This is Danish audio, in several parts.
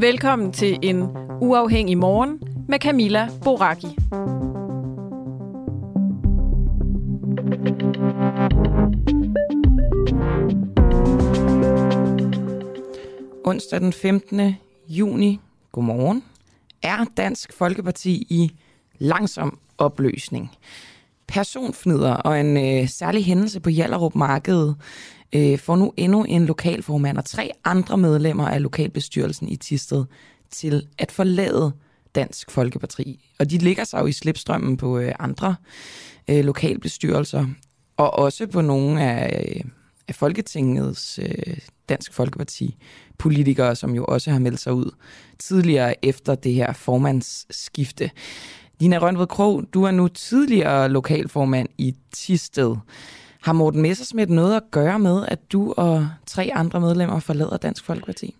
Velkommen til en uafhængig morgen med Camilla Boraki. Onsdag den 15. juni, godmorgen, er Dansk Folkeparti i langsom opløsning. Personfnider og en øh, særlig hændelse på Jallerup Markedet øh, får nu endnu en lokalformand og tre andre medlemmer af lokalbestyrelsen i Tisted til at forlade Dansk Folkeparti. Og de ligger sig jo i slipstrømmen på øh, andre øh, lokalbestyrelser, og også på nogle af, øh, af Folketingets øh, Dansk Folkeparti politikere, som jo også har meldt sig ud tidligere efter det her formandsskifte. Dina Rønved Krog, du er nu tidligere lokalformand i Tisted. Har Morten Messersmith noget at gøre med, at du og tre andre medlemmer forlader Dansk Folkeparti?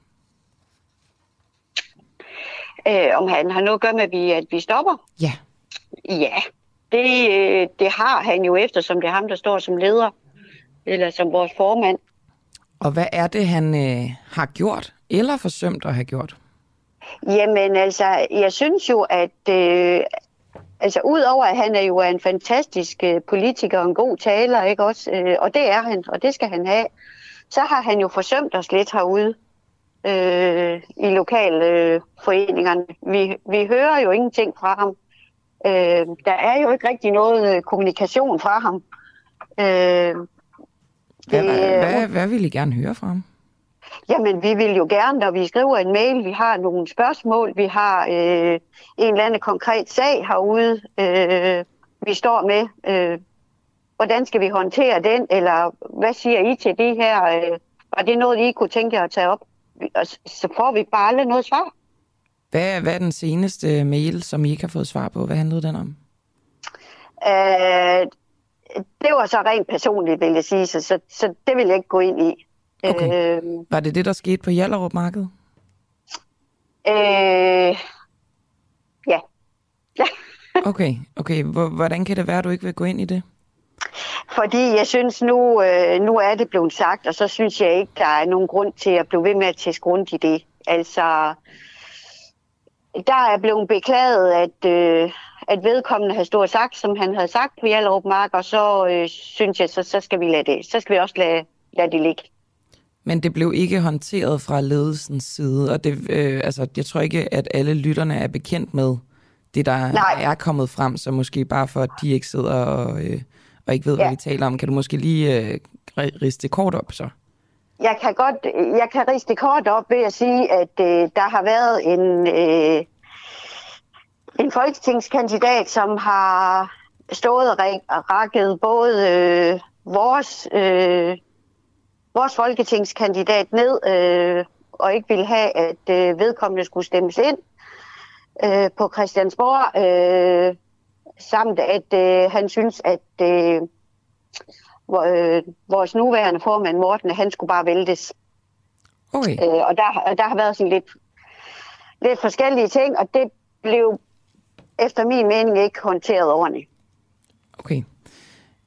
Øh, om han har noget at gøre med, at vi, at vi stopper? Ja. Ja, det, øh, det har han jo efter, som det er ham, der står som leder, eller som vores formand. Og hvad er det, han øh, har gjort, eller forsømt at have gjort? Jamen altså, jeg synes jo, at øh, altså udover at han er jo en fantastisk øh, politiker og en god taler, ikke også? Øh, og det er han, og det skal han have. Så har han jo forsømt os lidt herude øh, i lokalforeningerne. Øh, vi, vi hører jo ingenting fra ham. Øh, der er jo ikke rigtig noget øh, kommunikation fra ham. Øh, hvad, hvad, hvad, hvad vil I gerne høre fra ham? Jamen, vi vil jo gerne, når vi skriver en mail, vi har nogle spørgsmål, vi har øh, en eller anden konkret sag herude, øh, vi står med. Øh, hvordan skal vi håndtere den, eller hvad siger I til det her? Øh, var det noget, I kunne tænke jer at tage op? Og så får vi bare aldrig noget svar. Hvad, hvad er den seneste mail, som I ikke har fået svar på? Hvad handlede den om? Øh, det var så rent personligt, vil jeg sige, så, så, så det vil jeg ikke gå ind i. Okay. Øh, var det det, der skete på Hjallerup Marked? Øh, ja. ja. okay, okay. Hvordan kan det være, at du ikke vil gå ind i det? Fordi jeg synes, nu, øh, nu er det blevet sagt, og så synes jeg ikke, der er nogen grund til at blive ved med at tæske rundt i det. Altså, der er blevet beklaget, at, øh, at vedkommende har stået sagt, som han havde sagt på Hjallerup Mark, og så øh, synes jeg, så, så skal vi lade det. Så skal vi også lade, lade det ligge. Men det blev ikke håndteret fra ledelsens side, og det, øh, altså, jeg tror ikke, at alle lytterne er bekendt med det, der Nej. er kommet frem, så måske bare for, at de ikke sidder og, øh, og ikke ved, ja. hvad vi taler om. Kan du måske lige øh, riste det kort op så? Jeg kan godt, jeg kan riste det kort op ved at sige, at øh, der har været en, øh, en folketingskandidat, som har stået og rakket både øh, vores øh, vores folketingskandidat ned øh, og ikke ville have, at øh, vedkommende skulle stemmes ind øh, på Christiansborg, øh, samt at øh, han synes, at øh, øh, vores nuværende formand Morten, han skulle bare væltes. Okay. Øh, og der, der har været sådan lidt, lidt forskellige ting, og det blev efter min mening ikke håndteret ordentligt. Okay.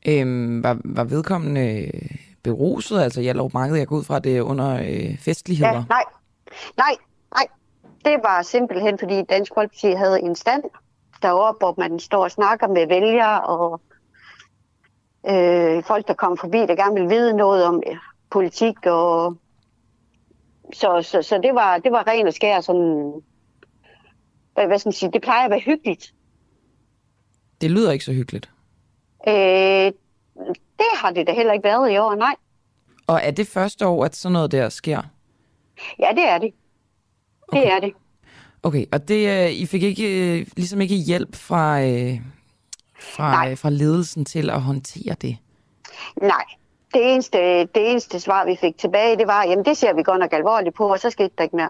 Øhm, var, var vedkommende beruset? Altså, jeg lov markedet, jeg går ud fra, det under øh, festligheder. Ja, nej, nej, nej. Det var simpelthen, fordi Dansk Folkeparti havde en stand, deroppe, hvor man står og snakker med vælgere og øh, folk, der kommer forbi, der gerne vil vide noget om øh, politik. Og... Så, så, så det, var, det var ren og skær sådan... Hvad, hvad skal man sige? Det plejer at være hyggeligt. Det lyder ikke så hyggeligt. Øh, det har det da heller ikke været i år, nej. Og er det første år, at sådan noget der sker? Ja, det er det. Okay. Det er det. Okay, og det, øh, I fik ikke, øh, ligesom ikke hjælp fra, øh, fra, fra ledelsen til at håndtere det? Nej. Det eneste, det eneste svar, vi fik tilbage, det var, jamen det ser vi godt nok alvorligt på, og så skete der ikke mere.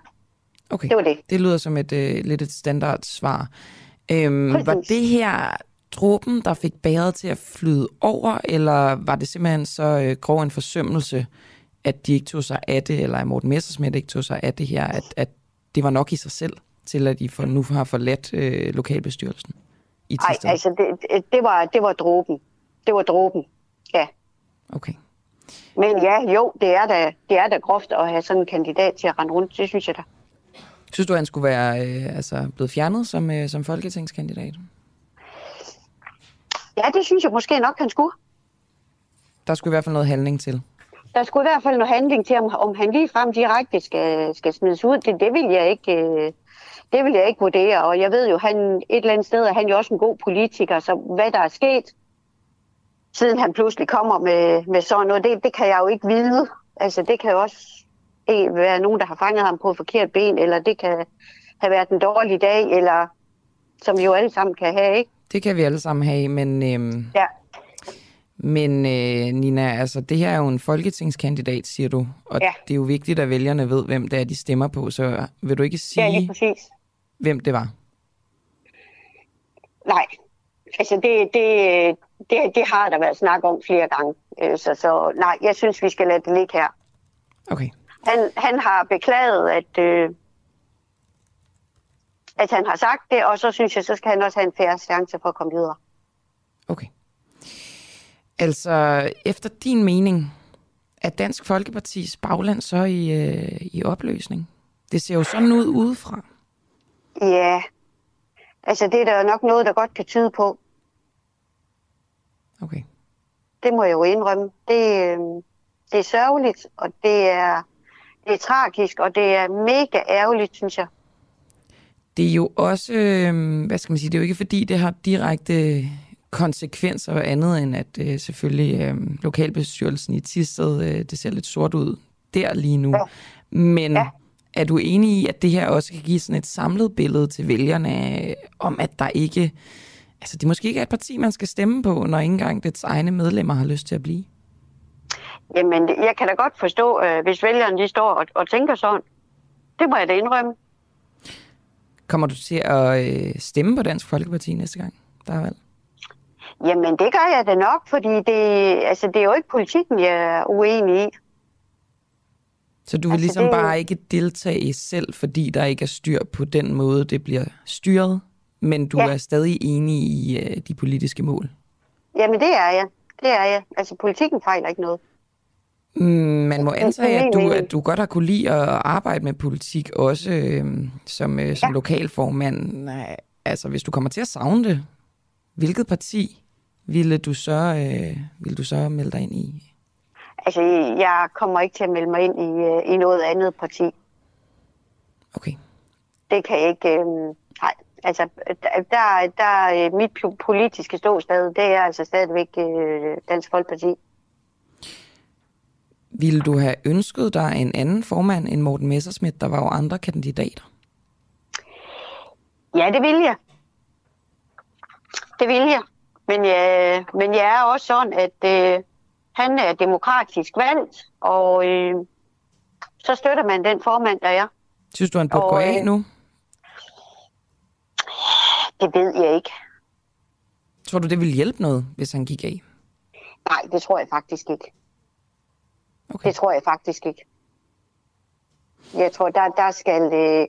Okay, det var det. Det lyder som et øh, lidt et standard svar. Øhm, var det her dråben, der fik bæret til at flyde over, eller var det simpelthen så øh, grov en forsømmelse, at de ikke tog sig af det, eller at Morten Messersmith ikke tog sig af det her, at, at det var nok i sig selv, til at de for, nu har forladt øh, lokalbestyrelsen? Nej, altså det, det, var, det var dråben. Det var dråben, ja. Okay. Men ja, jo, det er da, det er da groft at have sådan en kandidat til at rende rundt, det synes jeg da. Synes du, han skulle være øh, altså, blevet fjernet som, øh, som folketingskandidat? Ja, det synes jeg måske nok, han skulle. Der skulle i hvert fald noget handling til. Der skulle i hvert fald noget handling til, om, om han lige frem direkte skal, skal smides ud. Det, det vil jeg ikke... Øh, det vil jeg ikke vurdere, og jeg ved jo, han et eller andet sted er han jo også en god politiker, så hvad der er sket, siden han pludselig kommer med, med sådan noget, det, det kan jeg jo ikke vide. Altså det kan jo også være nogen, der har fanget ham på et forkert ben, eller det kan have været en dårlig dag, eller som vi jo alle sammen kan have, ikke? Det kan vi alle sammen have, men... Øhm, ja. Men øh, Nina, altså det her er jo en folketingskandidat, siger du, og ja. det er jo vigtigt, at vælgerne ved, hvem det er, de stemmer på, så vil du ikke sige, ja, præcis. hvem det var? Nej, altså det, det, det, det har der været snak om flere gange, øh, så, så nej, jeg synes, vi skal lade det ligge her. Okay. Han, han har beklaget, at, øh, at han har sagt det, og så synes jeg, så skal han også have en færre chance for at komme videre. Okay. Altså, efter din mening, er Dansk Folkepartis bagland så i, øh, i opløsning? Det ser jo sådan ud udefra. Ja, altså det er der nok noget, der godt kan tyde på. Okay. Det må jeg jo indrømme. Det, øh, det er sørgeligt, og det er, det er tragisk, og det er mega ærgerligt, synes jeg. Det er jo også, øh, hvad skal man sige, det er jo ikke fordi, det har direkte konsekvenser og andet end, at øh, selvfølgelig øh, lokalbestyrelsen i Tisted, øh, det ser lidt sort ud der lige nu. Ja. Men ja. er du enig i, at det her også kan give sådan et samlet billede til vælgerne øh, om, at der ikke, altså det måske ikke er et parti, man skal stemme på, når ikke engang dets egne medlemmer har lyst til at blive? Jamen, jeg kan da godt forstå, øh, hvis vælgerne de står og, og tænker sådan. Det må jeg da indrømme. Kommer du til at øh, stemme på Dansk Folkeparti næste gang, der er valg? Jamen, det gør jeg da nok, fordi det, altså, det er jo ikke politikken, jeg er uenig i. Så du vil altså, ligesom det... bare ikke deltage selv, fordi der ikke er styr på den måde, det bliver styret, men du ja. er stadig enig i uh, de politiske mål? Jamen, det er jeg. Det er jeg. Altså, politikken fejler ikke noget. Mm, man må antage, at du, at du godt har kunne lide at arbejde med politik, også øh, som, øh, som ja. lokalformand. Nej, altså, hvis du kommer til at savne det, hvilket parti ville du så, øh, ville du så melde dig ind i? Altså, jeg kommer ikke til at melde mig ind i, øh, i noget andet parti. Okay. Det kan jeg ikke... Øh, nej, altså, der, der mit politiske ståsted, det er altså stadigvæk øh, Dansk Folkeparti. Ville du have ønsket dig en anden formand end Morten Messersmith? Der var jo andre kandidater. Ja, det ville jeg. Det ville jeg. Men jeg, men jeg er også sådan, at øh, han er demokratisk valgt, og øh, så støtter man den formand, der er. Synes du, han burde og, gå af øh, nu? Det ved jeg ikke. Tror du, det ville hjælpe noget, hvis han gik af? Nej, det tror jeg faktisk ikke. Okay. Det tror jeg faktisk ikke. Jeg tror, der, der skal... Øh,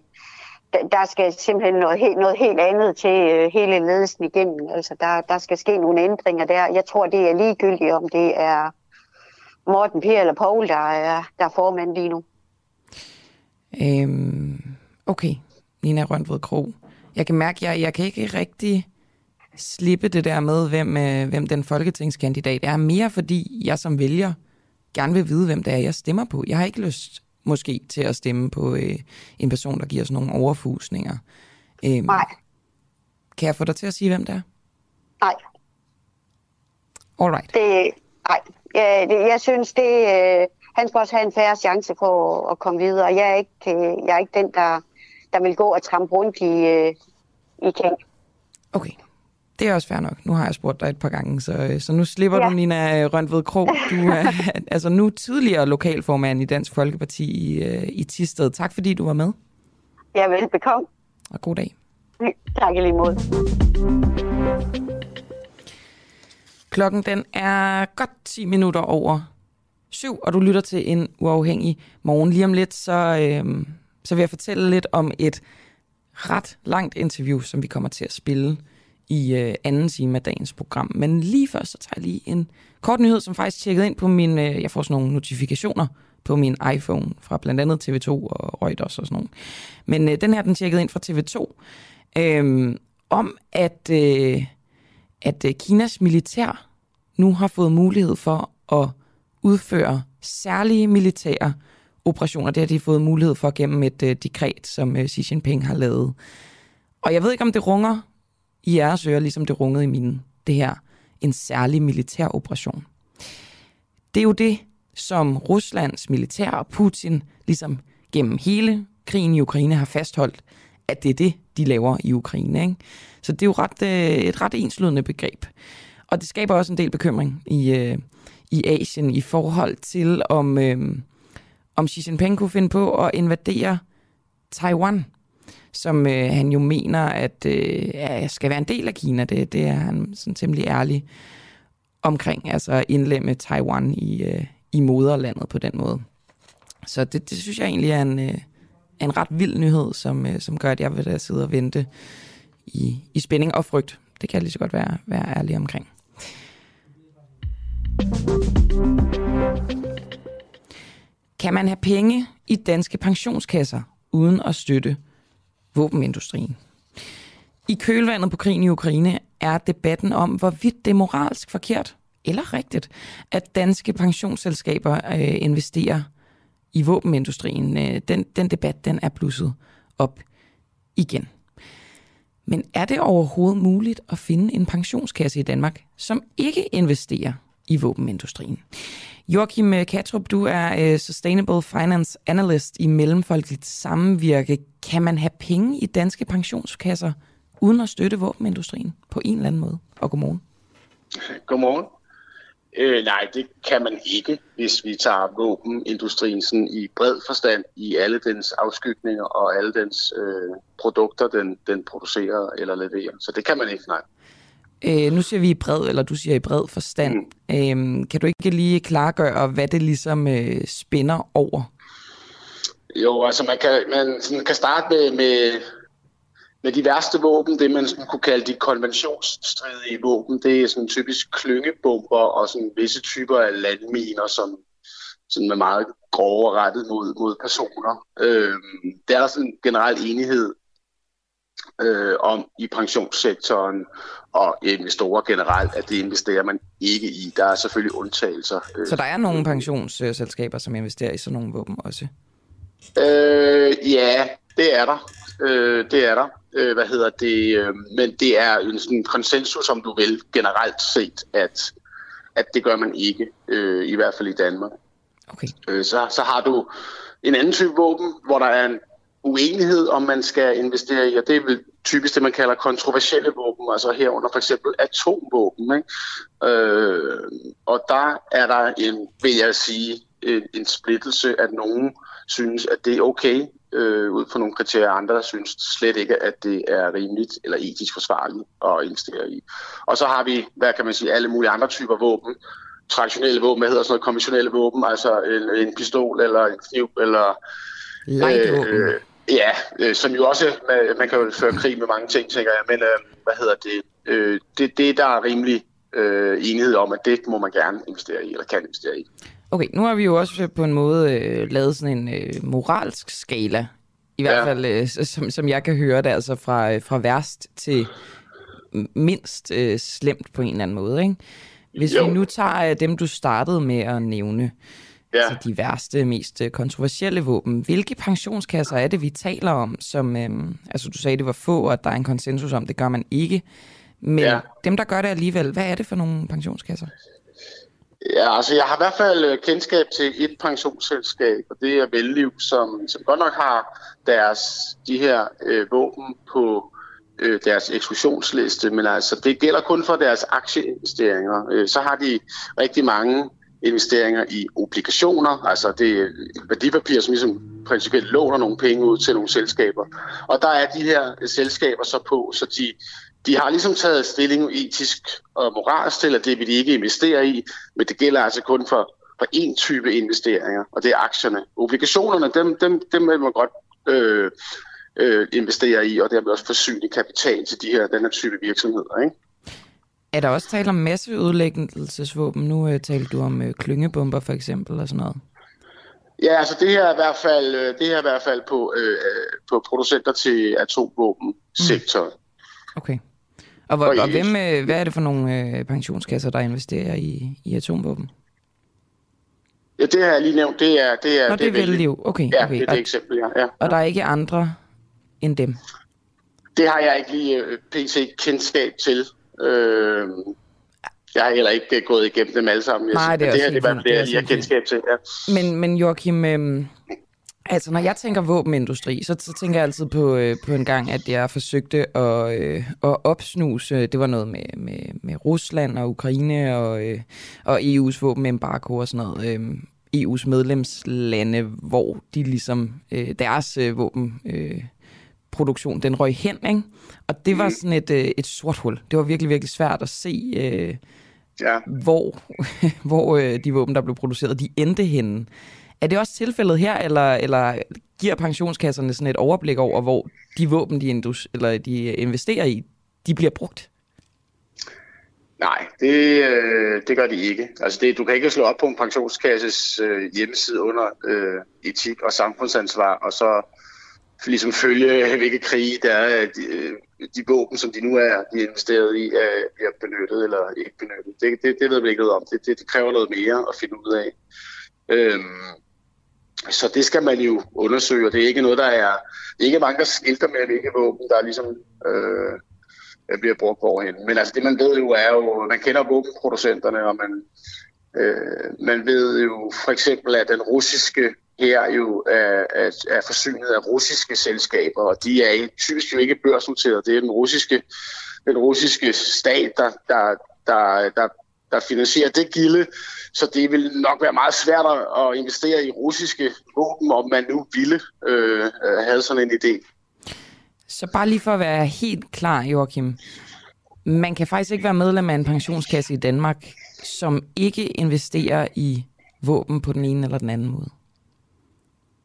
der skal simpelthen noget helt, noget helt andet til øh, hele ledelsen igennem. Altså, der, der skal ske nogle ændringer der. Jeg tror, det er ligegyldigt, om det er Morten, Per eller Paul, der er, der er formand lige nu. Øhm, okay, Nina Røntved Kro. Jeg kan mærke, at jeg, jeg kan ikke rigtig slippe det der med, hvem, øh, hvem den folketingskandidat er. Mere fordi jeg som vælger gerne vil vide, hvem det er, jeg stemmer på. Jeg har ikke lyst måske til at stemme på øh, en person, der giver sådan nogle overfusninger. Øhm, Nej. Kan jeg få dig til at sige, hvem det er? Nej. Alright. Det, nej. Jeg, det, jeg synes, det, øh, han skal også have en færre chance på at, at komme videre. Jeg er ikke, øh, jeg er ikke den, der, der vil gå og trampe rundt i, øh, i ting. Okay. Det er også fair nok. Nu har jeg spurgt dig et par gange, så, øh, så nu slipper ja. du, Nina Røntved Krog. Du er altså nu tidligere lokalformand i Dansk Folkeparti i, øh, i Tisted. Tak fordi du var med. Ja, velbekomme. Og god dag. Tak lige måde. Klokken den er godt 10 minutter over syv, og du lytter til en uafhængig morgen. Lige om lidt, så, øh, så vil jeg fortælle lidt om et ret langt interview, som vi kommer til at spille i øh, anden time af dagens program. Men lige først, så tager jeg lige en kort nyhed, som faktisk tjekket ind på min... Øh, jeg får sådan nogle notifikationer på min iPhone fra blandt andet TV2 og Reuters og sådan nogle. Men øh, den her, den tjekket ind fra TV2, øh, om at, øh, at øh, Kinas militær nu har fået mulighed for at udføre særlige militære operationer. Det har de fået mulighed for gennem et øh, dekret, som øh, Xi Jinping har lavet. Og jeg ved ikke, om det runger i jeres ører, ligesom det rungede i mine. Det her, en særlig militær operation. Det er jo det, som Ruslands militær og Putin ligesom gennem hele krigen i Ukraine har fastholdt, at det er det, de laver i Ukraine. Ikke? Så det er jo ret, øh, et ret enslydende begreb. Og det skaber også en del bekymring i, øh, i Asien i forhold til, om, øh, om Xi Jinping kunne finde på at invadere Taiwan, som øh, han jo mener, at øh, skal være en del af Kina. Det, det er han sådan temmelig ærlig omkring, altså indlemme Taiwan i, øh, i moderlandet på den måde. Så det, det synes jeg egentlig er en, øh, en ret vild nyhed, som, øh, som gør, at jeg vil da sidde og vente i, i spænding og frygt. Det kan jeg lige så godt være, være ærlig omkring. Kan man have penge i danske pensionskasser uden at støtte våbenindustrien? I kølvandet på krigen i Ukraine er debatten om, hvorvidt det er moralsk forkert eller rigtigt, at danske pensionsselskaber øh, investerer i våbenindustrien. Øh, den, den debat den er blusset op igen. Men er det overhovedet muligt at finde en pensionskasse i Danmark, som ikke investerer i våbenindustrien? Joachim øh, Katrup, du er øh, Sustainable Finance Analyst i Mellemfolkeligt Sammenvirke. Kan man have penge i danske pensionskasser uden at støtte våbenindustrien på en eller anden måde? Og godmorgen. Godmorgen. Øh, nej, det kan man ikke, hvis vi tager våbenindustrien sådan i bred forstand i alle dens afskygninger og alle dens øh, produkter, den, den producerer eller leverer. Så det kan man ikke, nej. Øh, nu siger vi i bred, eller du siger i bred forstand. Mm. Øh, kan du ikke lige klargøre, hvad det ligesom øh, spænder over? Jo, altså man kan, man sådan kan starte med, med med de værste våben, det man sådan kunne kalde de konventionsstridige våben, det er sådan typisk klyngebomber og sådan visse typer af landminer, som sådan er meget grove og rettet mod, mod personer. Øh, der er der sådan en generel enighed øh, om i pensionssektoren og investorer generelt, at det investerer man ikke i. Der er selvfølgelig undtagelser. Øh. Så der er nogle pensionsselskaber, som investerer i sådan nogle våben også? Øh, ja, det er der. Øh, det er der øh, hvad hedder det, øh, men det er en sådan konsensus, om du vil, generelt set, at, at det gør man ikke, øh, i hvert fald i Danmark. Okay. Øh, så, så har du en anden type våben, hvor der er en uenighed, om man skal investere i, og det er vel typisk det, man kalder kontroversielle våben, altså herunder for eksempel atomvåben. Ikke? Øh, og der er der en, vil jeg sige, en, en splittelse, at nogen synes, at det er okay øh, ud fra nogle kriterier, andre der synes slet ikke, at det er rimeligt eller etisk forsvarligt at investere i. Og så har vi, hvad kan man sige, alle mulige andre typer våben. Traditionelle våben, hvad hedder sådan noget, konventionelle våben, altså en, en pistol eller en kniv eller... Øh, ja, øh, som jo også, man, man kan jo føre krig med mange ting, tænker jeg, men øh, hvad hedder det? Øh, det, det, der er rimelig øh, enighed om, at det må man gerne investere i, eller kan investere i. Okay, nu har vi jo også på en måde øh, lavet sådan en øh, moralsk skala, i hvert ja. fald øh, som, som jeg kan høre det, altså fra, øh, fra værst til mindst øh, slemt på en eller anden måde, ikke? Hvis jo. vi nu tager dem, du startede med at nævne, ja. altså de værste, mest kontroversielle våben, hvilke pensionskasser er det, vi taler om, som, øhm, altså du sagde, det var få, og at der er en konsensus om, det gør man ikke, men ja. dem, der gør det alligevel, hvad er det for nogle pensionskasser? Ja, altså jeg har i hvert fald øh, kendskab til et pensionsselskab, og det er Velliv, som, som godt nok har deres, de her øh, våben på øh, deres eksklusionsliste, men altså det gælder kun for deres aktieinvesteringer. Øh, så har de rigtig mange investeringer i obligationer, altså det er værdipapirer, som ligesom principielt låner nogle penge ud til nogle selskaber. Og der er de her selskaber så på, så de de har ligesom taget stilling etisk og moralsk til, at det vil de ikke investere i, men det gælder altså kun for, for én type investeringer, og det er aktierne. Obligationerne, dem, dem, dem vil man godt øh, øh, investere i, og dermed også forsyne kapital til de her, den her type virksomheder. Ikke? Er der også tale om masseudlæggelsesvåben? Nu øh, talte du om øh, klyngebomber for eksempel og sådan noget. Ja, altså det her er i hvert fald, øh, det her er i hvert fald på, øh, på producenter til atomvåbensektoren. Mm. Okay. Og, hvor, og, og hvem, øh, hvad er det for nogle øh, pensionskasser, der investerer i, i atomvåben? Ja, det har jeg lige nævnt. Det er, det er, Nå, det er velliv. Okay, ja, okay. det er det eksempel, ja. ja. Og der er ikke andre end dem? Det har jeg ikke lige uh, pt. kendskab til. Uh, jeg har heller ikke gået igennem dem alle sammen. Nej, det er, det her det er det, jeg lige har kendskab til. Ja. Men, men Joachim, øh, Altså, når jeg tænker våbenindustri, så, så tænker jeg altid på, øh, på en gang, at jeg forsøgte at, øh, at opsnuse, det var noget med, med, med Rusland og Ukraine og, øh, og EU's våbenembargo og sådan noget. Øh, EU's medlemslande, hvor de ligesom, øh, deres øh, våbenproduktion, øh, den røg hen, ikke? Og det var mm. sådan et, øh, et sort hul. Det var virkelig, virkelig svært at se, øh, ja. hvor, hvor øh, de våben, der blev produceret, de endte henne. Er det også tilfældet her, eller, eller giver pensionskasserne sådan et overblik over, hvor de våben, de, indus, eller de investerer i, de bliver brugt? Nej, det, øh, det gør de ikke. Altså det, du kan ikke slå op på en pensionskasses øh, hjemmeside under øh, etik og samfundsansvar, og så ligesom følge, hvilke krige der er, øh, de, øh, de våben, som de nu er de er investeret i, er, bliver benyttet eller ikke benyttet. Det, det, det ved vi ikke noget om. Det, det, det kræver noget mere at finde ud af. Øhm, så det skal man jo undersøge, og det er ikke noget, der er... Det er ikke mange, der skilter med, hvilke våben, der ligesom øh, øh bliver brugt hvorhen. Men altså det, man ved jo, er jo... Man kender våbenproducenterne, og man, øh, man ved jo for eksempel, at den russiske her jo er, er, er forsynet af russiske selskaber, og de er typisk jo ikke børsnoteret. Det er den russiske, den russiske stat, der, der, der, der, der finansierer det gilde. Så det vil nok være meget svært at investere i russiske våben, om man nu ville øh, have sådan en idé. Så bare lige for at være helt klar, Joachim. Man kan faktisk ikke være medlem af en pensionskasse i Danmark, som ikke investerer i våben på den ene eller den anden måde.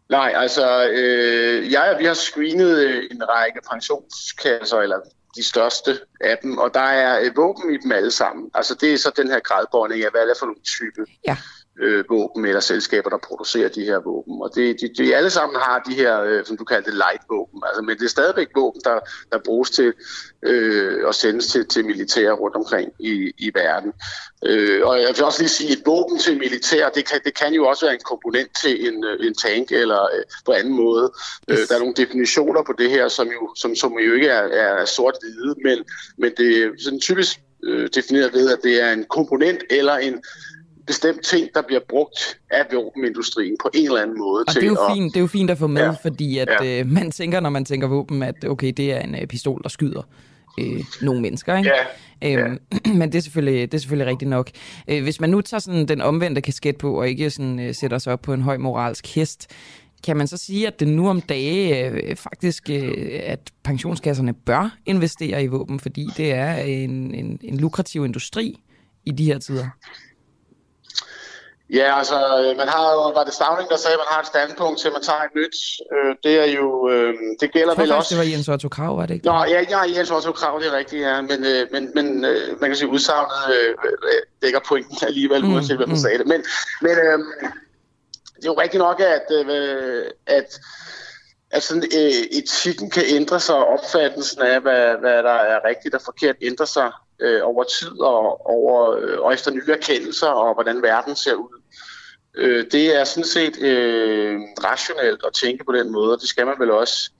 Nej, altså, øh, jeg vi har screenet øh, en række pensionskasser, eller de største af dem, og der er øh, våben i dem alle sammen. Altså det er så den her gradbånding af, hvad er det for nogle type ja øh, våben eller selskaber, der producerer de her våben. Og det, de, de alle sammen har de her, øh, som du kalder det, light-våben. Altså, men det er stadigvæk våben, der, der bruges til øh, at sendes til, til militære rundt omkring i, i verden. Øh, og jeg vil også lige sige, at et våben til militær, det kan, det kan jo også være en komponent til en, øh, en tank eller øh, på anden måde. Øh, der er nogle definitioner på det her, som jo, som, som jo ikke er, er sort-hvide, men, men det er sådan typisk øh, defineret ved, at det er en komponent eller en bestemt ting, der bliver brugt af våbenindustrien på en eller anden måde. Og til det er, jo at, fint, det er jo fint at få med, ja. fordi at, ja. øh, man tænker, når man tænker våben, at okay, det er en øh, pistol, der skyder øh, nogle mennesker. Ikke? Ja. Øhm, ja. Men det er, selvfølgelig, det er selvfølgelig rigtigt nok. Øh, hvis man nu tager sådan den omvendte kasket på, og ikke sådan, øh, sætter sig op på en høj moralsk hest, kan man så sige, at det nu om dage øh, faktisk, øh, at pensionskasserne bør investere i våben, fordi det er en, en, en lukrativ industri i de her tider? Ja, altså, øh, man har jo, var det Stavning, der sagde, at man har et standpunkt til, at man tager et nyt. Øh, det er jo, øh, det gælder vel også... det var Jens Otto Krav, var det ikke? Nå, ja, ja Jens Otto Krav, det er rigtigt, ja. Men, øh, men, men øh, man kan sige, udsagnet øh, øh dækker pointen alligevel, mm, uanset hvem der mm. sagde det. Men, men øh, det er jo rigtigt nok, at, øh, at at sådan, øh, etikken kan ændre sig, og opfattelsen af, hvad, hvad der er rigtigt og forkert, ændre sig øh, over tid og, over, øh, og efter nye erkendelser, og hvordan verden ser ud. Øh, det er sådan set øh, rationelt at tænke på den måde, og det skal man vel også.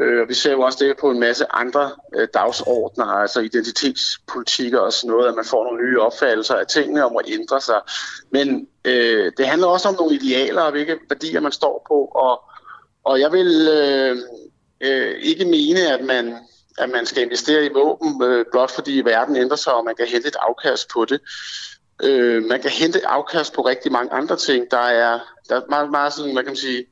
Øh, og vi ser jo også det på en masse andre øh, dagsordner, altså identitetspolitikker og sådan noget, at man får nogle nye opfattelser af tingene om at ændre sig. Men øh, det handler også om nogle idealer og hvilke værdier man står på, og, og jeg vil øh, øh, ikke mene, at man, at man skal investere i våben, øh, blot fordi verden ændrer sig, og man kan hente et afkast på det. Øh, man kan hente afkast på rigtig mange andre ting. Der er, der er meget, meget sådan, hvad kan man sige,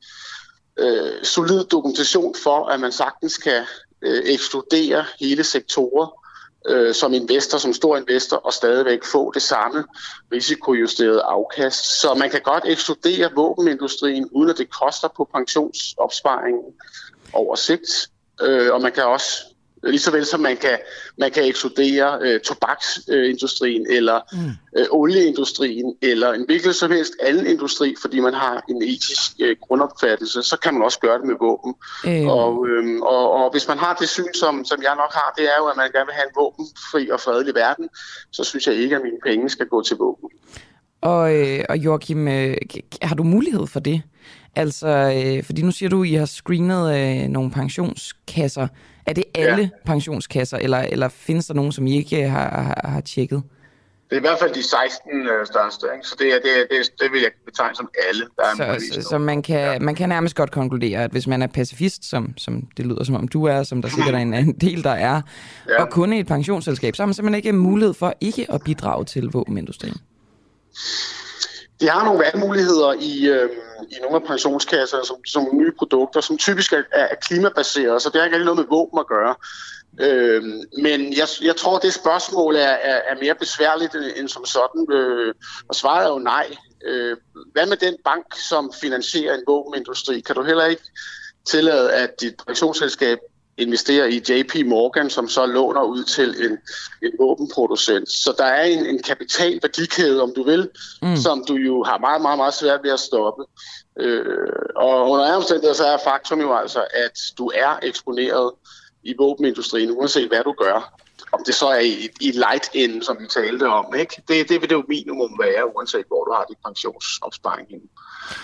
øh, solid dokumentation for, at man sagtens kan øh, ekskludere hele sektorer øh, som investor, som stor investor, og stadigvæk få det samme risikojusterede afkast. Så man kan godt ekskludere våbenindustrien, uden at det koster på pensionsopsparingen over sigt. Øh, og man kan også Lige så vel som man kan, man kan ekskludere øh, tobaksindustrien eller mm. øh, olieindustrien eller en hvilket som helst anden industri, fordi man har en etisk øh, grundopfattelse, så kan man også gøre det med våben. Øh. Og, øh, og, og hvis man har det syn, som, som jeg nok har, det er jo, at man gerne vil have en våbenfri og fredelig verden, så synes jeg ikke, at mine penge skal gå til våben. Og, øh, og Joachim, øh, har du mulighed for det? Altså, øh, fordi nu siger du, at I har screenet øh, nogle pensionskasser. Er det alle ja. pensionskasser, eller, eller findes der nogen, som I ikke har, har, har tjekket? Det er i hvert fald de 16 øh, største, ikke? så det, er, det, det, det vil jeg betegne som alle. Der er så, så, så man, kan, ja. man kan nærmest godt konkludere, at hvis man er pacifist, som, som det lyder som om du er, som der sikkert er en, en del, der er, ja. og kun i et pensionsselskab, så har man simpelthen ikke mulighed for ikke at bidrage til våbenindustrien. De har nogle valgmuligheder i, øh, i nogle af pensionskasser som, som nye produkter, som typisk er, er klimabaserede, så det har ikke noget med våben at gøre. Øh, men jeg, jeg tror, det spørgsmål er, er, er mere besværligt end som sådan, øh, og svaret er jo nej. Øh, hvad med den bank, som finansierer en våbenindustri? Kan du heller ikke tillade, at dit pensionsselskab investerer i JP Morgan, som så låner ud til en, en våbenproducent. Så der er en, en kapitalværdikæde, om du vil, mm. som du jo har meget, meget, meget svært ved at stoppe. Øh, og under andre omstændigheder, så er faktum jo altså, at du er eksponeret i våbenindustrien, uanset hvad du gør. Om det så er i, i light end, som vi talte om, ikke? Det, det vil det jo minimum være, uanset hvor du har dit pensionsopsparing henne.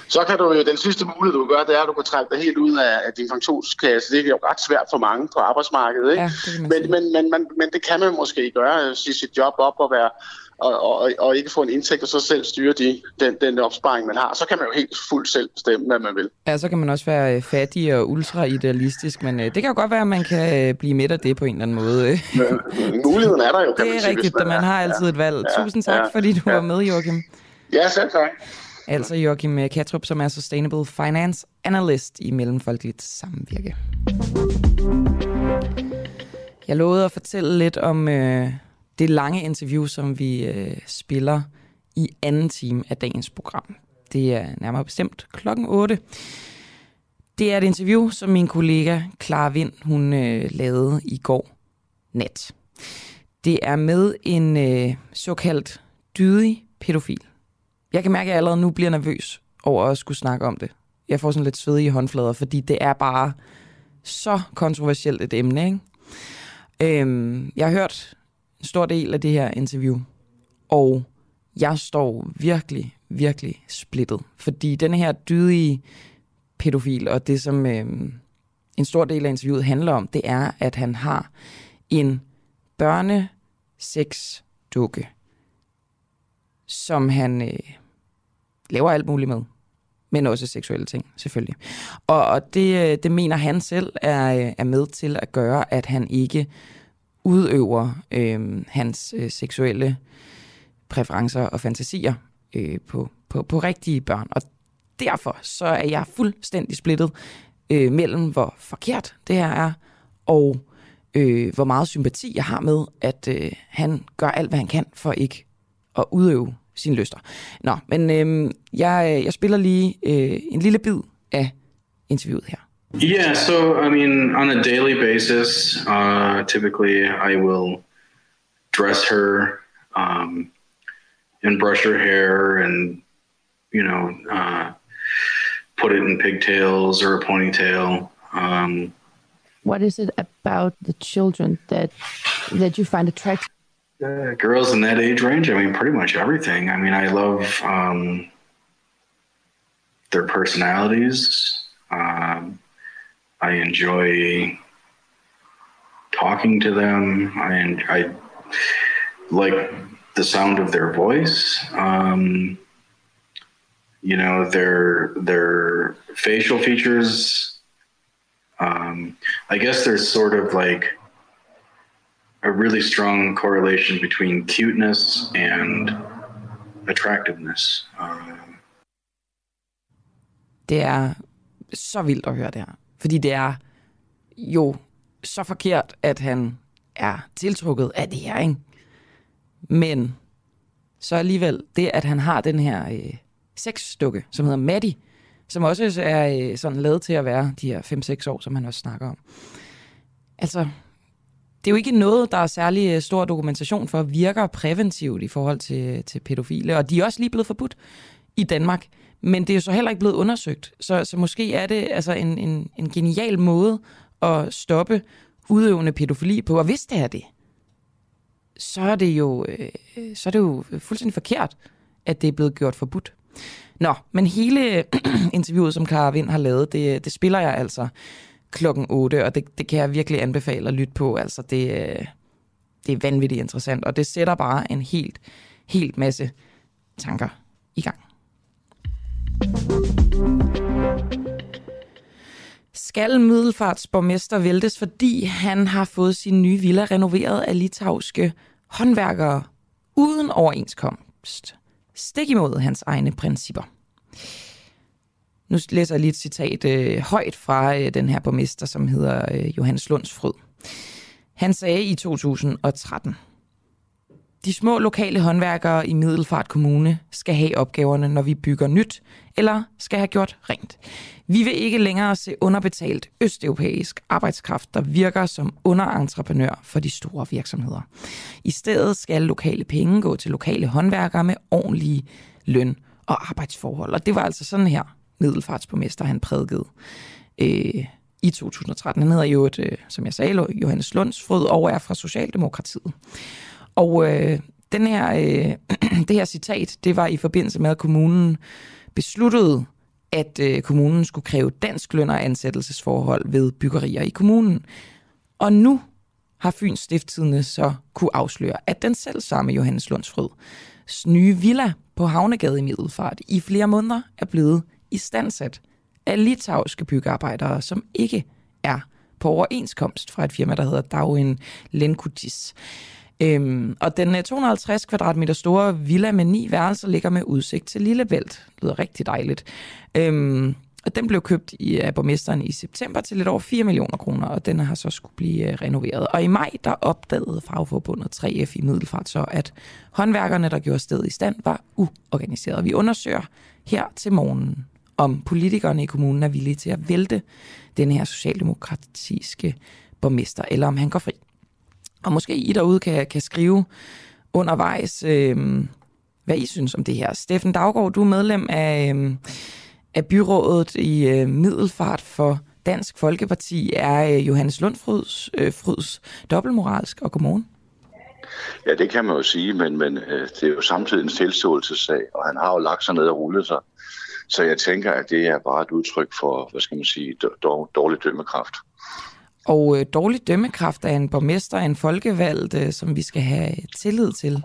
Så kan du jo, den sidste mulighed, du kan gøre, det er, at du kan trække dig helt ud af, af din pensionskasse. Det er jo ret svært for mange på arbejdsmarkedet, ikke? Ja, men, men, men, men, men det kan man måske gøre, sige sit job op og være og, og, og ikke få en indtægt og så selv styre de, den, den opsparing, man har. Så kan man jo helt fuldt selv bestemme, hvad man vil. Ja, så kan man også være øh, fattig og ultra-idealistisk, men øh, det kan jo godt være, at man kan øh, blive midt af det på en eller anden måde. Men, muligheden er der jo, kan Det er man rigtigt, at man har altid et valg. Ja, Tusind tak, ja, fordi du ja. var med, Joachim. Ja, selv tak. Altså Joachim øh, Katrup, som er Sustainable Finance Analyst i Mellemfolkeligt Samvirke. Jeg lovede at fortælle lidt om øh, det lange interview, som vi øh, spiller i anden time af dagens program. Det er nærmere bestemt klokken 8. Det er et interview, som min kollega Clara Vind, hun øh, lavede i går nat. Det er med en øh, såkaldt dydig pædofil. Jeg kan mærke, at jeg allerede nu bliver nervøs over at skulle snakke om det. Jeg får sådan lidt svedige håndflader, fordi det er bare så kontroversielt et emne. Ikke? Øhm, jeg har hørt en stor del af det her interview, og jeg står virkelig, virkelig splittet. Fordi den her dydige pædofil, og det som øhm, en stor del af interviewet handler om, det er, at han har en børne dukke som han øh, laver alt muligt med. Men også seksuelle ting, selvfølgelig. Og, og det, øh, det mener han selv er, øh, er med til at gøre, at han ikke udøver øh, hans øh, seksuelle præferencer og fantasier øh, på, på, på rigtige børn. Og derfor så er jeg fuldstændig splittet øh, mellem, hvor forkert det her er, og øh, hvor meget sympati jeg har med, at øh, han gør alt, hvad han kan for ikke at udøve sine lyster. Nå, men øh, jeg, jeg spiller lige øh, en lille bid af interviewet her. Yeah, so I mean, on a daily basis, uh, typically I will dress her um, and brush her hair and, you know, uh, put it in pigtails or a ponytail. Um, what is it about the children that that you find attractive? Uh, girls in that age range, I mean, pretty much everything. I mean, I love um, their personalities. Um, I enjoy talking to them. I, I like the sound of their voice. Um, you know, their their facial features. Um, I guess there's sort of like a really strong correlation between cuteness and attractiveness. Um, Det er så vildt at høre det her. Fordi det er jo så forkert, at han er tiltrukket af det her, ikke? Men så alligevel, det at han har den her øh, sexdukke, som hedder Maddie, som også er øh, sådan lavet til at være de her 5-6 år, som han også snakker om. Altså, det er jo ikke noget, der er særlig øh, stor dokumentation for, virker præventivt i forhold til, til pædofile, og de er også lige blevet forbudt i Danmark. Men det er jo så heller ikke blevet undersøgt. Så, så måske er det altså en, en, en genial måde at stoppe udøvende pædofili på. Og hvis det er det, så er det jo, øh, så er det jo fuldstændig forkert, at det er blevet gjort forbudt. Nå, men hele interviewet, som Clara Vind har lavet, det, det spiller jeg altså klokken 8, og det, det kan jeg virkelig anbefale at lytte på. Altså, det, øh, det er vanvittigt interessant, og det sætter bare en helt, helt masse tanker i gang. Skal Middelfartsborgmester væltes, fordi han har fået sin nye villa renoveret af litauiske håndværkere uden overenskomst. Stik imod hans egne principper. Nu læser jeg lige et citat øh, højt fra øh, den her borgmester, som hedder øh, Johannes Lundsfrød. Han sagde i 2013, de små lokale håndværkere i Middelfart Kommune skal have opgaverne, når vi bygger nyt, eller skal have gjort rent. Vi vil ikke længere se underbetalt østeuropæisk arbejdskraft, der virker som underentreprenør for de store virksomheder. I stedet skal lokale penge gå til lokale håndværkere med ordentlige løn- og arbejdsforhold. Og det var altså sådan her, middelfartsborgmester han prædikede øh, i 2013. Han hedder jo, et, øh, som jeg sagde, Johannes Lundsfrød og er fra Socialdemokratiet. Og øh, den her, øh, det her citat, det var i forbindelse med, at kommunen besluttede, at øh, kommunen skulle kræve dansk løn og ansættelsesforhold ved byggerier i kommunen. Og nu har Fyns Stifttidende så kunne afsløre, at den selv samme Johannes Lundsfrøds nye villa på Havnegade i Middelfart i flere måneder er blevet i af litauiske byggearbejdere, som ikke er på overenskomst fra et firma, der hedder Dauin Lenkutis. Øhm, og den øh, 250 kvadratmeter store villa med ni værelser ligger med udsigt til Lillebælt. Det lyder rigtig dejligt. Øhm, og den blev købt i, af borgmesteren i september til lidt over 4 millioner kroner, og den har så skulle blive øh, renoveret. Og i maj, der opdagede fagforbundet 3F i Middelfart så, at håndværkerne, der gjorde stedet i stand, var uorganiseret. Vi undersøger her til morgen, om politikerne i kommunen er villige til at vælte den her socialdemokratiske borgmester, eller om han går fri. Og måske I derude kan, kan skrive undervejs, øh, hvad I synes om det her. Steffen Daggaard, du er medlem af, øh, af byrådet i øh, Middelfart for Dansk Folkeparti. Er øh, Johannes Lundfryds øh, Fryds dobbeltmoralsk? Og godmorgen. Ja, det kan man jo sige, men, men øh, det er jo samtidig en tilståelsessag, og han har jo lagt sig ned og rullet sig. Så jeg tænker, at det er bare et udtryk for, hvad skal man sige, dårlig dømmekraft. Og øh, dårlig dømmekraft af en borgmester, en folkevalgt, øh, som vi skal have tillid til.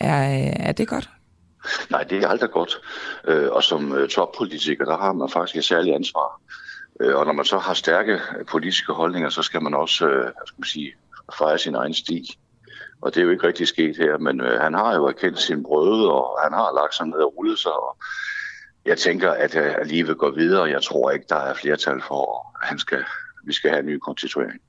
Er, øh, er det godt? Nej, det er aldrig godt. Øh, og som øh, toppolitiker, der har man faktisk et særligt ansvar. Øh, og når man så har stærke øh, politiske holdninger, så skal man også, øh, skal man sige, fejre sin egen sti. Og det er jo ikke rigtig sket her, men øh, han har jo erkendt sin brøde, og han har lagt sig ned og rullet sig, og jeg tænker, at, øh, livet går videre. Jeg tror ikke, der er flertal for, at han skal vi skal have en ny konstituering.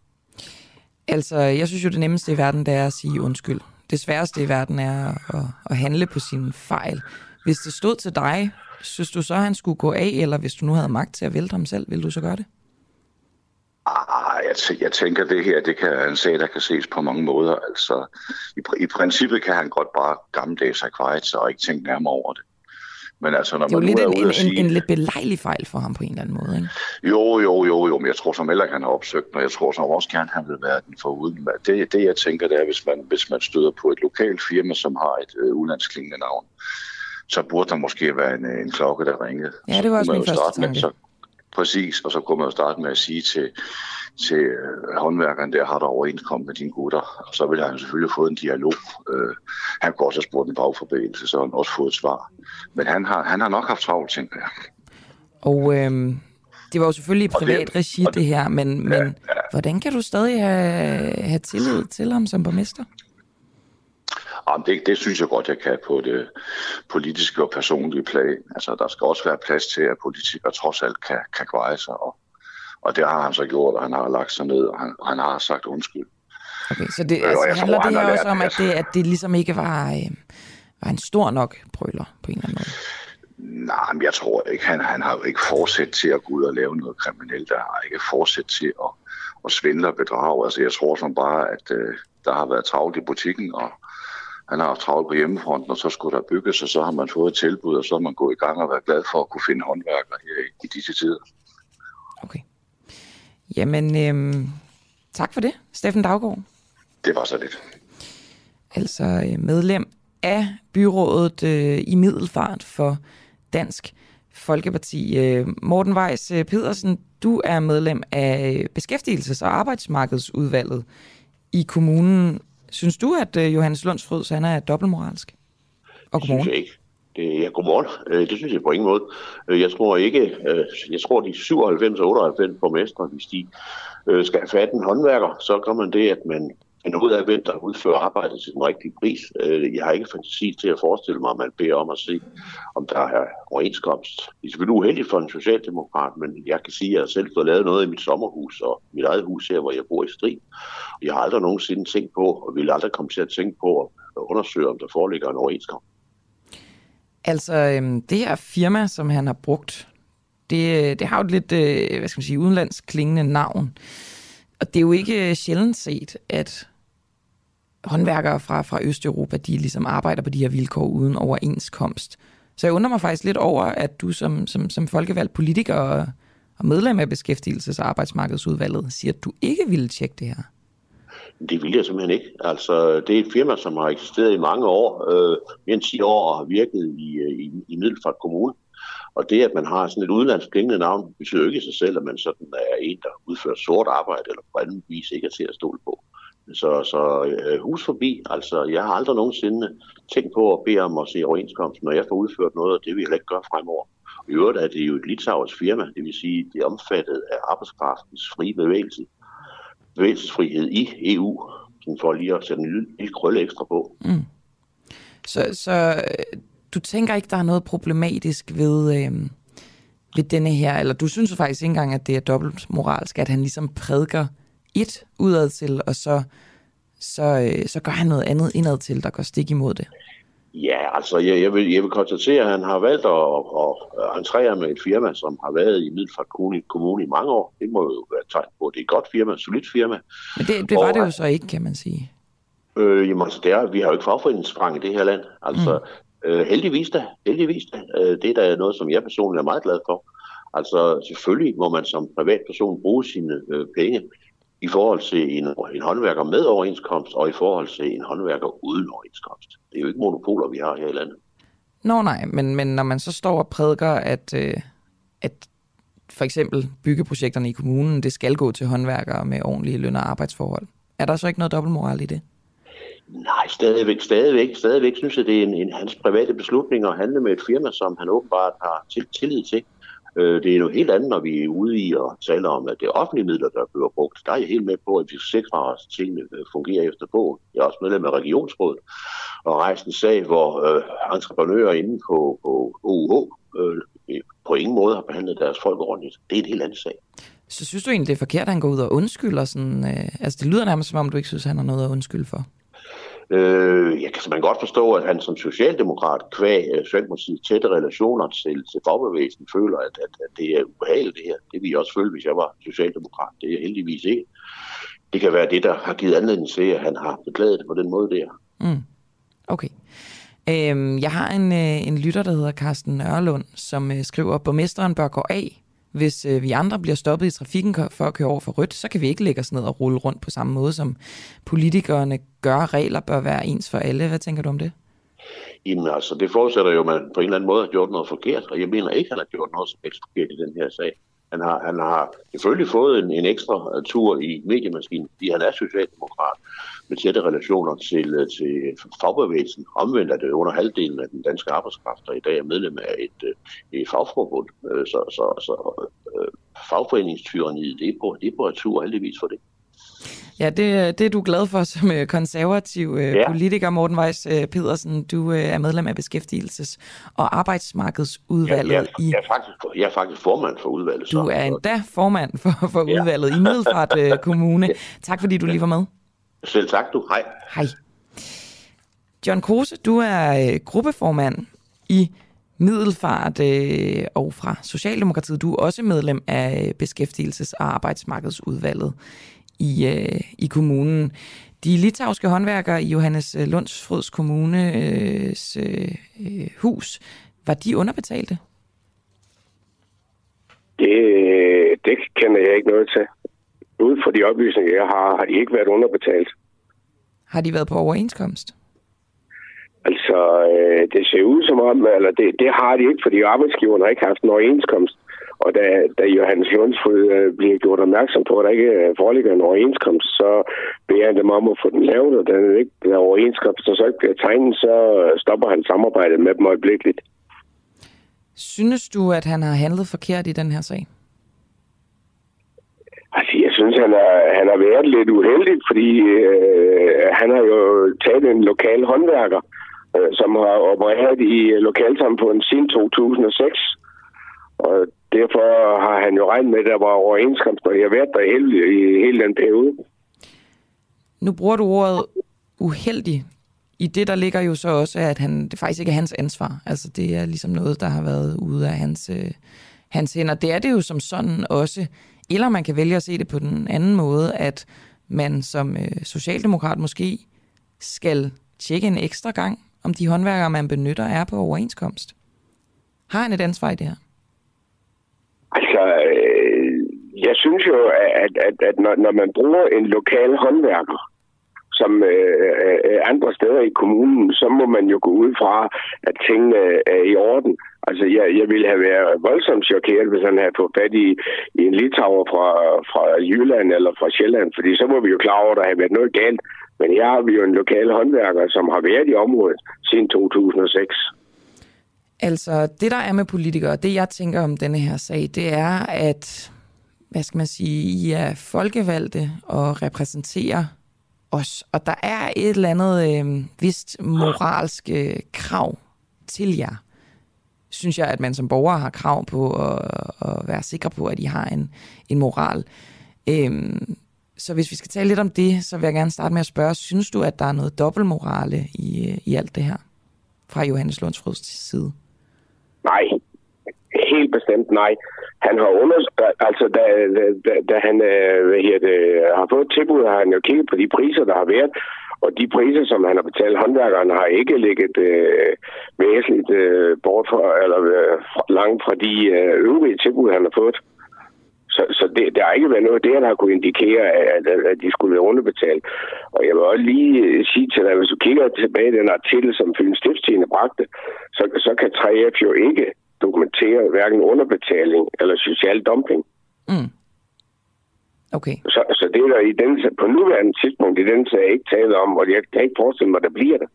Altså, jeg synes jo, det nemmeste i verden, det er at sige undskyld. Det sværeste i verden er at, at handle på sine fejl. Hvis det stod til dig, synes du så, at han skulle gå af, eller hvis du nu havde magt til at vælte ham selv, vil du så gøre det? Ah, jeg, t- jeg tænker, det her det kan en sag, der kan ses på mange måder. Altså, i, pr- i princippet kan han godt bare gammeldags sig kvejet og ikke tænke nærmere over det. Men altså, når Det er jo man lidt er en, en, sige... en, en lidt belejlig fejl for ham på en eller anden måde, ikke? Jo, jo, jo, jo, men jeg tror som heller ikke, han har opsøgt, og jeg tror som også gerne, han vil være den foruden. Det, det jeg tænker, det er, hvis man, hvis man støder på et lokalt firma, som har et øh, ulandsklingende navn, så burde der måske være en, øh, en klokke, der ringede. Ja, det var Så også min første starte med, tanke. så, Præcis, og så kunne man jo starte med at sige til, til øh, håndværkeren, der har der overenskomst med dine gutter, og så ville han selvfølgelig fået en dialog. Øh, han kunne også have spurgt en bagforbindelse, så han også fået et svar. Men han har, han har nok haft travlt, tænker jeg. Og øhm, det var jo selvfølgelig i Og det- privat regi, og det her, men, men hvordan kan du stadig have, have tillid til ham som borgmester? Jamen, det, det synes jeg godt, jeg kan på det politiske og personlige plan. Altså, der skal også være plads til, at politikere trods alt kan, kan greje sig. Og, og det har han så gjort, og han har lagt sig ned, og han, han har sagt undskyld. Okay, så det, Øh, altså, jeg handler tror, det han her har også om, at det, at det ligesom ikke var, øh, var en stor nok brøler på en eller anden måde? Nej, men jeg tror ikke, han, han har jo ikke fortsat til at gå ud og lave noget kriminelt. Der har ikke fortsat til at, at svindle og bedrage. Altså, jeg tror som bare, at øh, der har været travlt i butikken, og han har haft travlt på hjemmefronten, og så skulle der bygges, og så har man fået et tilbud, og så er man gået i gang og været glad for at kunne finde håndværkere her i, i disse tider. Okay. Jamen, øhm, tak for det, Steffen Daggaard. Det var så lidt. altså øh, medlem af byrådet øh, i Middelfart for Dansk Folkeparti. Øh, Morten Weiss øh, Pedersen, du er medlem af øh, Beskæftigelses- og Arbejdsmarkedsudvalget i kommunen. Synes du, at øh, Johannes Lundsfrøds han er dobbeltmoralsk? Og Det synes godmorgen. jeg ikke. Det, ja, godmorgen. Øh, det synes jeg på ingen måde. Øh, jeg tror ikke, jeg tror de 97 og 98 borgmestre, hvis de skal have fat en håndværker, så gør man det, at man finder ud af, hvem der udfører arbejdet til den rigtige pris. Jeg har ikke fantasi til at forestille mig, at man beder om at se, om der er overenskomst. Det er selvfølgelig uheldigt for en socialdemokrat, men jeg kan sige, at jeg har selv fået lavet noget i mit sommerhus og mit eget hus her, hvor jeg bor i Strid. Jeg har aldrig nogensinde tænkt på, og vil aldrig komme til at tænke på at undersøge, om der foreligger en overenskomst. Altså, øhm, det her firma, som han har brugt, det, øh, det har jo et lidt, øh, hvad skal man sige, udenlandsk klingende navn. Og det er jo ikke øh, sjældent set, at håndværkere fra, fra Østeuropa, de ligesom arbejder på de her vilkår uden overenskomst. Så jeg undrer mig faktisk lidt over, at du som, som, som folkevalgt politiker og, og medlem af Beskæftigelses- og Arbejdsmarkedsudvalget siger, at du ikke ville tjekke det her. Det vil jeg simpelthen ikke. Altså, det er et firma, som har eksisteret i mange år, øh, mere end 10 år, og har virket i, øh, i, i Middelfart Kommune. Og det, at man har sådan et udenlandsk klingende navn, betyder ikke i sig selv, at man sådan er en, der udfører sort arbejde, eller på anden vis ikke er til at stole på. Så, så øh, hus forbi, altså jeg har aldrig nogensinde tænkt på at bede om at se overenskomsten, når jeg får udført noget, og det vil jeg heller ikke gøre fremover. I øvrigt er det jo et litauisk firma, det vil sige, det er omfattet af arbejdskraftens frie bevægelse bevægelsesfrihed i EU, sådan for lige at sætte en lille, lille krølle ekstra på. Mm. Så, så øh, du tænker ikke, der er noget problematisk ved, øh, ved denne her, eller du synes faktisk ikke engang, at det er dobbelt moralsk, at han ligesom prædiker et udad til, og så, så, øh, så gør han noget andet indad til, der går stik imod det. Ja, altså jeg, jeg, vil, jeg vil konstatere, at han har valgt at, at, at entrere med et firma, som har været i Middelfart Kommune, i mange år. Det må jo være et tegn på, at det er et godt firma, et solidt firma. Men det, det var Og- det jo så ikke, kan man sige. Øh, jamen, altså, det er, vi har jo ikke fagforeningssprang i det her land. Altså, mm. øh, heldigvis da, heldigvis da. Øh, det er da noget, som jeg personligt er meget glad for. Altså, selvfølgelig må man som privatperson bruge sine øh, penge i forhold til en, en håndværker med overenskomst, og i forhold til en håndværker uden overenskomst. Det er jo ikke monopoler, vi har her i landet. Nå nej, men, men når man så står og prædiker, at, øh, at for eksempel byggeprojekterne i kommunen, det skal gå til håndværkere med ordentlige løn- og arbejdsforhold, er der så ikke noget dobbeltmoral i det? Nej, stadigvæk, stadigvæk, stadigvæk synes jeg, det er en, en hans private beslutning at handle med et firma, som han åbenbart har til, tillid til. Øh, det er noget helt andet, når vi er ude i og taler om, at det er offentlige midler, der bliver brugt. Der er jeg helt med på, at vi sikrer os, at tingene øh, fungerer efter bogen. Jeg er også medlem af Regionsrådet og rejst en sag, hvor øh, entreprenører inde på, på OUH øh, på ingen måde har behandlet deres folk ordentligt. Det er en helt anden sag. Så synes du egentlig, det er forkert, at han går ud og undskylder? Sådan, øh, altså det lyder nærmest som om, du ikke synes, han har noget at undskylde for. Øh, jeg kan simpelthen godt forstå, at han som socialdemokrat, kvæg øh, Socialdemokratiets tætte relationer til, til fagbevægelsen, føler, at, at, at det er ubehageligt det her. Det ville jeg også føle, hvis jeg var socialdemokrat. Det er jeg heldigvis ikke. Det kan være det, der har givet anledning til, at han har beklaget det på den måde der. Mm. Okay. Øhm, jeg har en, øh, en lytter, der hedder Carsten Nørlund, som øh, skriver, at borgmesteren bør gå af. Hvis øh, vi andre bliver stoppet i trafikken for at køre over for rødt, så kan vi ikke lægge os ned og rulle rundt på samme måde, som politikerne gør. Regler bør være ens for alle. Hvad tænker du om det? Jamen altså, det forudsætter jo, at man på en eller anden måde har gjort noget forkert, og jeg mener ikke, at han har gjort noget som helst forkert i den her sag. Han har, han har selvfølgelig fået en, en ekstra tur i mediemaskinen, fordi han er socialdemokrat med tætte relationer til, til fagbevægelsen. Omvendt er det under halvdelen af den danske arbejdskraft, der i dag er medlem af et, et fagforbund. Så, så, så øh, fagforeningstyraniet, det er på, det er på tur heldigvis for det. Ja, det, det er du glad for som øh, konservativ øh, ja. politiker, Morten Weiss øh, Pedersen. Du er medlem af Beskæftigelses- og Arbejdsmarkedsudvalget. Ja, jeg, jeg, er faktisk, jeg er faktisk formand for udvalget. Du er endda formand for, for ja. udvalget i Middelfart Kommune. Tak fordi du lige var med. Selv tak du. Hej. Hej. John Kruse, du er gruppeformand i Middelfart øh, og fra Socialdemokratiet. Du er også medlem af Beskæftigelses- og Arbejdsmarkedsudvalget i, øh, i kommunen. De litauiske håndværkere i Johannes øh, Lundsfrods kommunes øh, øh, hus, var de underbetalte? Det, det kender jeg ikke noget til. Ud fra de oplysninger, jeg har, har de ikke været underbetalt. Har de været på overenskomst? Altså, øh, det ser ud som om, eller det, det har de ikke, fordi arbejdsgiverne har ikke haft en overenskomst. Og da, da Johannes Lundsfryd øh, bliver gjort opmærksom på, at der ikke øh, foreligger en overenskomst, så beder han dem om at få den lavet, og den ikke er overenskomst, og så ikke bliver tegnet, så stopper han samarbejdet med dem øjeblikkeligt. Synes du, at han har handlet forkert i den her sag? Altså, synes, han har, han har været lidt uheldig, fordi øh, han har jo taget en lokal håndværker, øh, som har opereret i lokalsamfundet siden 2006. Og derfor har han jo regnet med, at der var overenskomst, og jeg har været der hele, i hele den periode. Nu bruger du ordet uheldig. I det, der ligger jo så også, at han, det faktisk ikke er hans ansvar. Altså, det er ligesom noget, der har været ude af hans, øh, hans hænder. Det er det jo som sådan også. Eller man kan vælge at se det på den anden måde, at man som øh, socialdemokrat måske skal tjekke en ekstra gang, om de håndværkere, man benytter, er på overenskomst. Har han et ansvar i det her? Altså, øh, jeg synes jo, at, at, at når, når man bruger en lokal håndværker, som øh, øh, øh, andre steder i kommunen, så må man jo gå ud fra, at tingene er i orden. Altså, jeg, jeg ville have været voldsomt chokeret, hvis han havde fået fat i, i en litauer fra, fra Jylland eller fra Sjælland, fordi så må vi jo klar over, at der har været noget galt. Men her har vi jo en lokal håndværker, som har været i området siden 2006. Altså, det der er med politikere, det jeg tænker om denne her sag, det er, at, hvad skal man sige, I er folkevalgte og repræsenterer os. Og der er et eller andet øh, vist moralsk øh, krav til jer. Synes jeg, at man som borger har krav på at, at være sikker på, at I har en, en moral. Øhm, så hvis vi skal tale lidt om det, så vil jeg gerne starte med at spørge, synes du, at der er noget dobbeltmorale i, i alt det her fra Johannes Lundsfrods side? Nej, helt bestemt nej. Han har under, altså da, da, da han øh, hvad her det, har fået tilbud, har han jo kigget på de priser, der har været, og de priser, som han har betalt håndværkeren, har ikke ligget øh, væsentligt øh, bort fra, eller øh, langt fra de øh, øvrige tilbud, han har fået. Så, så det, der har ikke været noget der, der har kunne indikere, at, at de skulle være underbetalt. Og jeg vil også lige øh, sige til dig, at hvis du kigger tilbage i den artikel, som Fyns Stiftstidende bragte, så, så kan 3F jo ikke dokumentere hverken underbetaling eller social dumping. Mm. Okay. Så, så det er der i den, på nuværende tidspunkt i den sag ikke tale om, og jeg kan ikke forestille mig, at der bliver det.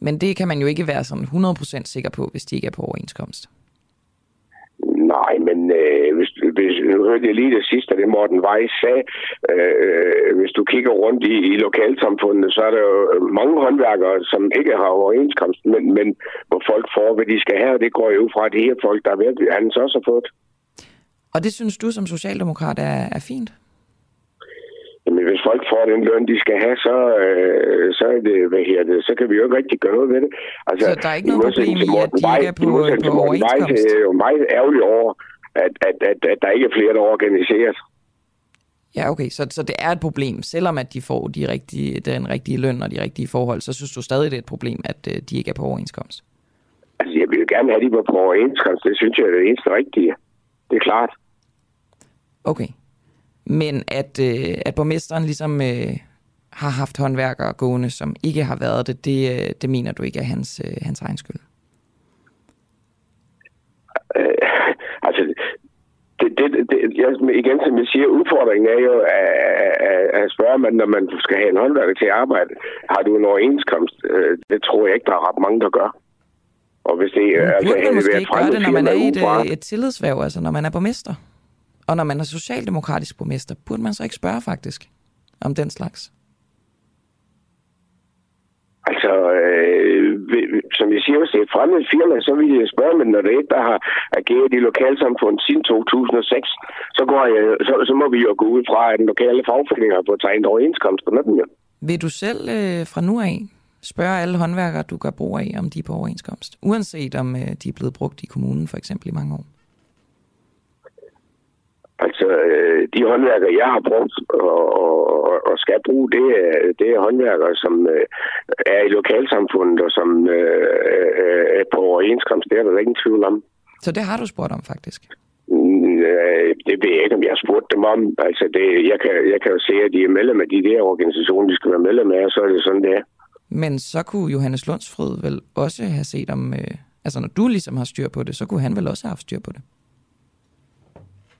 Men det kan man jo ikke være sådan 100% sikker på, hvis de ikke er på overenskomst. Nej, men øh, hvis, hvis, nu hørte jeg lige det sidste, det Morten Weiss sagde. Øh, hvis du kigger rundt i, i lokalsamfundet, så er der jo mange håndværkere, som ikke har overenskomst, men, men hvor folk får, hvad de skal have, og det går jo fra de her folk, der er ved, han så også har fået. Og det synes du som socialdemokrat er, er fint? Jamen, hvis folk får den løn, de skal have, så, øh, så, er det, hvad her det, så kan vi jo ikke rigtig gøre noget ved det. Altså, så der er ikke noget problem i, at de ikke er på, på overenskomst? Det er jo meget ærgerligt over, at, at, at, at der ikke er flere, der organiseres. Ja, okay, så, så det er et problem, selvom at de får de rigtige, den rigtige løn og de rigtige forhold, så synes du stadig, det er et problem, at øh, de ikke er på overenskomst? Altså, jeg vil jo gerne have, at de var på overenskomst. Det synes jeg er det eneste rigtige. Det er klart. Okay. Men at, øh, at borgmesteren ligesom øh, har haft håndværkere gående, som ikke har været det, det, øh, det mener du ikke er hans, øh, hans egen skyld? Øh, altså, det, det, det, jeg, igen som jeg siger, udfordringen er jo at, at, at spørge, man, når man skal have en håndværker til at arbejde, har du en overenskomst? Øh, Det tror jeg ikke, der er ret mange, der gør. Og hvis det, Men altså, burde man måske ikke gøre det, når man er i et, et tillidsværv, altså når man er borgmester? Og når man er socialdemokratisk borgmester, burde man så ikke spørge faktisk om den slags? Altså, øh, som jeg siger, hvis det er et fremmed firma, så vil jeg spørge, men når det er et, der har ageret i lokalsamfundet siden 2006, så, går jeg, så, så må vi jo gå ud fra, at den lokale fagforening har fået tegnet overenskomst på den. jo. Vil du selv øh, fra nu af spørge alle håndværkere, du gør brug af, om de er på overenskomst? Uanset om øh, de er blevet brugt i kommunen for eksempel i mange år. Altså, øh, de håndværkere, jeg har brugt og, og, og skal bruge, det er, det er håndværkere, som øh, er i lokalsamfundet og som øh, er på overenskomst. Det er der ingen tvivl om. Så det har du spurgt om faktisk. Mm, Det ved jeg ikke, om jeg har spurgt dem om. Altså, det, jeg, kan, jeg kan jo se, at de er medlem af de der organisationer, de skal være medlem af, og så er det sådan, det er. Men så kunne Johannes Lundsfrød vel også have set om... Øh, altså når du ligesom har styr på det, så kunne han vel også have haft styr på det.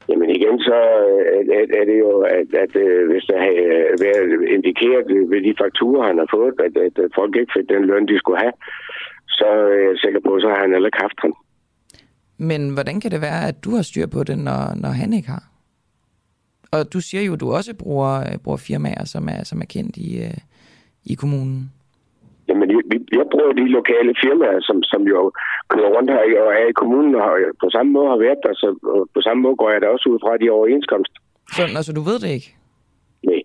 Jamen igen, så øh, er, er, det jo, at, at øh, hvis der øh, har været indikeret ved de fakturer, han har fået, at, at, at folk ikke fik den løn, de skulle have, så er jeg sikker på, så har han heller ikke haft den. Men hvordan kan det være, at du har styr på det, når, når han ikke har? Og du siger jo, at du også bruger, bruger firmaer, som er, som er kendt i, i kommunen. Jeg, bruger de lokale firmaer, som, som jo kører rundt her og er i kommunen, og på samme måde har været der, så på samme måde går jeg da også ud fra de overenskomst. Så altså, du ved det ikke? Nej.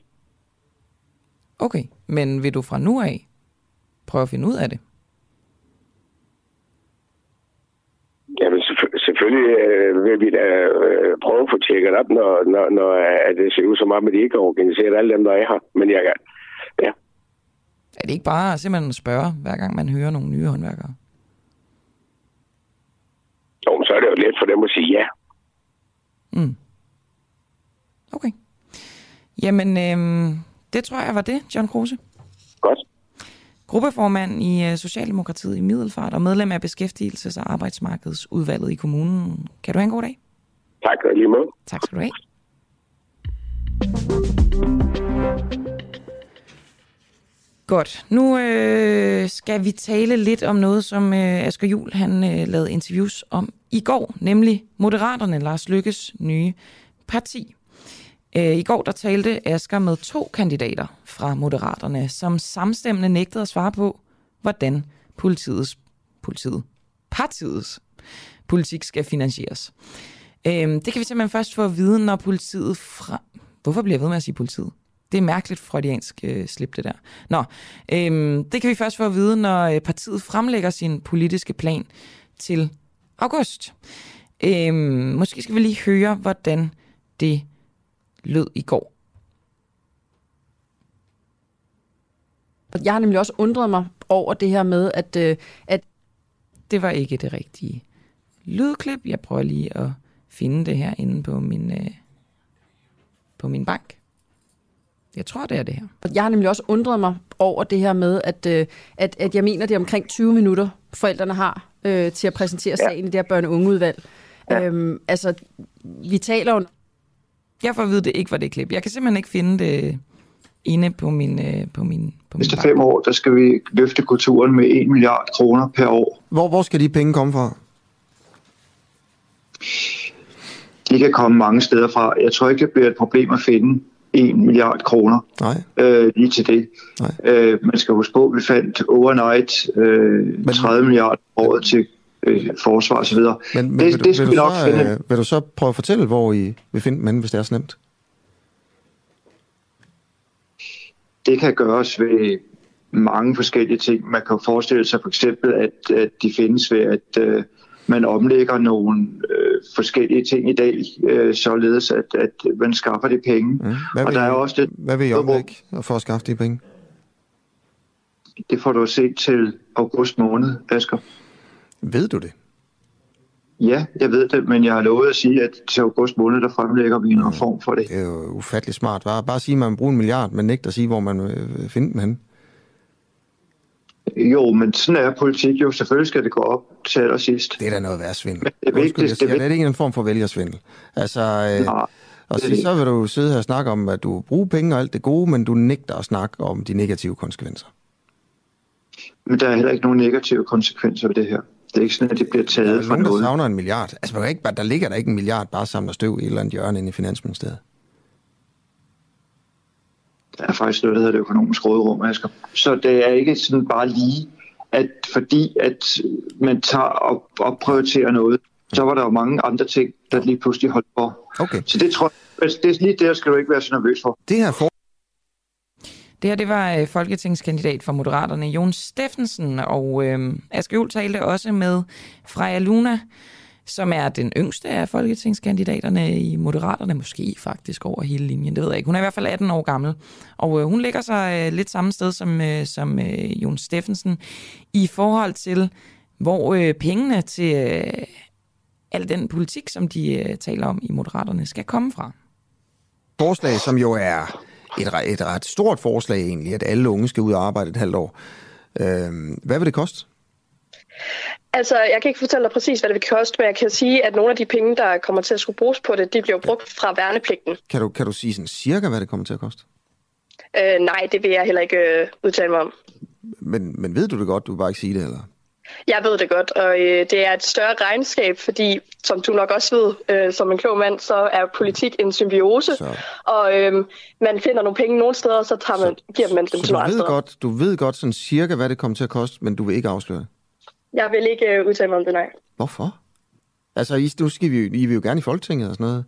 Okay, men vil du fra nu af prøve at finde ud af det? Jamen, selvfø- selvfølgelig øh, vil vi da øh, prøve at få tjekket op, når, når, når at det ser ud som om, at de ikke har organiseret alle dem, der er her. Men jeg, ja, Er det ikke bare simpelthen at spørge, hver gang man hører nogle nye håndværkere? jo, så er det jo let for dem at sige ja. Mm. Okay. Jamen, øhm, det tror jeg var det, John Kruse. Godt. Gruppeformand i øh, Socialdemokratiet i Middelfart og medlem af Beskæftigelses- og Arbejdsmarkedsudvalget i kommunen. Kan du have en god dag? Tak, og lige måde. Tak skal du have. Godt. Nu øh, skal vi tale lidt om noget, som øh, Asger Jul han øh, lavede interviews om i går, nemlig Moderaterne, Lars Lykkes nye parti. Øh, I går der talte Asger med to kandidater fra Moderaterne, som samstemmende nægtede at svare på, hvordan politiets, politiet, partiets politik skal finansieres. Øh, det kan vi simpelthen først få at vide, når politiet fra... Hvorfor bliver jeg ved med at sige politiet? Det er mærkeligt freudiansk øh, slip, det der. Nå, øhm, det kan vi først få at vide, når øh, partiet fremlægger sin politiske plan til august. Øhm, måske skal vi lige høre, hvordan det lød i går. Jeg har nemlig også undret mig over det her med, at, øh, at Det var ikke det rigtige lydklip. Jeg prøver lige at finde det her inde på min, øh, på min bank. Jeg tror, det er det her. jeg har nemlig også undret mig over det her med, at, øh, at, at jeg mener, det er omkring 20 minutter, forældrene har øh, til at præsentere Ja. sagen i det her børne- og ungeudvalg. Ja. Øhm, altså, vi taler jo... Jeg får at vide, det ikke var det klip. Jeg kan simpelthen ikke finde det inde på min, øh, på min, på min næste bank. fem år, der skal vi løfte kulturen med 1 milliard kroner per år. Hvor, hvor skal de penge komme fra? De kan komme mange steder fra. Jeg tror ikke, det bliver et problem at finde 1 milliard kroner Nej. øh, lige til det. Nej. Øh, man skal huske på, at vi fandt overnight øh, 30 milliarder om året til øh, forsvar osv. Men, men Det- vil, det skal vil, vi nok så, finde. øh, vil du så prøve at fortælle, hvor I vil finde dem, hvis det er så nemt? Det kan gøres ved mange forskellige ting. Man kan forestille sig for eksempel, at, at de findes ved, at øh, man omlægger nogle øh, forskellige ting i dag, øh, således at, at man skaffer det penge. Mm. Hvad og der er også det, hvad vil I omlægge for at skaffe de penge? det får du se til august måned, Asger. Ved du det? Ja, jeg ved det, men jeg har lovet at sige, at til august måned, der fremlægger vi en reform for det. Det er jo ufattelig smart. Bare, bare sige, at man bruger en milliard, men nægter at sige, hvor man vil finde den hen. Jo, men sådan er politik jo. Selvfølgelig skal det gå op til allersidst. Det er da noget værd svindel. Men det er Undskyld, vigtigt, jeg siger, det det er ikke en form for vælgersvindel. Altså, øh, Nej, og så, så vil du sidde her og snakke om, at du bruger penge og alt det gode, men du nægter at snakke om de negative konsekvenser. Men der er heller ikke nogen negative konsekvenser ved det her. Det er ikke sådan, at det bliver Der taget er fra nogen, der noget. savner en milliard. Altså, man kan ikke, bare- der ligger der ikke en milliard bare samler støv i et eller andet hjørne inde i Finansministeriet. Der er faktisk noget, der hedder det økonomiske råderum, Asger. Så det er ikke sådan bare lige, at fordi at man tager og, og prioriterer noget, så var der jo mange andre ting, der lige pludselig holdt for. Okay. Så det tror jeg, altså, det er lige der, skal du ikke være så nervøs for. Det her for... Det her, det var øh, folketingskandidat for Moderaterne, Jon Steffensen, og øh, Asger Juhl talte også med Freja Luna, som er den yngste af folketingskandidaterne i Moderaterne, måske faktisk over hele linjen, det ved jeg ikke. Hun er i hvert fald 18 år gammel, og øh, hun ligger sig øh, lidt samme sted som, øh, som øh, Jon Steffensen i forhold til, hvor øh, pengene til øh, al den politik, som de øh, taler om i Moderaterne, skal komme fra. forslag, som jo er et, et ret stort forslag egentlig, at alle unge skal ud og arbejde et halvt år. Øh, hvad vil det koste? Altså, jeg kan ikke fortælle dig præcis, hvad det vil koste, men jeg kan sige, at nogle af de penge, der kommer til at skulle bruges på det, de bliver brugt fra værnepligten. Kan du, kan du sige sådan cirka, hvad det kommer til at koste? Øh, nej, det vil jeg heller ikke øh, udtale mig om. Men, men ved du det godt, du vil bare ikke sige det, eller? Jeg ved det godt, og øh, det er et større regnskab, fordi, som du nok også ved, øh, som en klog mand, så er politik en symbiose, Så, og øh, man finder nogle penge nogle steder, og så tager man, giver man dem så til nogle andre godt, du ved godt sådan cirka, hvad det kommer til at koste, men du vil ikke afsløre det. Jeg vil ikke øh, udtale mig om det, nej. Hvorfor? Altså, I, nu skal vi, I vil jo gerne i Folketinget og sådan noget.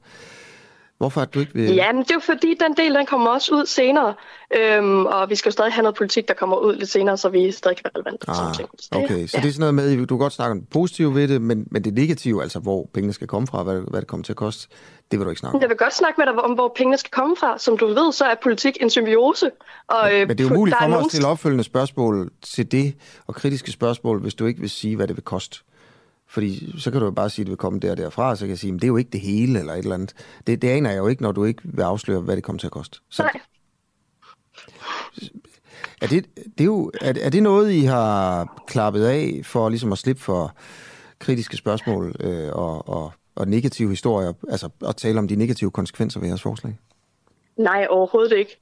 Hvorfor at du ikke vil... Ja, men det er jo fordi, den del den kommer også ud senere, øhm, og vi skal jo stadig have noget politik, der kommer ud lidt senere, så vi stadig kan være relevante. Ah, ting. Så det- okay, så det er sådan noget med, du kan godt snakke om det positive ved det, men, men det negative, altså hvor pengene skal komme fra, hvad, hvad det kommer til at koste, det vil du ikke snakke om. Jeg vil godt snakke med dig om, hvor pengene skal komme fra. Som du ved, så er politik en symbiose. Og, øh, Men det er umuligt for mig at stille opfølgende spørgsmål til det, og kritiske spørgsmål, hvis du ikke vil sige, hvad det vil koste. Fordi så kan du jo bare sige, at det vil komme der og derfra, og så kan jeg sige, at det er jo ikke det hele, eller et eller andet. Det, det aner jeg jo ikke, når du ikke vil afsløre, hvad det kommer til at koste. Så, Nej. Er det, det er, jo, er, er det noget, I har klappet af for ligesom at slippe for kritiske spørgsmål øh, og, og, og negative historier, altså at tale om de negative konsekvenser ved jeres forslag? Nej, overhovedet ikke.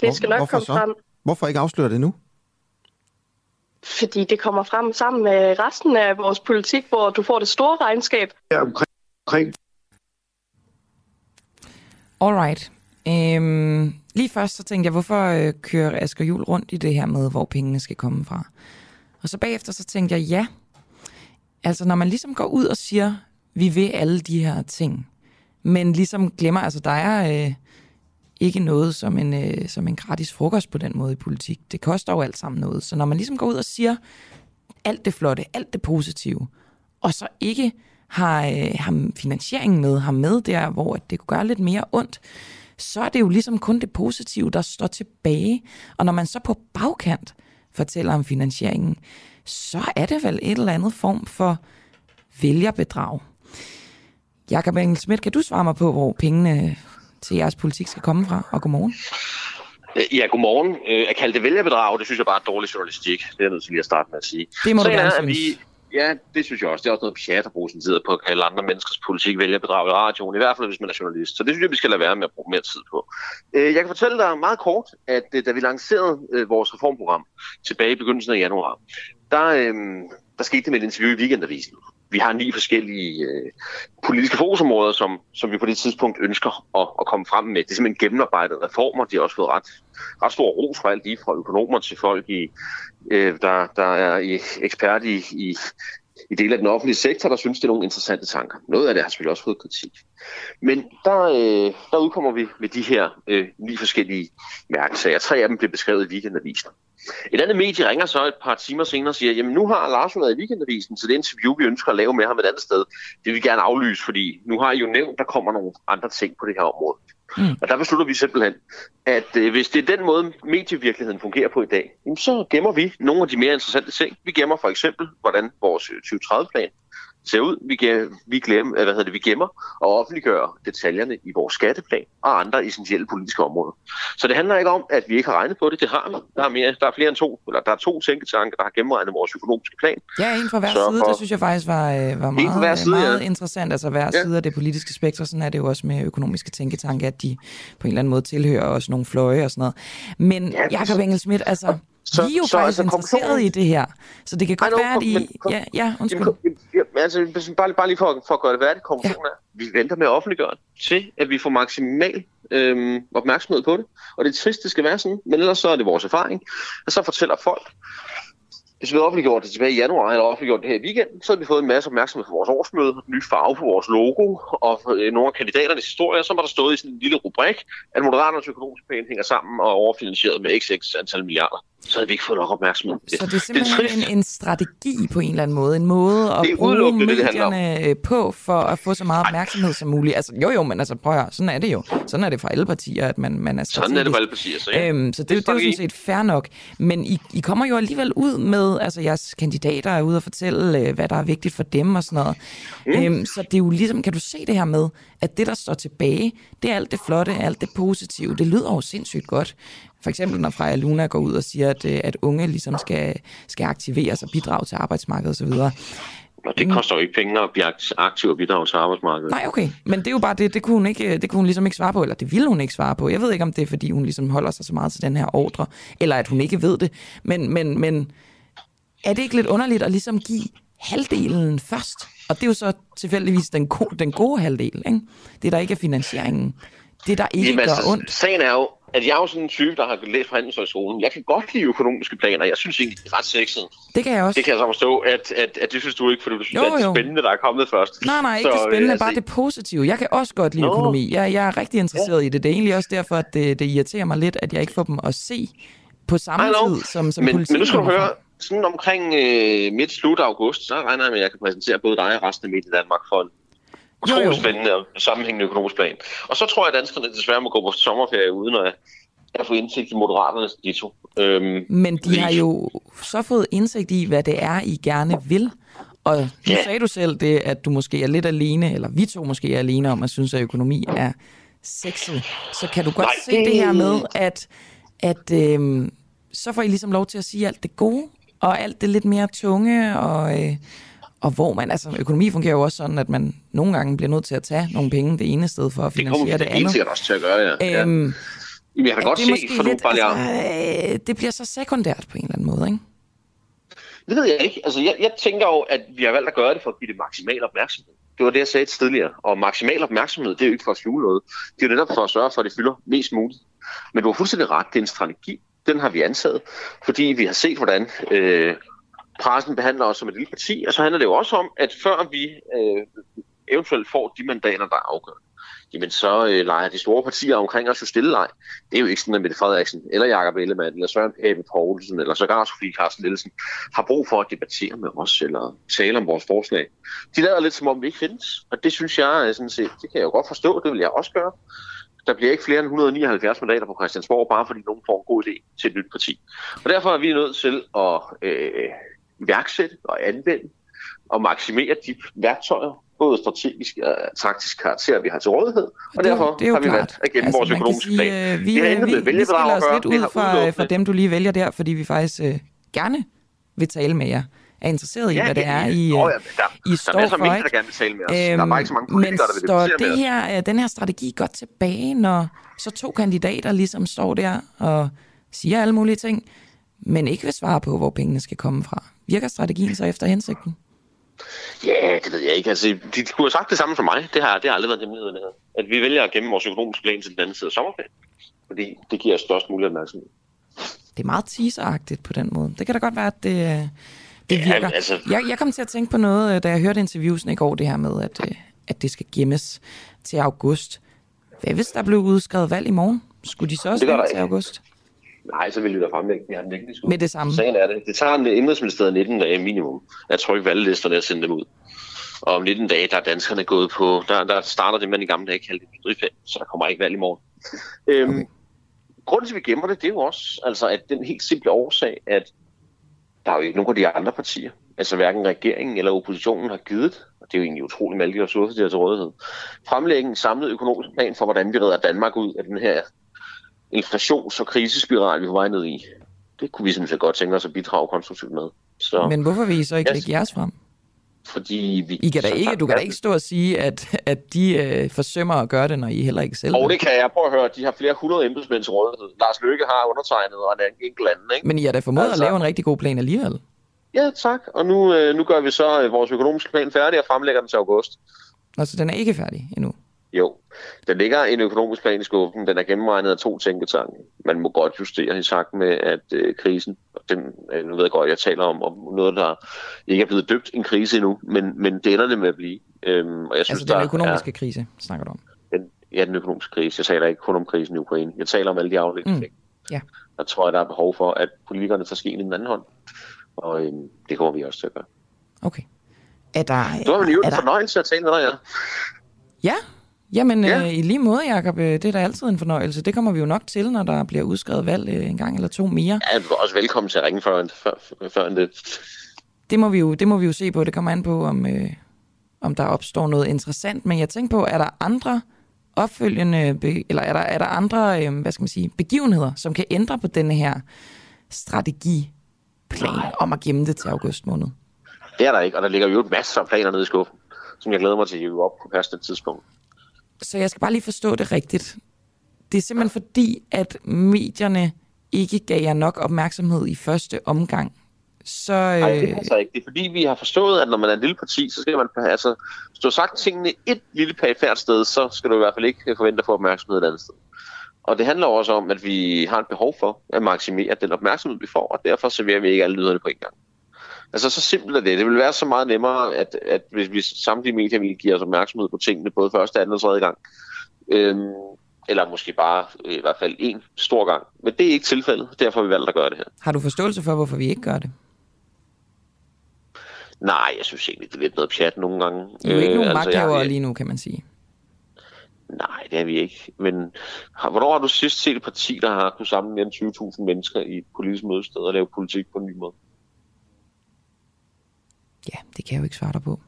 Det skal nok komme så? frem, Hvorfor ikke afsløre det nu? Fordi det kommer frem sammen med resten af vores politik, hvor du får det store regnskab. Ja, omkring, omkring Alright. Øhm, lige først så tænkte jeg, hvorfor øh, kører Asger Jul rundt i det her med, hvor pengene skal komme fra? Og så bagefter så tænkte jeg, ja, altså når man ligesom går ud og siger, vi vil alle de her ting, men ligesom glemmer, altså der er øh, ikke noget som en, øh, som en gratis frokost på den måde i politik. Det koster jo alt sammen noget. Så når man ligesom går ud og siger alt det flotte, alt det positive, og så ikke har, øh, har finansieringen med, har med der, hvor det kunne gøre lidt mere ondt, så er det jo ligesom kun det positive, der står tilbage. Og når man så på bagkant fortæller om finansieringen, så er det vel et eller andet form for vælgerbedrag. Jakob Engel Schmidt, kan du svare mig på, hvor pengene til jeres politik skal komme fra? Og godmorgen. Øh, Ja, godmorgen. Øh, At kalde det vælgerbedrag, det synes jeg bare er dårlig journalistik. Det er jeg nødt til lige at starte med at sige. Det må du Sagen gerne er, synes. vi, Ja, det synes jeg også. Det er også noget pjat at bruge sin tid på at kalde andre menneskers politik vælgerbedrag i radioen. I hvert fald, hvis man er journalist. Så det synes jeg, vi skal lade være med at bruge mere tid på. Øh, Jeg kan fortælle dig meget kort, at da vi lancerede vores reformprogram tilbage i begyndelsen af januar, der, der skete det med et interview i Weekendavisen. Vi har ni forskellige øh, politiske fokusområder, som, som vi på det tidspunkt ønsker at, at komme frem med. Det er simpelthen gennemarbejdede reformer. De har også fået ret, ret stor ros fra alt lige fra økonomer til folk, i, øh, der, der er i, ekspert i, i, i dele af den offentlige sektor, der synes, det er nogle interessante tanker. Noget af det har selvfølgelig også fået kritik. Men der, øh, der udkommer vi med de her øh, ni forskellige mærkesager. Tre af dem blev beskrevet i weekendavisen. Et andet medie ringer så et par timer senere og siger, jamen nu har Lars været i weekendavisen, så det interview, vi ønsker at lave med ham et andet sted, det vil vi gerne aflyse, fordi nu har I jo nævnt, der kommer nogle andre ting på det her område. Mm. Og der beslutter vi simpelthen, at øh, hvis det er den måde, medievirkeligheden fungerer på i dag, jamen, så gemmer vi nogle af de mere interessante ting. Vi gemmer for eksempel, hvordan vores øh, 2030-plan ser ud. Vi, vi, glemme, hvad hedder det, vi gemmer og offentliggør detaljerne i vores skatteplan og andre essentielle politiske områder. Så det handler ikke om, at vi ikke har regnet på det. Det har vi. Der er, mere, der er flere end to, eller der er to tænketanke, der har gennemregnet vores økonomiske plan. Ja, en fra hver Så side. for- Det synes jeg faktisk var, øh, var fra hver meget, side, meget ja. interessant. Altså hver Ja. side af det politiske spektrum. Sådan er det jo også med økonomiske tænketanke, at de på en eller anden måde tilhører også nogle fløje og sådan noget. Men ja, Jacob Engelsmidt, altså, så- vi er jo så faktisk altså interesseret i det her. Så det kan godt know, være, at I... men- Ja, ja, undskyld. Jamen, ja, men altså, bare, bare lige for, for at gøre det værdigt, konklusionen er, vi venter med at offentliggøre det, til at vi får maksimal øhm, opmærksomhed på det. Og det er trist, det skal være sådan, men ellers så er det vores erfaring. Og så fortæller folk, hvis vi havde offentliggjort det tilbage i januar, eller offentliggjort det her i weekenden, så havde vi fået en masse opmærksomhed på vores årsmøde, ny farve på vores logo, og øh, nogle af kandidaternes historier, så var der stået i sådan en lille rubrik, at Moderaternes økonomiske plan hænger sammen og er overfinansieret med xx antal milliarder. Så havde vi ikke fået nok opmærksomhed. Så det er simpelthen en, en strategi på en eller anden måde. En måde at Det er bruge udelukkende det, det medierne øh, på for at få så meget opmærksomhed som muligt. Altså, jo jo, men altså prøv at høre, sådan er det jo. Sådan er det for alle partier, at man, man er Sådan er det strategisk. for alle partier. Så, ja. Øhm, så det, Det er det, det er jo sådan set fair nok. Men I, I kommer jo alligevel ud med, altså jeres kandidater er ude og fortælle, øh, hvad der er vigtigt for dem og sådan noget. Mm. Øhm, så det er jo ligesom, kan du se det her med, at det, der står tilbage, det er alt det flotte, alt det positive. Det lyder jo sindssygt godt. For eksempel, når Freja Luna går ud og siger, at, øh, at unge ligesom skal, skal aktiveres og bidrage til arbejdsmarkedet osv. Og det koster jo ikke penge at blive akt- aktiv og bidrage til arbejdsmarkedet. Nej, okay. Men det er jo bare det, det kunne, hun ikke, det kunne hun ligesom ikke svare på, eller det ville hun ikke svare på. Jeg ved ikke, om det er, fordi hun ligesom holder sig så meget til den her ordre, eller at hun ikke ved det. Men, men, men er det ikke lidt underligt at ligesom give halvdelen først? Og det er jo så tilfældigvis den, go- den gode halvdel, ikke? Det, der ikke er finansieringen. Det, der ikke Jamen, gør altså, ondt. Sagen er jo, at jeg er jo sådan en type, der har læst forhandlingshøjskolen. Jeg kan godt lide økonomiske planer. Jeg synes egentlig, det er ret sexet. Det kan jeg også. Det kan jeg så forstå, at, at, at det synes du ikke, fordi du synes, Jo, at det er spændende, der er kommet først. Nej, nej, ikke Så, det spændende, øh, bare det positive. Jeg kan også godt lide Nå. økonomi. Jeg, jeg er rigtig interesseret i det. Det er egentlig også derfor, at det, det irriterer mig lidt, at jeg ikke får dem at se på samme tid, som, som men, politik men nu skal du høre, sådan omkring øh, midt slut august, så regner jeg med, at jeg kan præsentere både dig og resten af Midt i Danmark for en Jo, jo. utrolig spændende og sammenhængende økonomisk plan. Og så tror jeg, at danskerne desværre må gå på sommerferie uden at, at få indsigt i moderaternes ditto. Øhm, Men de har jo så fået indsigt i, hvad det er, I gerne vil. Og nu Ja. sagde du selv det, at du måske er lidt alene, eller vi to måske er alene om at synes, at økonomi er sexet. Så kan du godt Nej, se det... det- her med, at, at øhm, så får I ligesom lov til at sige alt det gode, og alt det lidt mere tunge, og, øh, og hvor man, altså økonomi fungerer jo også sådan, at man nogle gange bliver nødt til at tage nogle penge det ene sted for at det kommer finansiere det, helt andet. sikkert også til at gøre, ja. ja. Øhm, Jamen, jeg kan godt det se, for nu lidt, bare lige... altså, øh, det bliver så sekundært på en eller anden måde, ikke? Det ved jeg ikke. Altså, jeg, jeg tænker jo, at vi har valgt at gøre det for at give det maksimal opmærksomhed. Det var det, jeg sagde tidligere. Og maksimal opmærksomhed, det er jo ikke for at skjule noget. Det er jo netop for at sørge for, at det fylder mest muligt. Men du har fuldstændig ret. Det er en strategi. Den har vi antaget, fordi vi har set, hvordan øh, pressen behandler os som et lille parti. Og så handler det jo også om, at før vi øh, eventuelt får de mandater, der er afgørende, jamen så øh, leger de store partier omkring os jo stille leg. Det er jo ikke sådan, at Mette Frederiksen, eller Jakob Ellemann, eller Søren Pape Poulsen, eller sågar Sofie Carsten Nielsen, har brug for at debattere med os, eller tale om vores forslag. De lader lidt, som om vi ikke findes, og det synes jeg er sådan set, det kan jeg jo godt forstå, det vil jeg også gøre. Der bliver ikke flere end 179 mandater på Christiansborg, bare fordi nogen får en god idé til et nyt parti. Og derfor er vi nødt til at øh, iværksætte og anvende og maksimere de værktøjer, både strategisk og taktisk karakter, vi har til rådighed. Og det, derfor det er jo har vi klart. valgt at gennem vores man kan økonomiske sige, plan. øh, Vi, det har øh, intet med skiller at gøre. lidt ud fra, fra dem, du lige vælger der, fordi vi faktisk øh, gerne vil tale med jer. Er interesseret i, Ja, hvad det er. I, Nå, øh, ja, men der- I der står er masser af for. medier, der gerne vil tale med os. Der er bare ikke så mange politikere, der vil Men står det her, øh, den her strategi godt tilbage, når så to kandidater ligesom står der og siger alle mulige ting, men ikke vil svare på, hvor pengene skal komme fra? Virker strategien så efter hensigten? Ja, det ved jeg ikke. Altså, de kunne have sagt det samme som mig. Det har, det har aldrig været hemmeligheden her. At vi vælger at gemme vores økonomiske plan til den anden side af sommerferien. Fordi det giver os størst mulig opmærksomhed. Det er meget teaseragtigt på den måde. Det kan da godt være, at det, øh, Det virker. Ja, altså, Jeg, jeg kom til at tænke på noget, øh, da jeg hørte interviewsen i går, det her med, at, øh, at det skal gemmes til august. Hvad hvis der blev udskrevet valg i morgen? Skulle de så også vente til august? Nej, så vil vi da fremlægge den. Jeg har den ikke diskuteret. Med det samme. Sagen er det. Det tager en indrigsministeriet 19 dage minimum at trykke valglisterne og sende dem ud. Og om 19 dage, der er danskerne gået på, der, der starter det, man i gamle dage kaldte bedriftsvalg, så der kommer ikke valg i morgen. Øhm, okay. Grunden til, at vi gemmer det, det er jo også, altså, at den helt simple årsag, at der er jo ikke nogen af de andre partier, altså hverken regeringen eller oppositionen har givet, og det er jo egentlig utrolig maldige ressourcer, de har til rådighed, fremlægge en samlet økonomisk plan for, hvordan vi redder Danmark ud af den her inflations- og krisespiral, vi er på vej ned i. Det kunne vi simpelthen godt tænke os at bidrage konstruktivt med. Så, Men hvorfor vil I så ikke Yes. lægge jeres frem? fordi vi... I kan da ikke, du kan da ikke stå og sige, at, at de øh, forsømmer at gøre det, når I heller ikke selv Og det kan jeg. Prøv at høre, de har flere hundrede embedsmænd til rådighed. Lars Løkke har undertegnet, og en enkelt anden, ikke? Men I har da formået Altså- at lave en rigtig god plan alligevel. Ja, tak. Og nu, øh, nu gør vi så øh, vores økonomiske plan færdig og fremlægger den til august. Altså, den er ikke færdig endnu. Jo, der ligger en økonomisk plan i skuffen. Den er gennemregnet af to tænketanke. Man må godt justere i takt med, at øh, krisen, den, øh, nu ved jeg godt, jeg taler om, om noget, der ikke er blevet døbt en krise endnu, men, men det ender det med at blive. Øhm, og jeg synes, Altså, den økonomiske er, krise, snakker du om. den, ja, den økonomiske krise. Jeg taler ikke kun om krisen i Ukraine. Jeg taler om alle de afledte Mm. ting. Ja. Der tror jeg, der er behov for, at politikerne tager skeen i den anden hånd. Og øhm, det kommer vi også til at gøre. Okay. Er der, Det var jo en fornøjelse at tale med dig, ja. Ja, jamen Ja. Øh, i lige måde, Jacob, øh, det er da altid en fornøjelse. Det kommer vi jo nok til, når der bliver udskrevet valg øh, en gang eller to mere. Ja, du er også velkommen til at ringe før, før, før det. Det må vi jo, det må vi jo se på. Det kommer an på, om, øh, om der opstår noget interessant. Men jeg tænker på, er der andre opfølgende, eller er der, er der andre, øh, hvad skal man sige, begivenheder, som kan ændre på denne her strategiplan om at gemme det til august måned? Det er der ikke, og der ligger jo masser af planer nede i skuffen, som jeg glæder mig til at hive op på passende tidspunkt. Så jeg skal bare lige forstå det rigtigt. Det er simpelthen fordi, at medierne ikke gav jer nok opmærksomhed i første omgang. Så, øh, Nej, det passer ikke. Det er fordi, vi har forstået, at når man er et lille parti, så skal man, altså, hvis du har sagt tingene et lille perifært sted, så skal du i hvert fald ikke forvente at få opmærksomhed et andet sted. Og det handler også om, at vi har et behov for at maksimere den opmærksomhed, vi får, og derfor serverer vi ikke alle lyderne på en gang. Altså, så simpelt er det. Det vil være så meget nemmere, at, at hvis vi samtlige medier ville give os opmærksomhed på tingene, både første, anden og tredje gang. Øhm, eller måske bare øh, i hvert fald en stor gang. Men det er ikke tilfældet, derfor har vi valgt at gøre det her. har du forståelse for, hvorfor vi ikke gør det? Nej, jeg synes egentlig, det er lidt noget pjat nogle gange. I er jo ikke nogen jeg- magthavere lige nu, kan man sige. Nej, det er vi ikke. Men har, hvornår har du sidst set et parti, der har kunnet samle mere end 20.000 mennesker i et politisk mødested og lave politik på en ny måde? Ja, det kan jeg jo ikke svare dig på.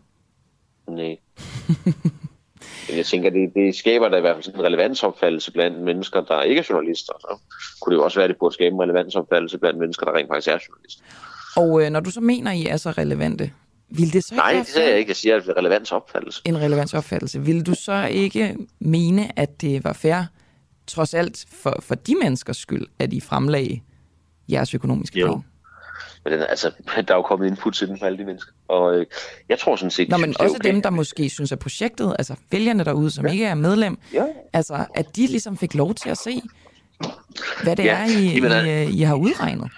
Nej. Jeg tænker, det, det skaber da i hvert fald sådan en relevansopfattelse blandt mennesker, der ikke er journalister. Så kunne det jo også være, at det burde skabe en relevansopfattelse blandt mennesker, der rent faktisk er journalister. Og øh, når du så mener, I er så relevante, vil det så Nej, det siger jeg ikke. Jeg siger, at det er relevansopfattelse. en relevansopfattelse? Vil du så ikke mene, at det var fair, trods alt for, for de menneskers skyld, at I fremlagde jeres økonomiske Jo. Men den, altså, der er jo kommet input til den for alle de mennesker. Og øh, jeg tror sådan set, Nå, men synes, også okay. dem, der måske synes, at projektet, altså vælgerne derude, som ja. ikke er medlem, Ja. altså at de ligesom fik lov til at se, hvad det Ja, er, I, jamen, I, øh, I har udregnet.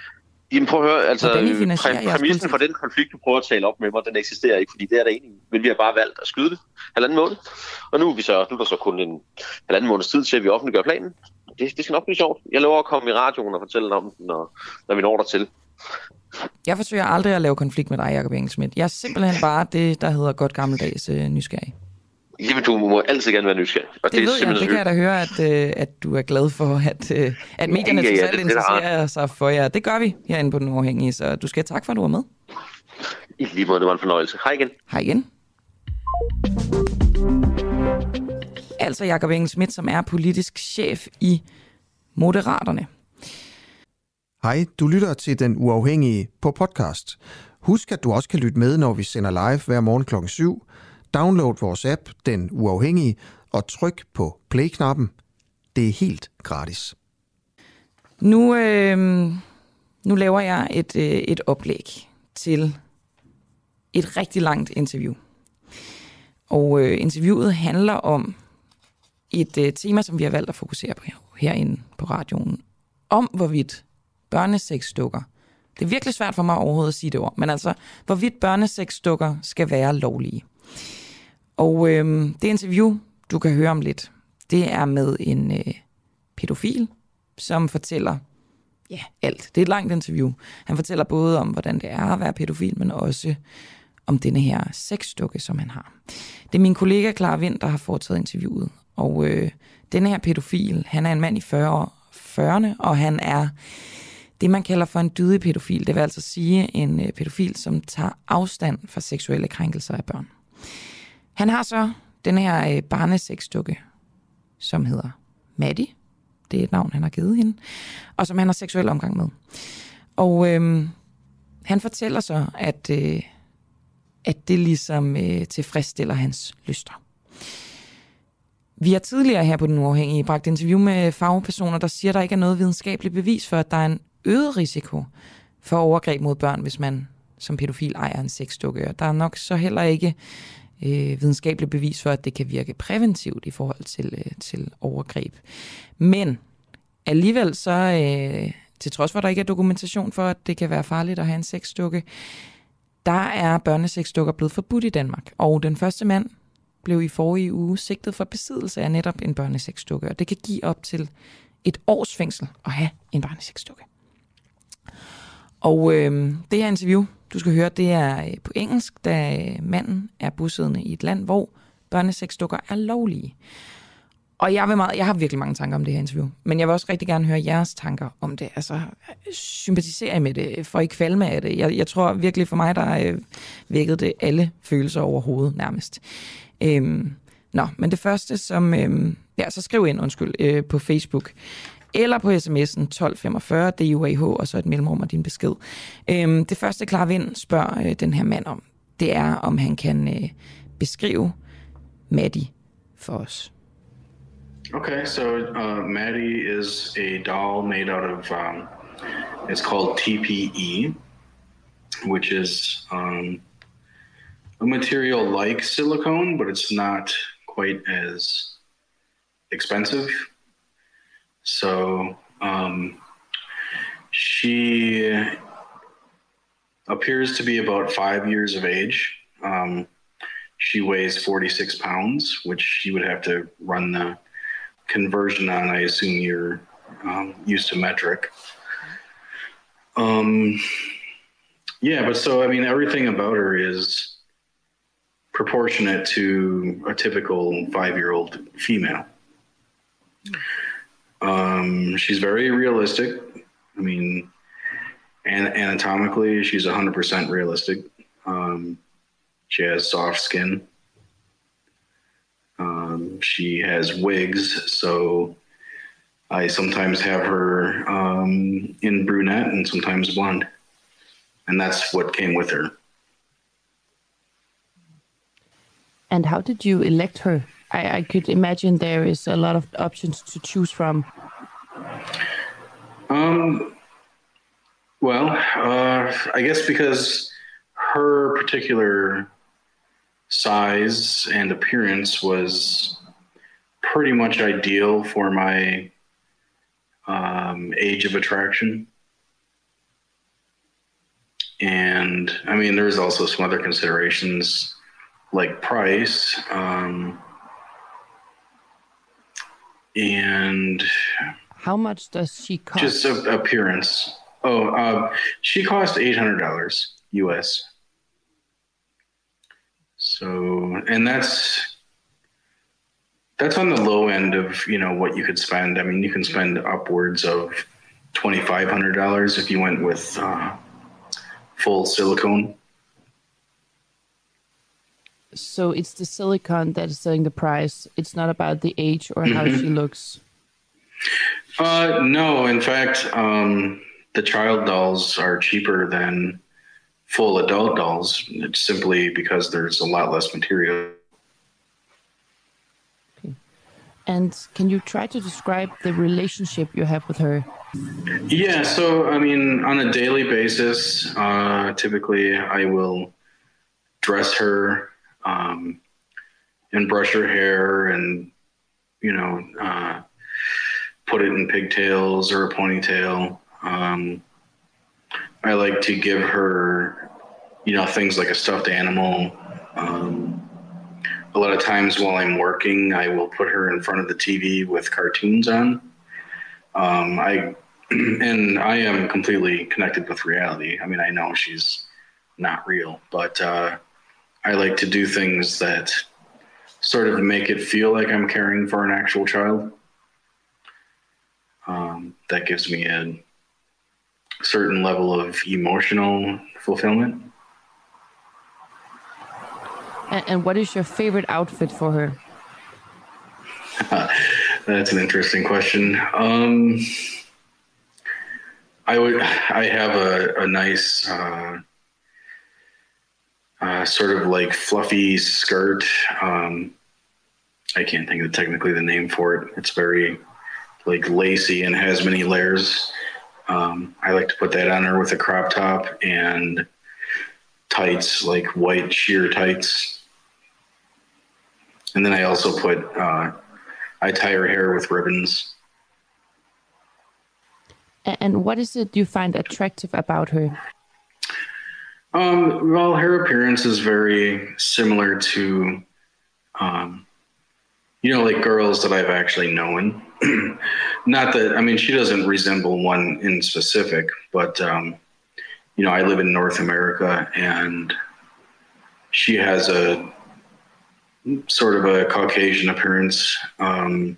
Jamen prøv at høre, altså præ- præmissen for den konflikt, du prøver at tale op med mig, den eksisterer ikke, fordi det er der i. Men vi har bare valgt at skyde det halvanden måned. Og nu er, vi så, nu er der så kun en halvanden måneds tid til, at vi offentliggør planen. Det, det skal nok blive sjovt. Jeg lover at komme i radioen og fortælle om den, når, når vi når der til. Jeg forsøger aldrig at lave konflikt med dig, Jacob Engelsmidt. Jeg er simpelthen bare det, der hedder godt gammeldags øh, nysgerrig. Jamen, du må altid gerne være nysgerrig. Og Det, det ved jeg, det kan jeg da høre, at, øh, at du er glad for, at, øh, at medierne Ja, ja, ja, det- er interesserer sig for jer. Det gør vi herinde på Den Uafhængige, så du skal have tak for, at du var med. I lige måde, det var en fornøjelse. Hej igen. Hej igen. Altså Jacob Engelsmidt, som er politisk chef i Moderaterne. Hej, du lytter til Den Uafhængige på podcast. Husk, at du også kan lytte med, når vi sender live hver morgen kl. 7. Download vores app, Den Uafhængige, og tryk på play-knappen. Det er helt gratis. Nu, øh, nu laver jeg et, øh, et oplæg til et rigtig langt interview. Og øh, interviewet handler om et øh, tema, som vi har valgt at fokusere på herinde på radioen. Om hvorvidt børnesexdukker Det er virkelig svært for mig overhovedet at sige det ord, men altså, hvorvidt børnesexdukker skal være lovlige. Og øh, det interview, du kan høre om lidt, det er med en øh, pædofil, som fortæller ja, alt. Det er et langt interview. Han fortæller både om, hvordan det er at være pædofil, men også om denne her sexdukke, som han har. Det er min kollega Clara Vind, der har foretaget interviewet. Og øh, denne her pædofil, han er en mand i 40 40'erne, og han er det, man kalder for en dydig pædofil. Det vil altså sige en øh, pædofil, som tager afstand fra seksuelle krænkelser af børn. Han har så den her øh, som hedder Maddie. Det er et navn, han har givet hende. Og som han har seksuel omgang med. Og øh, han fortæller så, at, øh, at det ligesom øh, tilfredsstiller hans lyster. Vi har tidligere her på Den Uafhængige bragt interview med fagpersoner, der siger, at der ikke er noget videnskabeligt bevis for, at der er en øget risiko for overgreb mod børn, hvis man som pædofil ejer en sexdukke. Der er nok så heller ikke øh, videnskabeligt bevis for, at det kan virke præventivt i forhold til, øh, til overgreb. Men alligevel så, øh, til trods for, at der ikke er dokumentation for, at det kan være farligt at have en sexdukke, der er børnesexdukker blevet forbudt i Danmark. Og den første mand blev i forrige uge sigtet for besiddelse af netop en børnesexdukke, og det kan give op til et års fængsel at have en børnesexdukke. Og øh, det her interview, du skal høre, det er øh, på engelsk, da øh, manden er bosiddende i et land, hvor børnesexdukker er lovlige. Og jeg, vil meget, jeg har virkelig mange tanker om det her interview, men jeg vil også rigtig gerne høre jeres tanker om det. Altså, øh, sympatisere med det, for ikke kvalme af det. Jeg, jeg tror virkelig for mig, der øh, vækkede det alle følelser overhovedet nærmest. Øhm, nå, men det første, som... Øhm, ja, så skriv ind, undskyld, øh, på Facebook eller på sms'en 1245 DUAH, og så et mellemrum og din besked. Øhm, det første, Klar Vind spørger øh, den her mand om, det er, om han kan øh, beskrive Maddie for os. Okay, so uh, Maddie is a doll made out of, um, it's called TPE, which is um, a material like silicone, but it's not quite as expensive. So um, she appears to be about five years of age. Um, she weighs 46 pounds, which she would have to run the conversion on. I assume you're um, used to metric. Um, yeah, but so I mean, everything about her is proportionate to a typical five-year-old female. Um, she's very realistic. I mean, anatomically, she's 100% realistic. Um, she has soft skin. Um, she has wigs, so I sometimes have her um, in brunette and sometimes blonde. And that's what came with her. And how did you elect her? I, I could imagine there is a lot of options to choose from. Um, well, uh, I guess because her particular size and appearance was pretty much ideal for my um, age of attraction. And I mean, there's also some other considerations like price. Um, and how much does she cost? Just a, appearance. Oh, uh, she cost eight hundred dollars U.S. So, and that's that's on the low end of you know what you could spend. I mean, you can spend upwards of twenty five hundred dollars if you went with uh, full silicone. So it's the silicone that is setting the price. It's not about the age or how she looks. Uh, no, in fact, um, the child dolls are cheaper than full adult dolls. It's simply because there's a lot less material. And can you try to describe the relationship you have with her? Yeah, so I mean, on a daily basis, uh, typically I will dress her um, and brush her hair and, you know, uh, put it in pigtails or a ponytail. Um, I like to give her, you know, things like a stuffed animal. Um, a lot of times while I'm working, I will put her in front of the TV with cartoons on. Um, I and I am completely connected with reality. I mean, I know she's not real, but uh, I like to do things that sort of make it feel like I'm caring for an actual child. Um, that gives me a certain level of emotional fulfillment. And, and what is your favorite outfit for her? That's an interesting question. Um, I would. I have a, a nice, uh, uh, sort of like fluffy skirt. Um, I can't think of technically the name for it. It's very like lacy and has many layers. Um, I like to put that on her with a crop top and tights, like white sheer tights. And then I also put, uh, I tie her hair with ribbons. And what is it you find attractive about her? Um, well, her appearance is very similar to, um, you know, like girls that I've actually known. Not that, I mean, she doesn't resemble one in specific, but, um, you know, I live in North America and she has a sort of a Caucasian appearance. Um,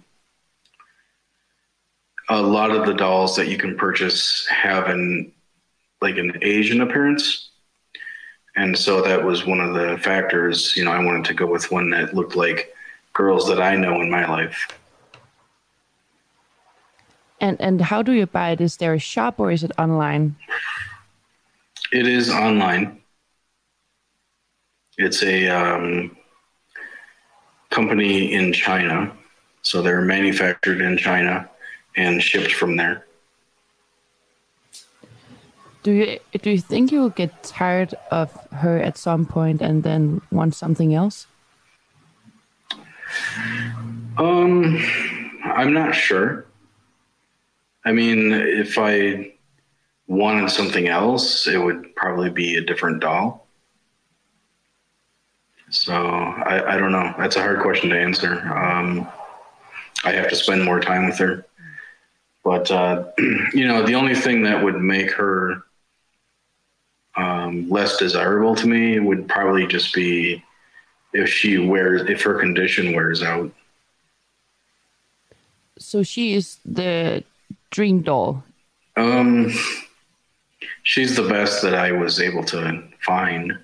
a lot of the dolls that you can purchase have an like an Asian appearance. And so that was one of the factors, you know, I wanted to go with one that looked like girls that I know in my life. And and how do you buy it? Is there a shop or is it online? It is online. It's a um, company in China. So they're manufactured in China and shipped from there. Do you do you think you will get tired of her at some point and then want something else? Um, I'm not sure. I mean, if I wanted something else, it would probably be a different doll. So I, I don't know. That's a hard question to answer. Um, I have to spend more time with her. But uh, you know, the only thing that would make her um, less desirable to me would probably just be if she wears if her condition wears out. So she is the dream doll. Um, she's the best that I was able to find.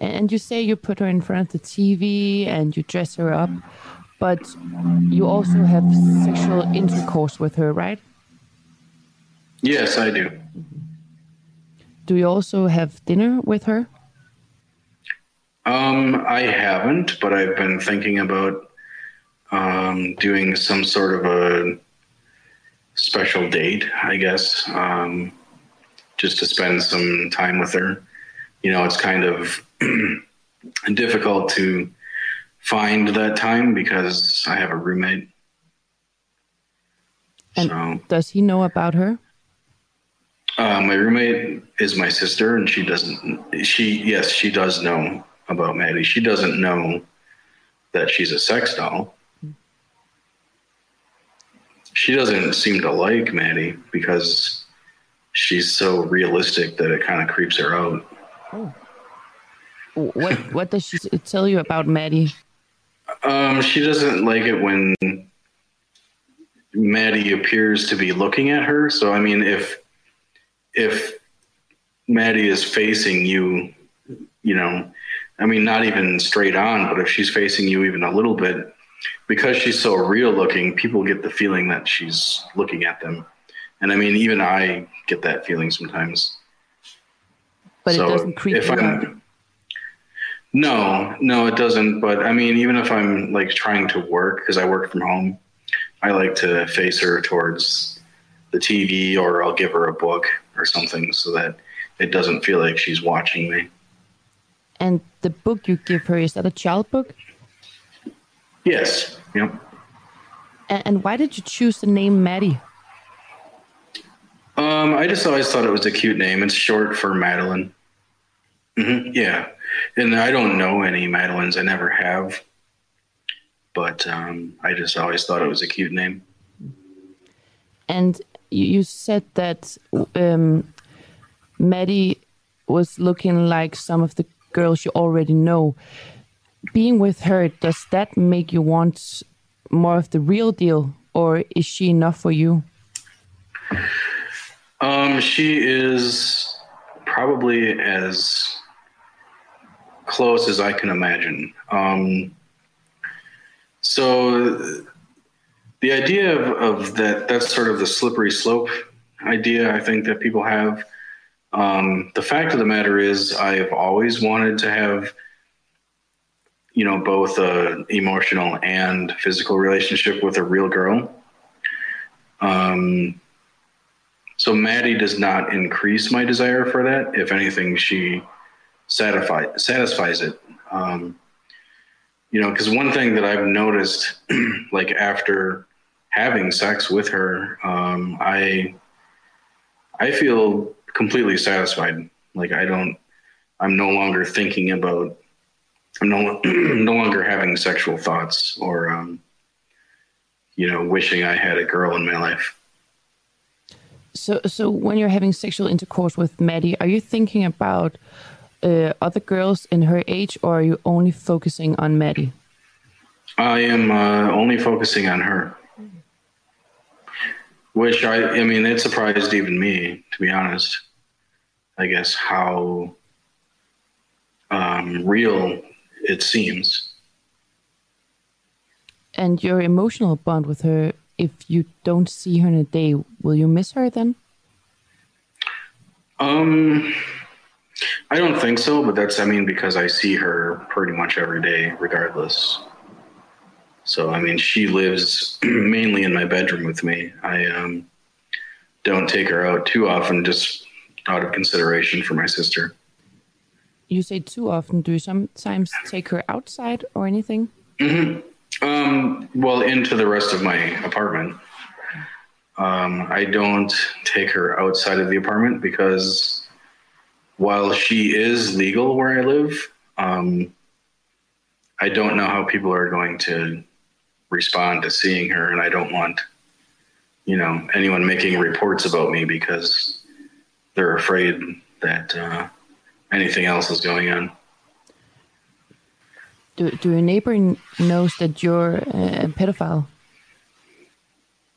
And you say you put her in front of the TV and you dress her up, but you also have sexual intercourse with her, right? Yes, I do. Do you also have dinner with her? Um, I haven't, but I've been thinking about um, doing some sort of a special date, I guess, um, just to spend some time with her. You know, it's kind of difficult to find that time because I have a roommate. And so, does he know about her? Uh, my roommate is my sister, and she doesn't. She yes, she does know about Maddie. She doesn't know that she's a sex doll. She doesn't seem to like Maddie because she's so realistic that it kind of creeps her out. What What does she tell you about Maddie? Um, she doesn't like it when Maddie appears to be looking at her. So I mean, if if Maddie is facing you, you know, I mean, not even straight on, but if she's facing you even a little bit, because she's so real looking, people get the feeling that she's looking at them. And I mean, even I get that feeling sometimes. But So it doesn't creep if I'm- out. No, no, it doesn't. But I mean, even if I'm like trying to work, because I work from home, I like to face her towards the TV or I'll give her a book or something so that it doesn't feel like she's watching me. And the book you give her is that a child book? Yes. Yep. And, why did you choose the name Maddie? Um, I just always thought it was a cute name. It's short for Madeline. hmm yeah, and I don't know any Madelines. I never have, but um, I just always thought it was a cute name. And you, said that um, Maddie was looking like some of the girls you already know. Being with her, does that make you want more of the real deal, or is she enough for you? Um, she is probably as close as I can imagine. Um, so the idea of, of that, that's sort of the slippery slope idea I think that people have. Um, the fact of the matter is, I've always wanted to have, you know, both a emotional and physical relationship with a real girl. Um, so Maddie does not increase my desire for that. If anything, she satisfy, satisfies it. Um, you know, because one thing that I've noticed, like after having sex with her, um, I I feel completely satisfied. Like I don't, I'm no longer thinking about, I'm no no longer having sexual thoughts or, um, you know, wishing I had a girl in my life. So, so when you're having sexual intercourse with Maddie, are you thinking about uh, other girls in her age, or are you only focusing on Maddie? I am uh, only focusing on her, which I, I mean, it surprised even me, to be honest. I guess how um, real it seems. And your emotional bond with her, if you don't see her in a day, will you miss her then? Um, I don't think so, but that's, I mean, because I see her pretty much every day, regardless. So, I mean, she lives mainly in my bedroom with me. I um, don't take her out too often, just out of consideration for my sister. You say too often. Do you sometimes take her outside or anything? hmm Um, well, into the rest of my apartment. Um, I don't take her outside of the apartment because while she is legal where I live, um, I don't know how people are going to respond to seeing her, and I don't want, you know, anyone making reports about me because they're afraid that uh, anything else is going on. Do, do your neighbor knows that you're a pedophile?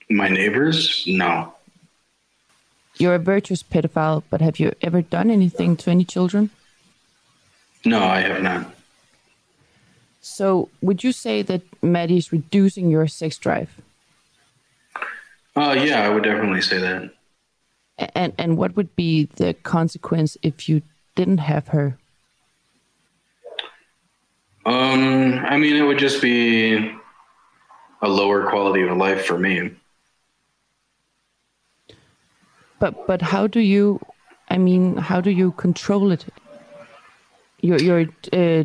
My neighbors, no. You're a virtuous pedophile, but have you ever done anything to any children? No, I have not. So, would you say that Maddie is reducing your sex drive? Uh, yeah, I would definitely say that. And and what would be the consequence if you didn't have her? Um, I mean, it would just be a lower quality of life for me. But but how do you? I mean, how do you control it? Your your uh,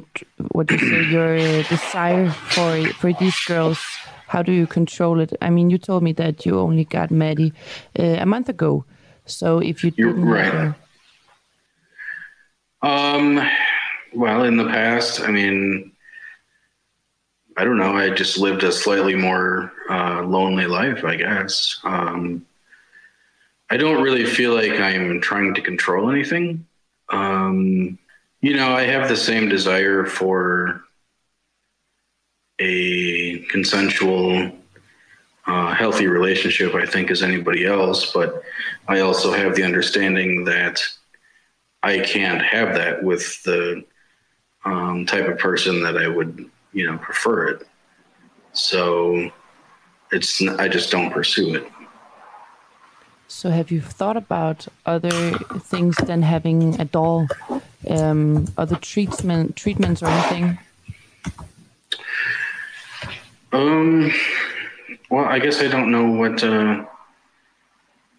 what do you say? Your uh, desire for for these girls. How do you control it? I mean, you told me that you only got Maddie uh, a month ago. So if you You're didn't have right. her, Um, well, in the past, I mean, I don't know. I just lived a slightly more uh, lonely life, I guess. Um, I don't really feel like I'm trying to control anything. Um, you know, I have the same desire for a consensual, uh, healthy relationship, I think, as anybody else. But I also have the understanding that I can't have that with the um, type of person that I would, you know, prefer it. So it's I just don't pursue it. so have you thought about other things than having a doll, um, other treatment treatments or anything? Um, well, I guess I don't know what uh,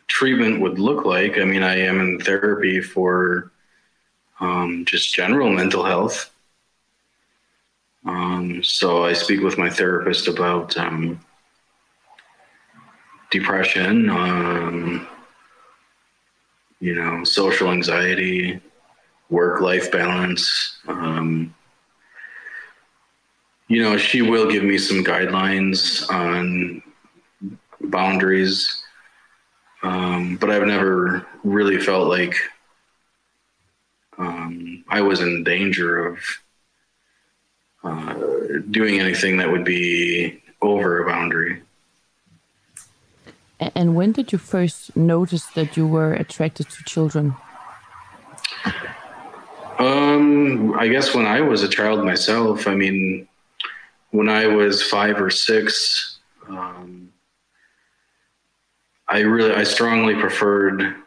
treatment would look like. I mean, I am in therapy for um, just general mental health. Um, so I speak with my therapist about um, depression, um, you know, social anxiety, work life balance. Um, you know, she will give me some guidelines on boundaries, um, but I've never really felt like um, I was in danger of uh, doing anything that would be over a boundary. And when did you first notice that you were attracted to children? Um, I guess when I was a child myself, I mean, when I was five or six, um, I really, I strongly preferred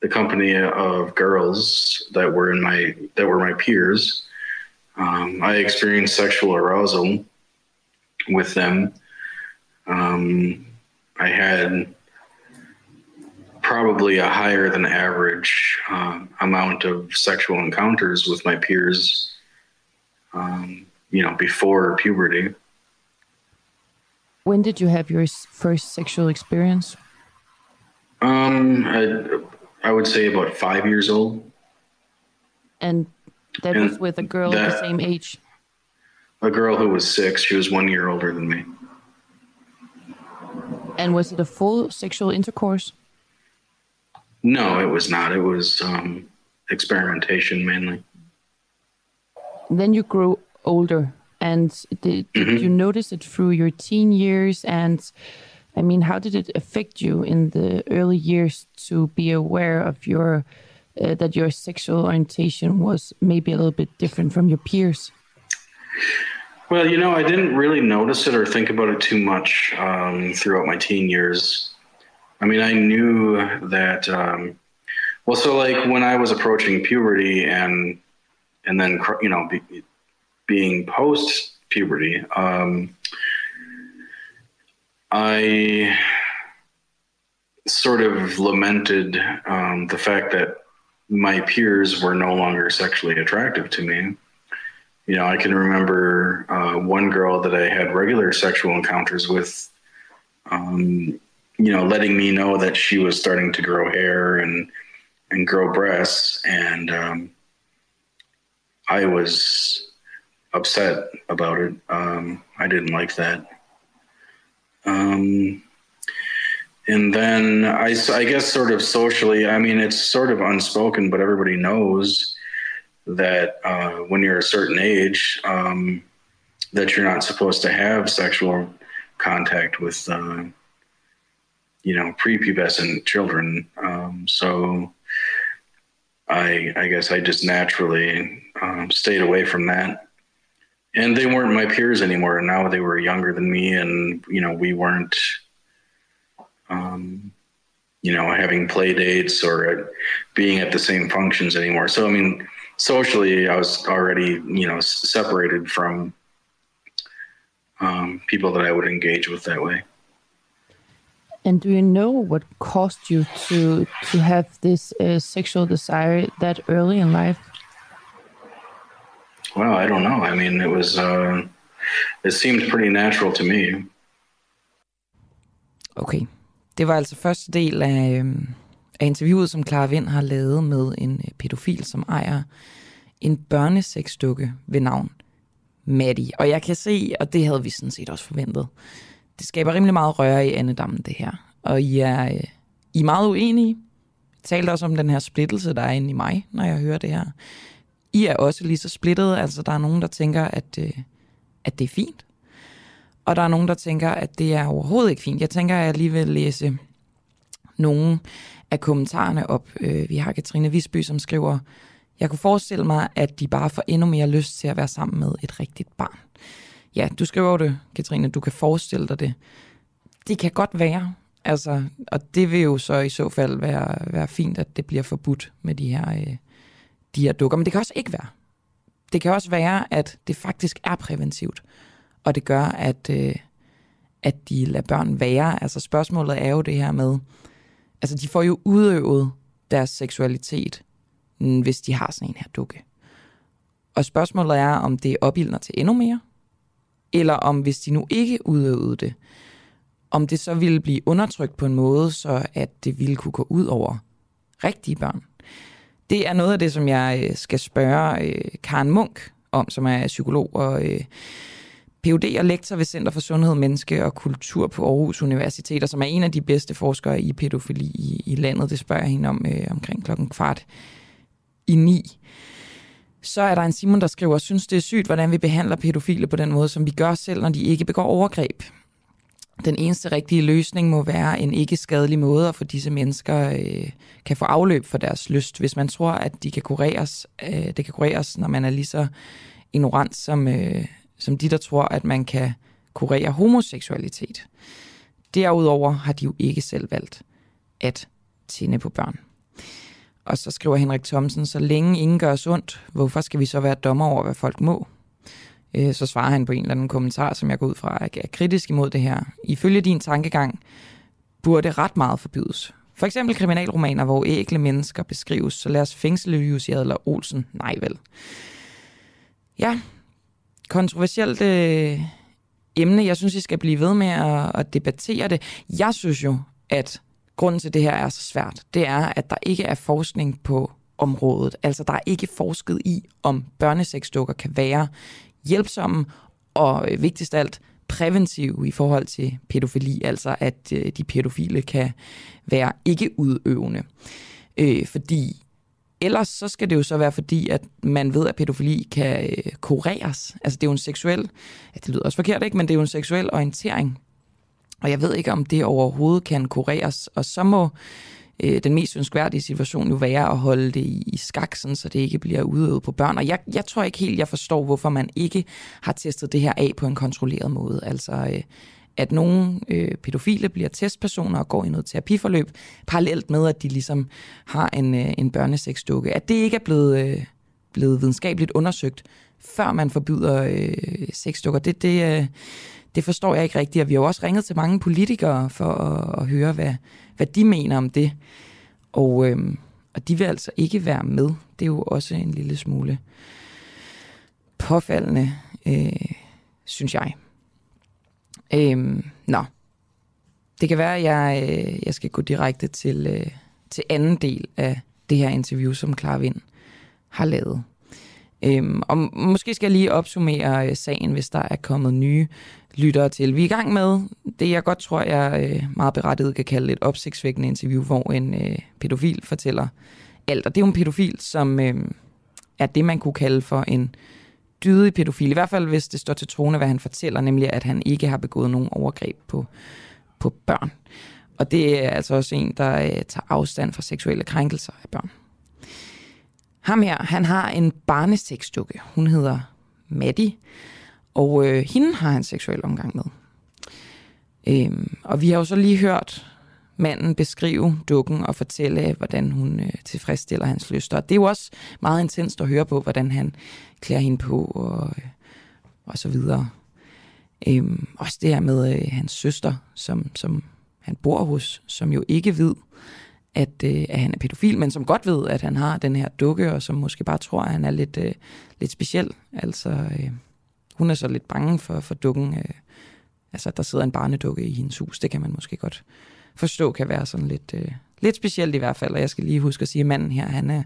the company of girls that were in my, that were my peers. Um, I experienced sexual arousal with them. Um, I had probably a higher than average uh, amount of sexual encounters with my peers, um, you know, before puberty. When did you have your first sexual experience? Um, I, I would say about five years old. And that And was with a girl of the same age. A girl who was six, she was one year older than me. And was it a full sexual intercourse? No, it was not. It was um, experimentation mainly. Then you grew older. And did, did you notice it through your teen years? And I mean, how did it affect you in the early years to be aware of your uh, that your sexual orientation was maybe a little bit different from your peers? Well, you know, I didn't really notice it or think about it too much um, throughout my teen years. I mean, I knew that. Um, well, so like when I was approaching puberty and and then you know be, being post puberty, um, I sort of lamented um, the fact that my peers were no longer sexually attractive to me you know, I can remember uh, one girl that I had regular sexual encounters with, um, you know, letting me know that she was starting to grow hair and and grow breasts, and um, I was upset about it. Um, I didn't like that. Um, and then I, I guess, sort of socially, I mean, it's sort of unspoken, but everybody knows that uh, when you're a certain age, um, that you're not supposed to have sexual contact with, uh, you know, prepubescent children. Um, so I, I guess I just naturally um, stayed away from that. And they weren't my peers anymore. Now they were younger than me, and you know, we weren't, um, you know, having play dates or being at the same functions anymore. So I mean, socially, I was already, you know, separated from um, people that I would engage with that way. And do you know what caused you to to have this uh, sexual desire that early in life? Well, I don't know. I mean, it was, uh, it seemed pretty natural to me. Okay. Det var altså første del af, øhm, af interviewet, som Clara Vind har lavet med en øh, pædofil, som ejer en børnesexdukke ved navn Maddie. Og jeg kan se, og det havde vi sådan set også forventet, det skaber rimelig meget røre i andedammen, det her. Og I er, øh, I er meget uenige. Jeg talte også om den her splittelse, der er inde i mig, når jeg hører det her. I er også lige så splittet. Altså, der er nogen, der tænker, at, øh, at det er fint. Og der er nogen, der tænker, at det er overhovedet ikke fint. Jeg tænker, at jeg lige vil læse nogle af kommentarerne op. Øh, Vi har Katrine Visby, som skriver, jeg kunne forestille mig, at de bare får endnu mere lyst til at være sammen med et rigtigt barn. Ja, du skriver det, Katrine, du kan forestille dig det. Det kan godt være, altså, og det vil jo så i så fald være, være fint, at det bliver forbudt med de her, øh, de her dukker. Men det kan også ikke være. Det kan også være, at det faktisk er præventivt, og det gør, at, øh, at de lader børn være. Altså spørgsmålet er jo det her med, altså de får jo udøvet deres seksualitet, hvis de har sådan en her dukke. Og spørgsmålet er, om det opildner til endnu mere, eller om hvis de nu ikke udøvede det, om det så ville blive undertrykt på en måde, så at det ville kunne gå ud over rigtige børn. Det er noget af det, som jeg øh, skal spørge øh, Karen Munk om, som er psykolog og øh, Ph.D. og lektor ved Center for Sundhed, Menneske og Kultur på Aarhus Universitet, og som er en af de bedste forskere i pædofili i, i landet. Det spørger jeg hende om øh, omkring klokken kvart i ni. Så er der en Simon, der skriver, synes det er sygt, hvordan vi behandler pædofile på den måde, som vi gør selv, når de ikke begår overgreb. Den eneste rigtige løsning må være en ikke skadelig måde at få disse mennesker øh, kan få afløb for deres lyst. Hvis man tror, at de kan kureres, øh, det kan kureres, når man er lige så ignorant som, øh, som de, der tror, at man kan kurere homoseksualitet. Derudover har de jo ikke selv valgt at tænde på børn. Og så skriver Henrik Thomsen, så længe ingen gør os ondt, hvorfor skal vi så være dommer over, hvad folk må? Øh, så svarer han på en eller anden kommentar, som jeg går ud fra er kritisk imod det her. Ifølge din tankegang burde ret meget forbydes. For eksempel kriminalromaner, hvor ægle mennesker beskrives, så lad os fængsle Jussi Adler Olsen. Nej vel. Ja, kontroversielt øh, emne. Jeg synes, I skal blive ved med at, at debattere det. Jeg synes jo, at grunden til, at det her er så svært, det er, at der ikke er forskning på området. Altså, der er ikke forsket i, om børnesexdukker kan være hjælpsomme og øh, vigtigst af alt præventive i forhold til pædofili, altså at øh, de pædofile kan være ikke udøvende. Øh, fordi ellers så skal det jo så være fordi, at man ved, at pædofili kan øh, kureres. Altså det er jo en seksuel, ja, det lyder også forkert, ikke? men det er jo en seksuel orientering. Og jeg ved ikke, om det overhovedet kan kureres. Og så må øh, den mest ønskværdige situation jo være at holde det i, i skak, sådan, så det ikke bliver udøvet på børn. Og jeg, jeg tror ikke helt, jeg forstår, hvorfor man ikke har testet det her af på en kontrolleret måde. Altså, øh, at nogle øh, pædofile bliver testpersoner og går i noget terapiforløb, parallelt med, at de ligesom har en, øh, en børneseksdukke. At det ikke er blevet, øh, blevet videnskabeligt undersøgt, før man forbyder øh, sexdukker, det, det, øh, det forstår jeg ikke rigtigt. Og vi har jo også ringet til mange politikere for at, at høre, hvad, hvad de mener om det. Og, øhm, og de vil altså ikke være med. Det er jo også en lille smule påfaldende, øh, synes jeg. Øhm, nå. Det kan være, at jeg, øh, jeg skal gå direkte til, øh, til anden del af det her interview, som Clara Vind har lavet. Øhm, og måske skal jeg lige opsummere øh, sagen, hvis der er kommet nye lyttere til. Vi er i gang med det, jeg godt tror, jeg øh, meget berettiget kan kalde et opsigtsvækkende interview, hvor en øh, pædofil fortæller alt. Og det er jo en pædofil, som øh, er det, man kunne kalde for en dydig pædofil. I hvert fald, hvis det står til troende, hvad han fortæller, nemlig at han ikke har begået nogen overgreb på, på børn. Og det er altså også en, der øh, tager afstand fra seksuelle krænkelser af børn. Ham her, han har en barnesexdukke. Hun hedder Maddie, og øh, hende har han seksuel omgang med. Øhm, og vi har jo så lige hørt manden beskrive dukken og fortælle, hvordan hun øh, tilfredsstiller hans lyster. Og det er jo også meget intenst at høre på, hvordan han klæder hende på og, øh, og så videre. Øhm, også det her med øh, hans søster, som, som han bor hos, som jo ikke ved, at, øh, at han er pædofil, men som godt ved, at han har den her dukke, og som måske bare tror, at han er lidt, øh, lidt speciel. Altså, øh, hun er så lidt bange for, for dukken. Øh, altså, der sidder en barnedukke i hendes hus. Det kan man måske godt forstå kan være sådan lidt, øh, lidt specielt i hvert fald. Og jeg skal lige huske at sige, at manden her, han er,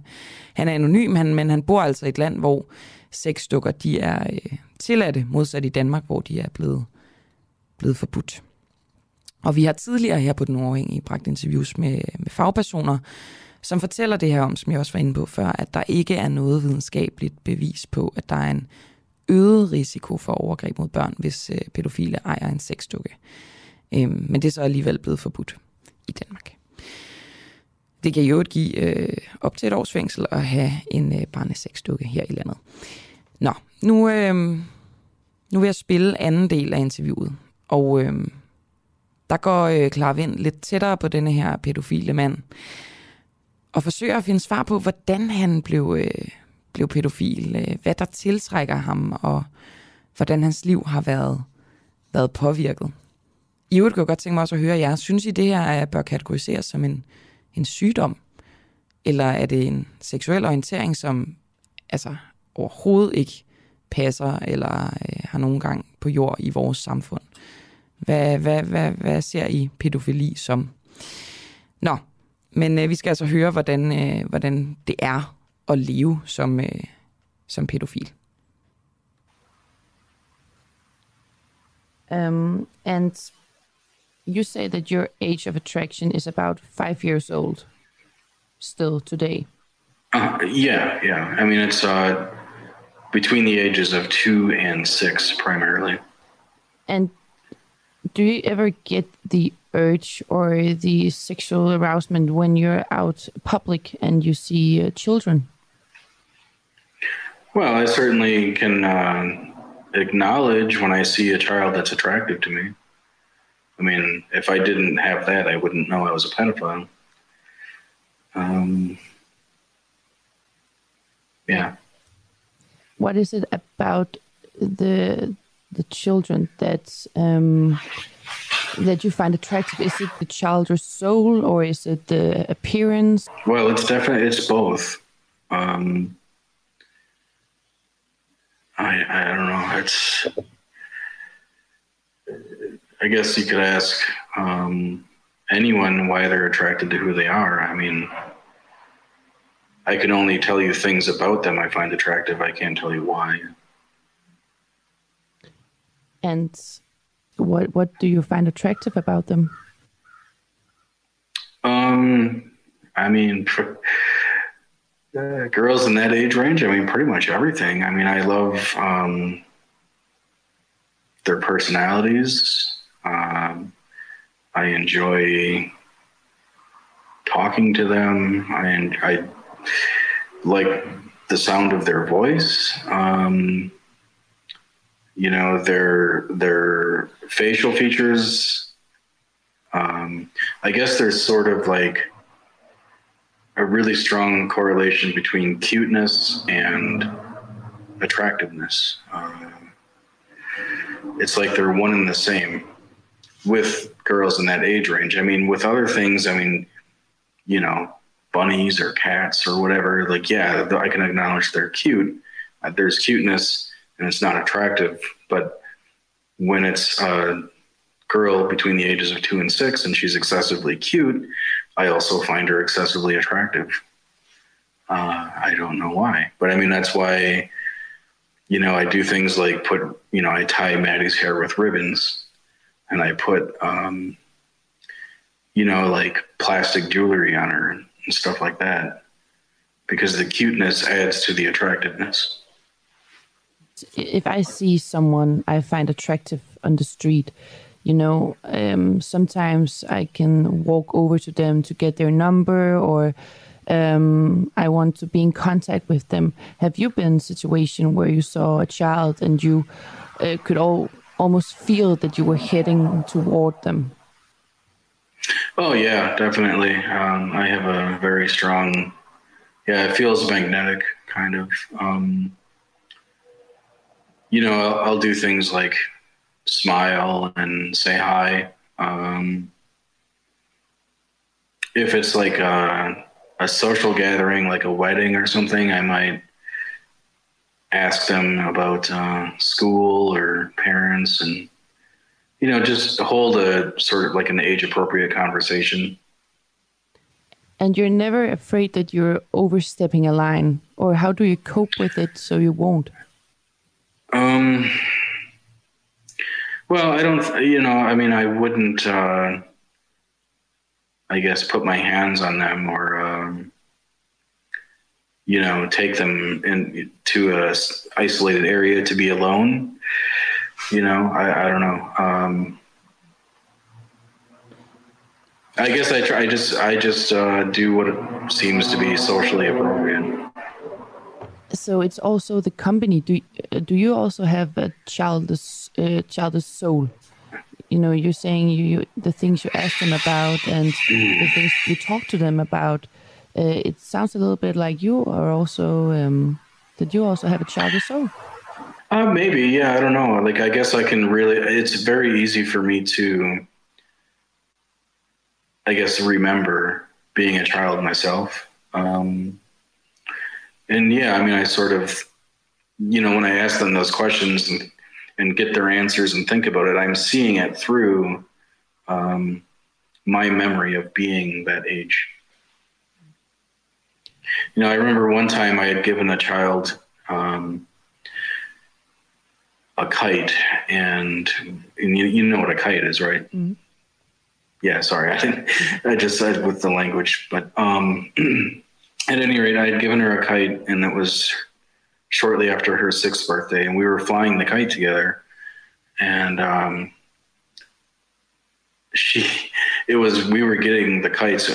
han er anonym, han, men han bor altså i et land, hvor sexdukker, de er øh, tilladte, modsat i Danmark, hvor de er blevet, blevet forbudt. Og vi har tidligere her på Den Uafhængige bragt interviews med, med fagpersoner, som fortæller det her om, som jeg også var inde på før, at der ikke er noget videnskabeligt bevis på, at der er en øget risiko for overgreb mod børn, hvis øh, pædofile ejer en sexdukke. Øhm, men det er så alligevel blevet forbudt i Danmark. Det kan jo give øh, op til et års fængsel at have en øh, barnesexdukke her i landet. Nå, nu, øh, nu vil jeg spille anden del af interviewet. Og øh, der går øh, Clara Vind lidt tættere på denne her pædofile mand. Og forsøger at finde svar på, hvordan han blev, øh, blev pædofil. Øh, hvad der tiltrækker ham, og hvordan hans liv har været, været påvirket. I øvrigt kunne jeg godt tænke mig også at høre jer. Synes I, det her er, bør kategoriseres som en, en sygdom? Eller er det en seksuel orientering, som altså, overhovedet ikke passer eller øh, har nogen gang på jord i vores samfund? Hvad, hvad, hvad, hvad ser I pædofili som? Nå, Men øh, vi skal altså høre, hvordan, øh, hvordan det er at leve som, øh, som pædofil. Um, and you say that your age of attraction is about five years old still today. Uh, yeah, yeah. I mean, it's uh, between the ages of two and six primarily. And do you ever get the urge or the sexual arousement when you're out public and you see uh, children? Well, I certainly can uh, acknowledge when I see a child that's attractive to me. I mean, if I didn't have that, I wouldn't know I was a pedophile. Um, yeah. What is it about the the children that um, that you find attractive? Is it the child's soul or is it the appearance? Well, it's definitely it's both. Um, I I don't know. It's I guess you could ask um, anyone why they're attracted to who they are. I mean, I can only tell you things about them I find attractive. I can't tell you why. And what what do you find attractive about them? Um, I mean, uh, girls in that age range, I mean, pretty much everything. I mean, I love um, their personalities. Um, I enjoy talking to them. I, I like the sound of their voice. Um, you know, their their facial features. Um, I guess there's sort of like a really strong correlation between cuteness and attractiveness. Um, it's like they're one and the same with girls in that age range. I mean, with other things, I mean, you know, bunnies or cats or whatever, like, yeah, I can acknowledge they're cute. Uh, there's cuteness and it's not attractive. But when it's a girl between the ages of two and six and she's excessively cute, I also find her excessively attractive. Uh, I don't know why, but I mean, that's why, you know, I do things like put, you know, I tie Maddie's hair with ribbons and I put, um, you know, like plastic jewelry on her and stuff like that because the cuteness adds to the attractiveness. If I see someone I find attractive on the street, you know, um, sometimes I can walk over to them to get their number or um, I want to be in contact with them. Have you been in a situation where you saw a child and you uh, could all, almost feel that you were heading toward them? Oh yeah, definitely. Um, I have a very strong. Yeah, it feels magnetic, kind of. Um, you know, I'll, I'll, do things like smile and say hi. Um, if it's like a, a social gathering, like a wedding or something, I might ask them about uh, school or parents and you know just hold a sort of like an age appropriate conversation and you're never afraid that you're overstepping a line or how do you cope with it so you won't um well i don't you know i mean i wouldn't uh i guess put my hands on them or um you know take them into a isolated area to be alone. You know i, I don't know. Um, i guess i try i just i just uh, do what seems to be socially appropriate so it's also the company do do you also have a childish uh, soul you know you're saying you, you the things you ask them about and the things you talk to them about uh, it sounds a little bit like you are also um, did you also have a childish soul uh, maybe, yeah. I don't know. Like, I guess I can really. It's very easy for me to, I guess, remember being a child myself. Um, and yeah, I mean, I sort of, you know, when I ask them those questions and and get their answers and think about it, I'm seeing it through um, my memory of being that age. you know, I remember one time I had given a child um, a kite, and, and you, you know what a kite is, right? Mm-hmm. Yeah, sorry, I didn't. I just said with the language, but um, at any rate, I had given her a kite, and it was shortly after her sixth birthday, and we were flying the kite together, and um, she, it was we were getting the kites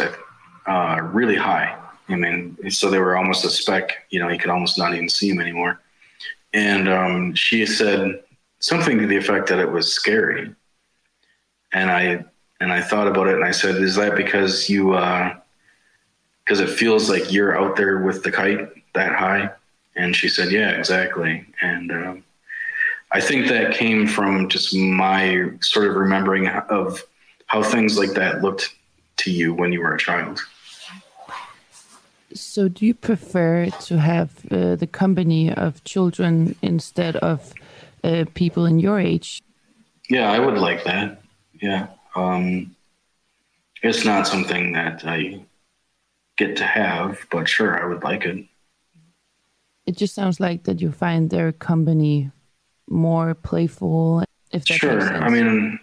uh, really high. I mean, so they were almost a speck. You know, you could almost not even see them anymore. And um, she said something to the effect that it was scary, and I and I thought about it, and I said, "Is that because you?" Because it feels like you're out there with the kite that high. And she said, yeah, exactly. And um, I think that came from just my sort of remembering of how things like that looked to you when you were a child. So, do you prefer to have uh, the company of children instead of uh, people in your age? Yeah, I would like that. Yeah. Um, it's not something that I get to have, but sure, I would like it. It just sounds like that you find their company more playful. If that sure, I mean,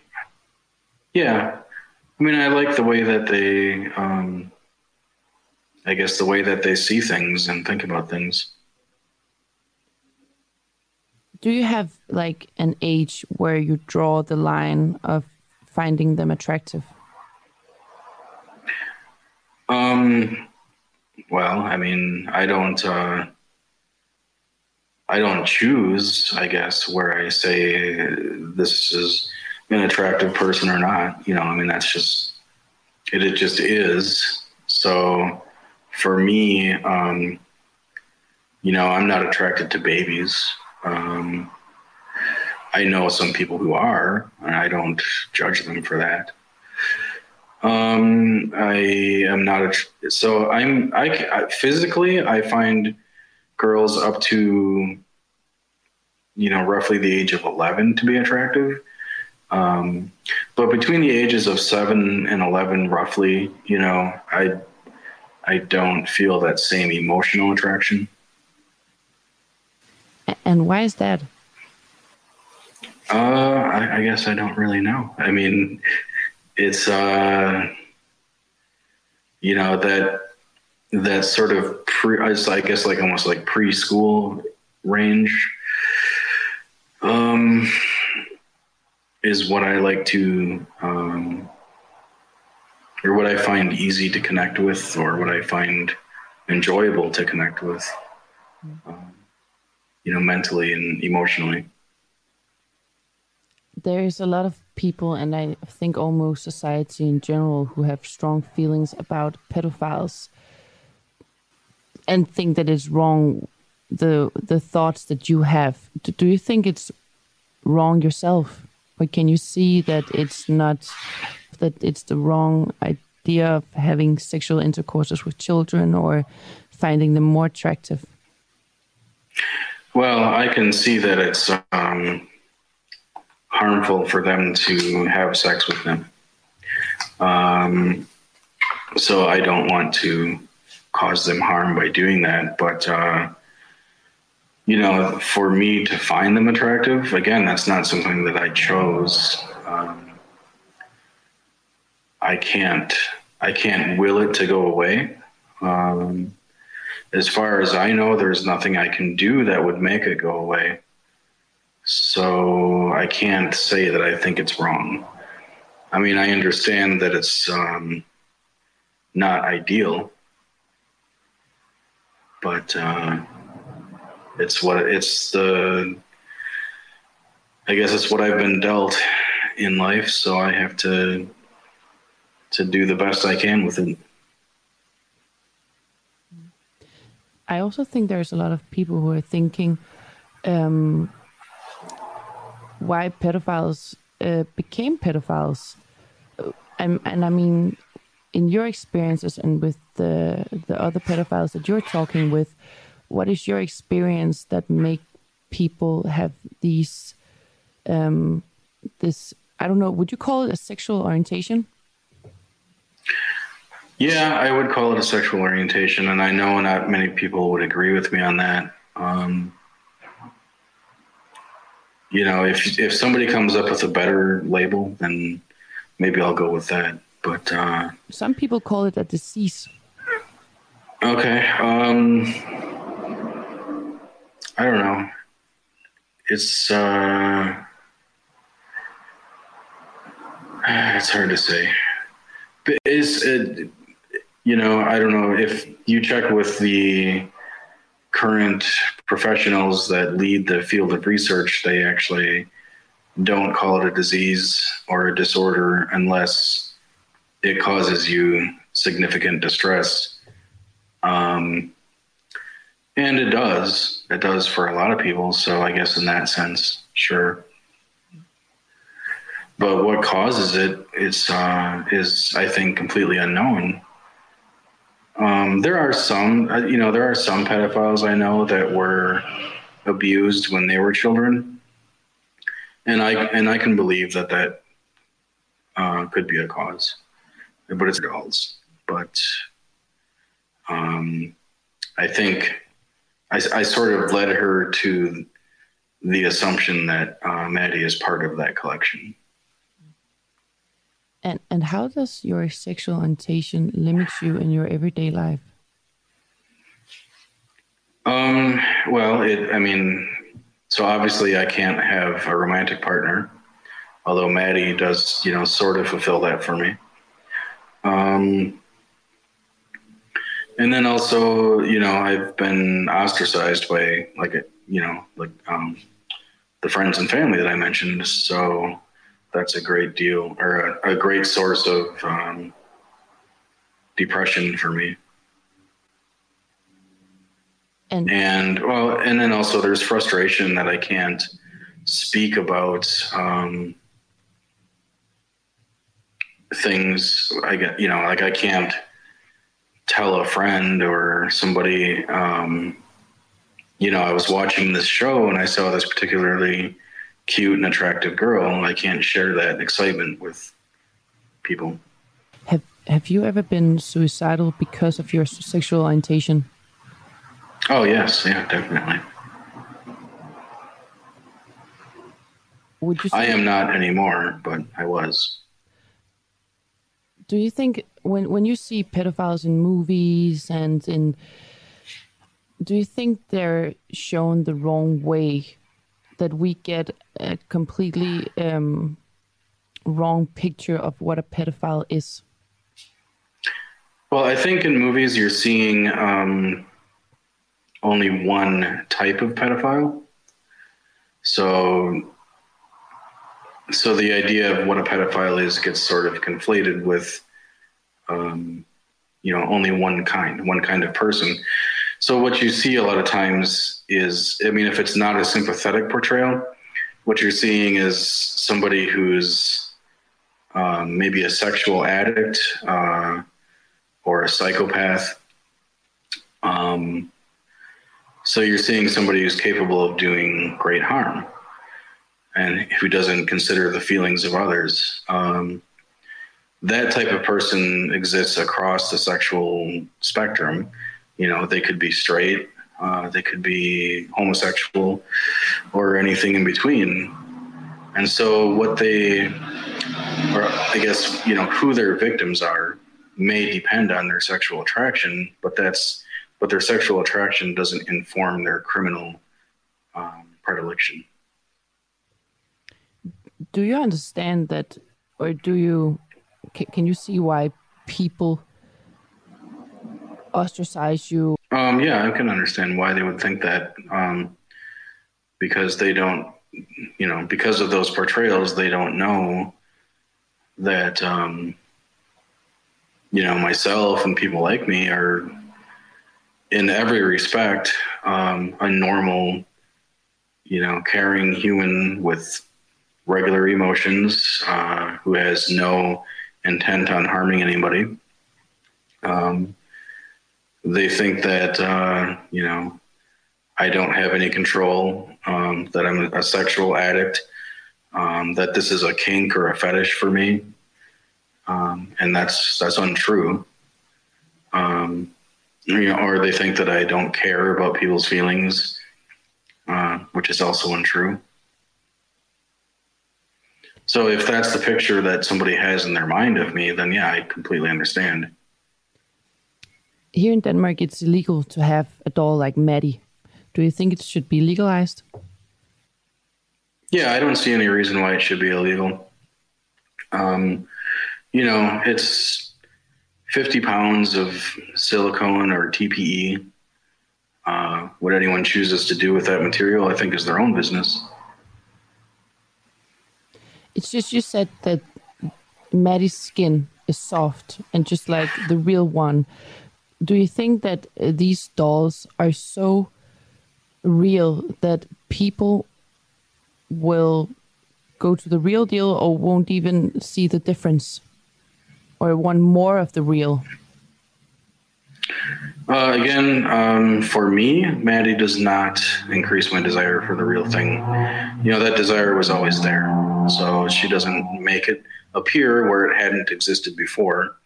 yeah, I mean, I like the way that they, um, I guess, the way that they see things and think about things. Do you have like an age where you draw the line of finding them attractive? Um, well, I mean, I don't, uh, I don't choose, I guess, where I say this is an attractive person or not. You know, I mean, that's just, it, it just is. So for me, um, you know, I'm not attracted to babies. Um, I know some people who are, and I don't judge them for that. Um, I am not a, so I'm, I, I physically, I find girls up to, you know, roughly the age of 11 to be attractive. Um, but between the ages of seven and 11, roughly, you know, I, I don't feel that same emotional attraction. And why is that? Uh, I, I guess I don't really know. I mean, it's uh you know that that sort of pre I guess like almost like preschool range. Um is what I like to um or what I find easy to connect with or what I find enjoyable to connect with um, you know mentally and emotionally. There's a lot of people, and I think almost society in general, who have strong feelings about pedophiles and think that it's wrong. The the thoughts that you have. Do, do you think it's wrong yourself, or can you see that it's not that it's the wrong idea of having sexual intercourses with children or finding them more attractive? Well, I can see that it's um, harmful for them to have sex with them. Um, so I don't want to cause them harm by doing that. But, uh, you know, for me to find them attractive, again, that's not something that I chose. Um, I can't, I can't will it to go away. Um, as far as I know, there's nothing I can do that would make it go away. So I can't say that I think it's wrong. I mean, I understand that it's um, not ideal, but uh, it's what it's the. I guess it's what I've been dealt in life, so I have to to do the best I can with it. I also think there's a lot of people who are thinking um, why pedophiles uh, became pedophiles. And, and I mean, in your experiences and with the the other pedophiles that you're talking with, what is your experience that make people have these um, this I don't know, would you call it a sexual orientation? Yeah, I would call it a sexual orientation, and I know not many people would agree with me on that. Um, you know, if if somebody comes up with a better label, then maybe I'll go with that. But uh, Some people call it a disease. okay, um, I don't know. It's uh, it's hard to say. But is it, you know, I don't know if you check with the current professionals that lead the field of research, they actually don't call it a disease or a disorder unless it causes you significant distress. Um, and it does. It does for a lot of people. So I guess in that sense, sure. But what causes it is, uh, is I think, completely unknown. Um, there are some, uh, you know, there are some pedophiles I know that were abused when they were children, and I and I can believe that that uh, could be a cause, but it's adults. But um, I think I, I sort of led her to the assumption that uh, Maddie is part of that collection. And and how does your sexual orientation limit you in your everyday life? Um, well, it, I mean, so obviously I can't have a romantic partner, although Maddie does, you know, sort of fulfill that for me. Um, and then also, you know, I've been ostracized by like, you know, like, um, the friends and family that I mentioned. So that's a great deal or a, a great source of, um, depression for me. And, and well, and then also there's frustration that I can't speak about um, things. I get, you know, like I can't tell a friend or somebody. Um, you know, I was watching this show and I saw this particularly cute and attractive girl, and I can't share that excitement with people. Have Have you ever been suicidal because of your sexual orientation? Oh yes, yeah, definitely. Would you? I am not anymore, but I was. Do you think when when you see pedophiles in movies and in, do you think they're shown the wrong way? That we get a completely um, wrong picture of what a pedophile is. Well, I think in movies you're seeing um, only one type of pedophile. So, so the idea of what a pedophile is gets sort of conflated with, um, you know, only one kind, one kind of person. So what you see a lot of times is, I mean, if it's not a sympathetic portrayal, what you're seeing is somebody who's um, maybe a sexual addict uh, or a psychopath. Um, so you're seeing somebody who's capable of doing great harm and who doesn't consider the feelings of others. Um, that type of person exists across the sexual spectrum. You know, they could be straight, uh, they could be homosexual, or anything in between. And so, what they, or I guess, you know, who their victims are may depend on their sexual attraction, but that's but their sexual attraction doesn't inform their criminal um, predilection. Do you understand that, or do you? Can, can you see why people ostracize you? Um, yeah, I can understand why they would think that, um, because they don't, you know, because of those portrayals, they don't know that, um, you know, myself and people like me are in every respect, um, a normal, you know, caring human with regular emotions uh, who has no intent on harming anybody. Um, they think that, uh, you know, I don't have any control, um, that I'm a sexual addict, um, that this is a kink or a fetish for me. Um, and that's, that's untrue. Um, you know, or they think that I don't care about people's feelings, uh, which is also untrue. So if that's the picture that somebody has in their mind of me, then yeah, I completely understand. Here in Denmark, it's illegal to have a doll like Maddie. Do you think it should be legalized? Yeah, I don't see any reason why it should be illegal. Um, you know, it's 50 pounds of silicone or TPE. Uh, what anyone chooses to do with that material, I think, is their own business. It's just you said that Maddie's skin is soft and just like the real one. Do you think that uh, these dolls are so real that people will go to the real deal or won't even see the difference or want more of the real? Uh, again, um, for me, Maddie does not increase my desire for the real thing. You know, that desire was always there. So she doesn't make it appear where it hadn't existed before.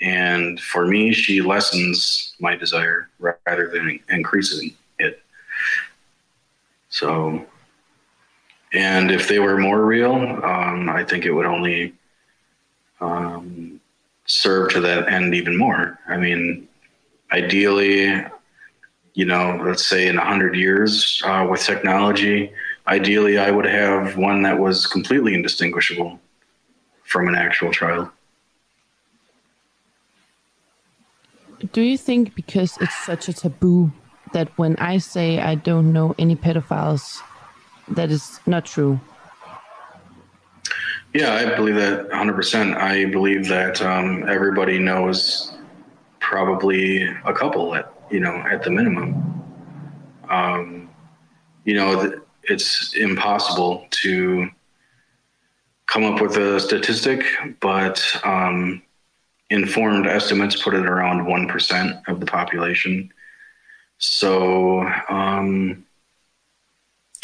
And for me, she lessens my desire rather than increasing it. So, and if they were more real, um, I think it would only um, serve to that end even more. I mean, ideally, you know, let's say in 100 years uh, with technology, ideally I would have one that was completely indistinguishable from an actual child. Do you think because it's such a taboo that when I say I don't know any pedophiles, that is not true? Yeah, I believe that 100%. I believe that um, everybody knows probably a couple at, you know, at the minimum. Um, you know, it's impossible to come up with a statistic, but um, informed estimates put it around 1% of the population. So, um,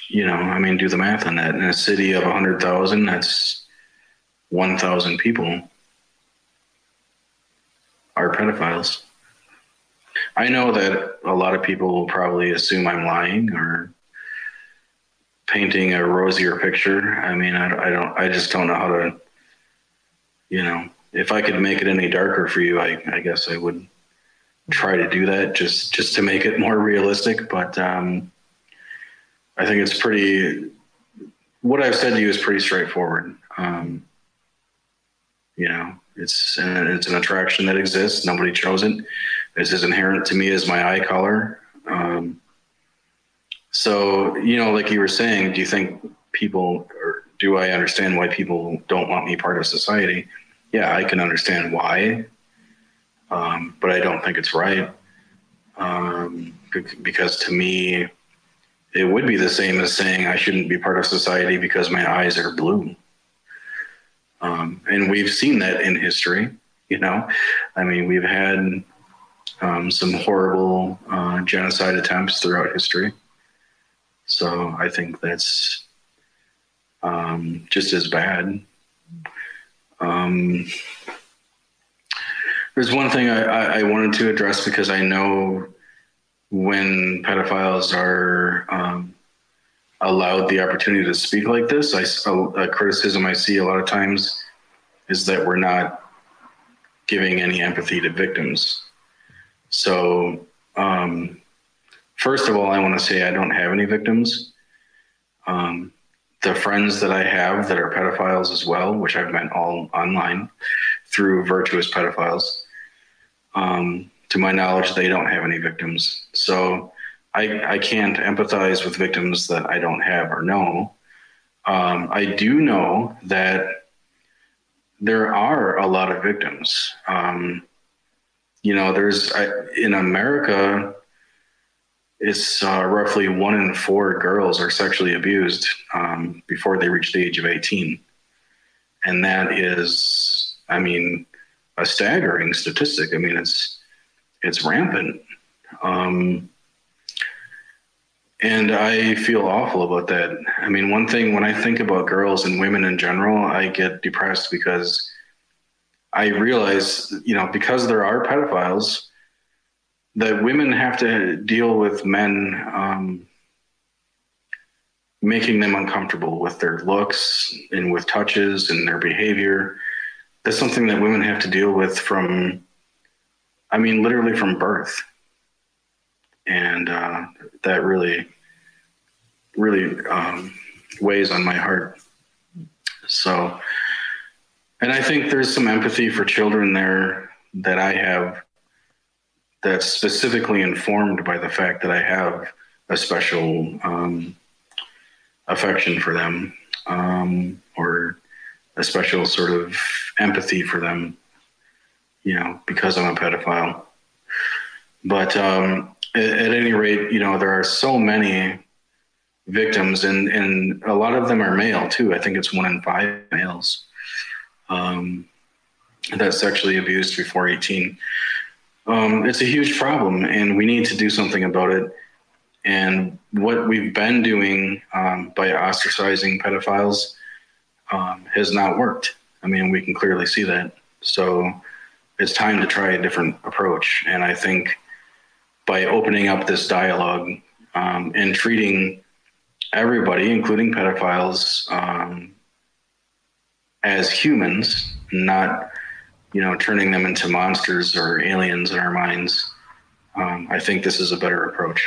you know, I mean, do the math on that. In a city of 100,000, that's 1,000 people are pedophiles. I know that a lot of people will probably assume I'm lying or painting a rosier picture. I mean, I, I don't, I just don't know how to, you know, if I could make it any darker for you, I, I guess I would try to do that just, just to make it more realistic. But um, I think it's pretty, what I've said to you is pretty straightforward. Um, you know, it's an, it's an attraction that exists. Nobody chose it. It's as inherent to me as my eye color. Um, so, you know, like you were saying, do you think people, or do I understand why people don't want me part of society? Yeah, I can understand why, um, but I don't think it's right. Um, because to me, it would be the same as saying I shouldn't be part of society because my eyes are blue. Um, and we've seen that in history, you know. I mean, we've had um, some horrible uh, genocide attempts throughout history. So I think that's um, just as bad. Um, there's one thing I, I, wanted to address because I know when pedophiles are um, allowed the opportunity to speak like this, I, a, a criticism I see a lot of times is that we're not giving any empathy to victims. So um, First of all, I want to say I don't have any victims. Um, the friends that I have that are pedophiles as well, which I've met all online through virtuous pedophiles, um, to my knowledge, they don't have any victims. So I, I can't empathize with victims that I don't have or know. Um, I do know that there are a lot of victims. Um, you know, there's I, in America, it's uh, roughly one in four girls are sexually abused um, before they reach the age of 18. And that is, I mean, a staggering statistic. I mean, it's, it's rampant. Um, and I feel awful about that. I mean, one thing when I think about girls and women in general, I get depressed because I realize, you know, because there are pedophiles, that women have to deal with men um, making them uncomfortable with their looks and with touches and their behavior. That's something that women have to deal with from, I mean, literally from birth. And uh, that really, really um, weighs on my heart. So, and I think there's some empathy for children there that I have that's specifically informed by the fact that I have a special um, affection for them um, or a special sort of empathy for them, you know, because I'm a pedophile. But um, at, at any rate, you know, there are so many victims, and, and a lot of them are male too. I think it's one in five males um, that's sexually abused before 18. Um, it's a huge problem, and we need to do something about it. And what we've been doing um, by ostracizing pedophiles um, has not worked. I mean, we can clearly see that. So it's time to try a different approach. And I think by opening up this dialogue um, and treating everybody, including pedophiles, um, as humans, not you know turning them into monsters or aliens in our minds. Um, I think this is a better approach.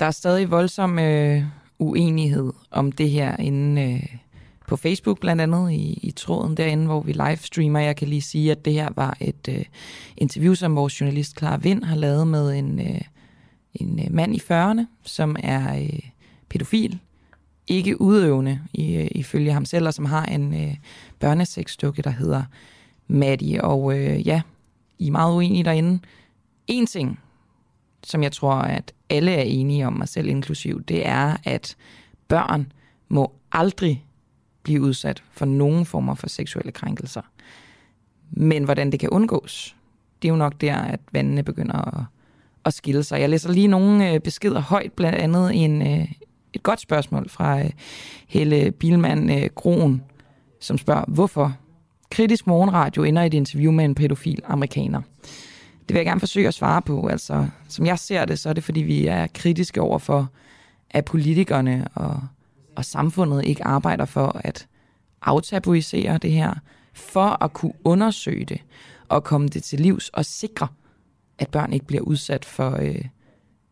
Der er stadig voldsom øh, uenighed om det her inde øh, på Facebook, blandt andet i, i tråden derinde, hvor vi livestreamer. Jeg kan lige sige, at det her var et øh, interview, som vores journalist Clara Vind har lavet med en, øh, en øh, mand i 40'erne, som er øh, pædofil, ikke udøvende øh, ifølge ham selv, og som har en øh, børneseksdukke, der hedder Maddie. Og øh, ja, I er meget uenige derinde. En ting, som jeg tror, at alle er enige om, mig selv inklusiv, det er, at børn må aldrig blive udsat for nogen former for seksuelle krænkelser. Men hvordan det kan undgås, det er jo nok der, at vandene begynder at, at skille sig. Jeg læser lige nogle øh, beskeder højt, blandt andet en, øh, et godt spørgsmål fra øh, Helle Bilman øh, Groen, som spørger, hvorfor kritisk morgenradio ender i et interview med en pædofil amerikaner. Det vil jeg gerne forsøge at svare på. Altså, som jeg ser det, så er det, fordi vi er kritiske over for, at politikerne og, og samfundet ikke arbejder for at aftabuisere det her, for at kunne undersøge det og komme det til livs og sikre, at børn ikke bliver udsat for, øh,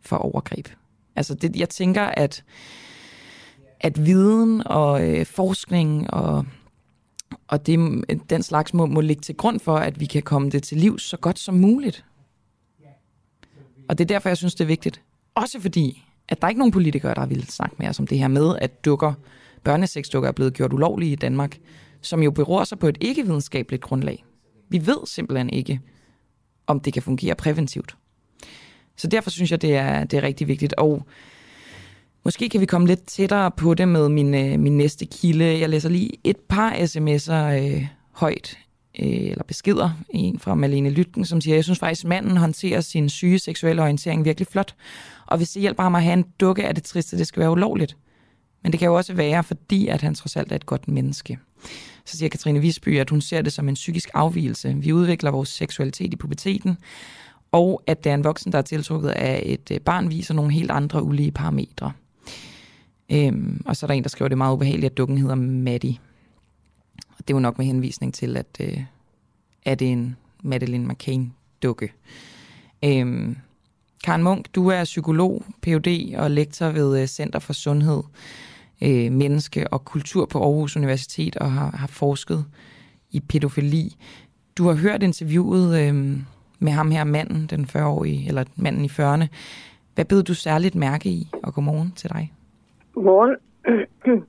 for overgreb. Altså det, jeg tænker, at, at viden og øh, forskning og, og det, den slags må, må ligge til grund for, at vi kan komme det til liv så godt som muligt. Og det er derfor, jeg synes, det er vigtigt. Også fordi, at der er ikke nogen politikere, der vil snakke med os om det her med, at dukker, børnesexdukker er blevet gjort ulovlige i Danmark, som jo beror sig på et ikke-videnskabeligt grundlag. Vi ved simpelthen ikke, om det kan fungere præventivt. Så derfor synes jeg, det er, det er rigtig vigtigt. Og måske kan vi komme lidt tættere på det med min, øh, min næste kilde. Jeg læser lige et par sms'er øh, højt, øh, eller beskeder. En fra Malene Lytken, som siger, jeg synes faktisk, manden håndterer sin syge seksuelle orientering virkelig flot. Og hvis det hjælper ham at have en dukke, er det trist, at det skal være ulovligt. Men det kan jo også være, fordi at han trods alt er et godt menneske. Så siger Katrine Visby, at hun ser det som en psykisk afvielse. Vi udvikler vores seksualitet i puberteten, og at det er en voksen, der er tiltrukket af et øh, barn, viser nogle helt andre ulige parametre. Øhm, og så er der en, der skriver, at det er meget ubehageligt, at dukken hedder Maddie. Og det er jo nok med henvisning til, at, øh, at det er en Madeline McCain-dukke. Øhm, Karen Munk, du er psykolog, Ph.D. og lektor ved øh, Center for Sundhed, øh, Menneske og Kultur på Aarhus Universitet og har, har forsket i pædofili. Du har hørt interviewet øh, med ham her manden, den 40-årige, eller manden i 40'erne. Hvad beder du særligt mærke i, og godmorgen til dig? Godmorgen.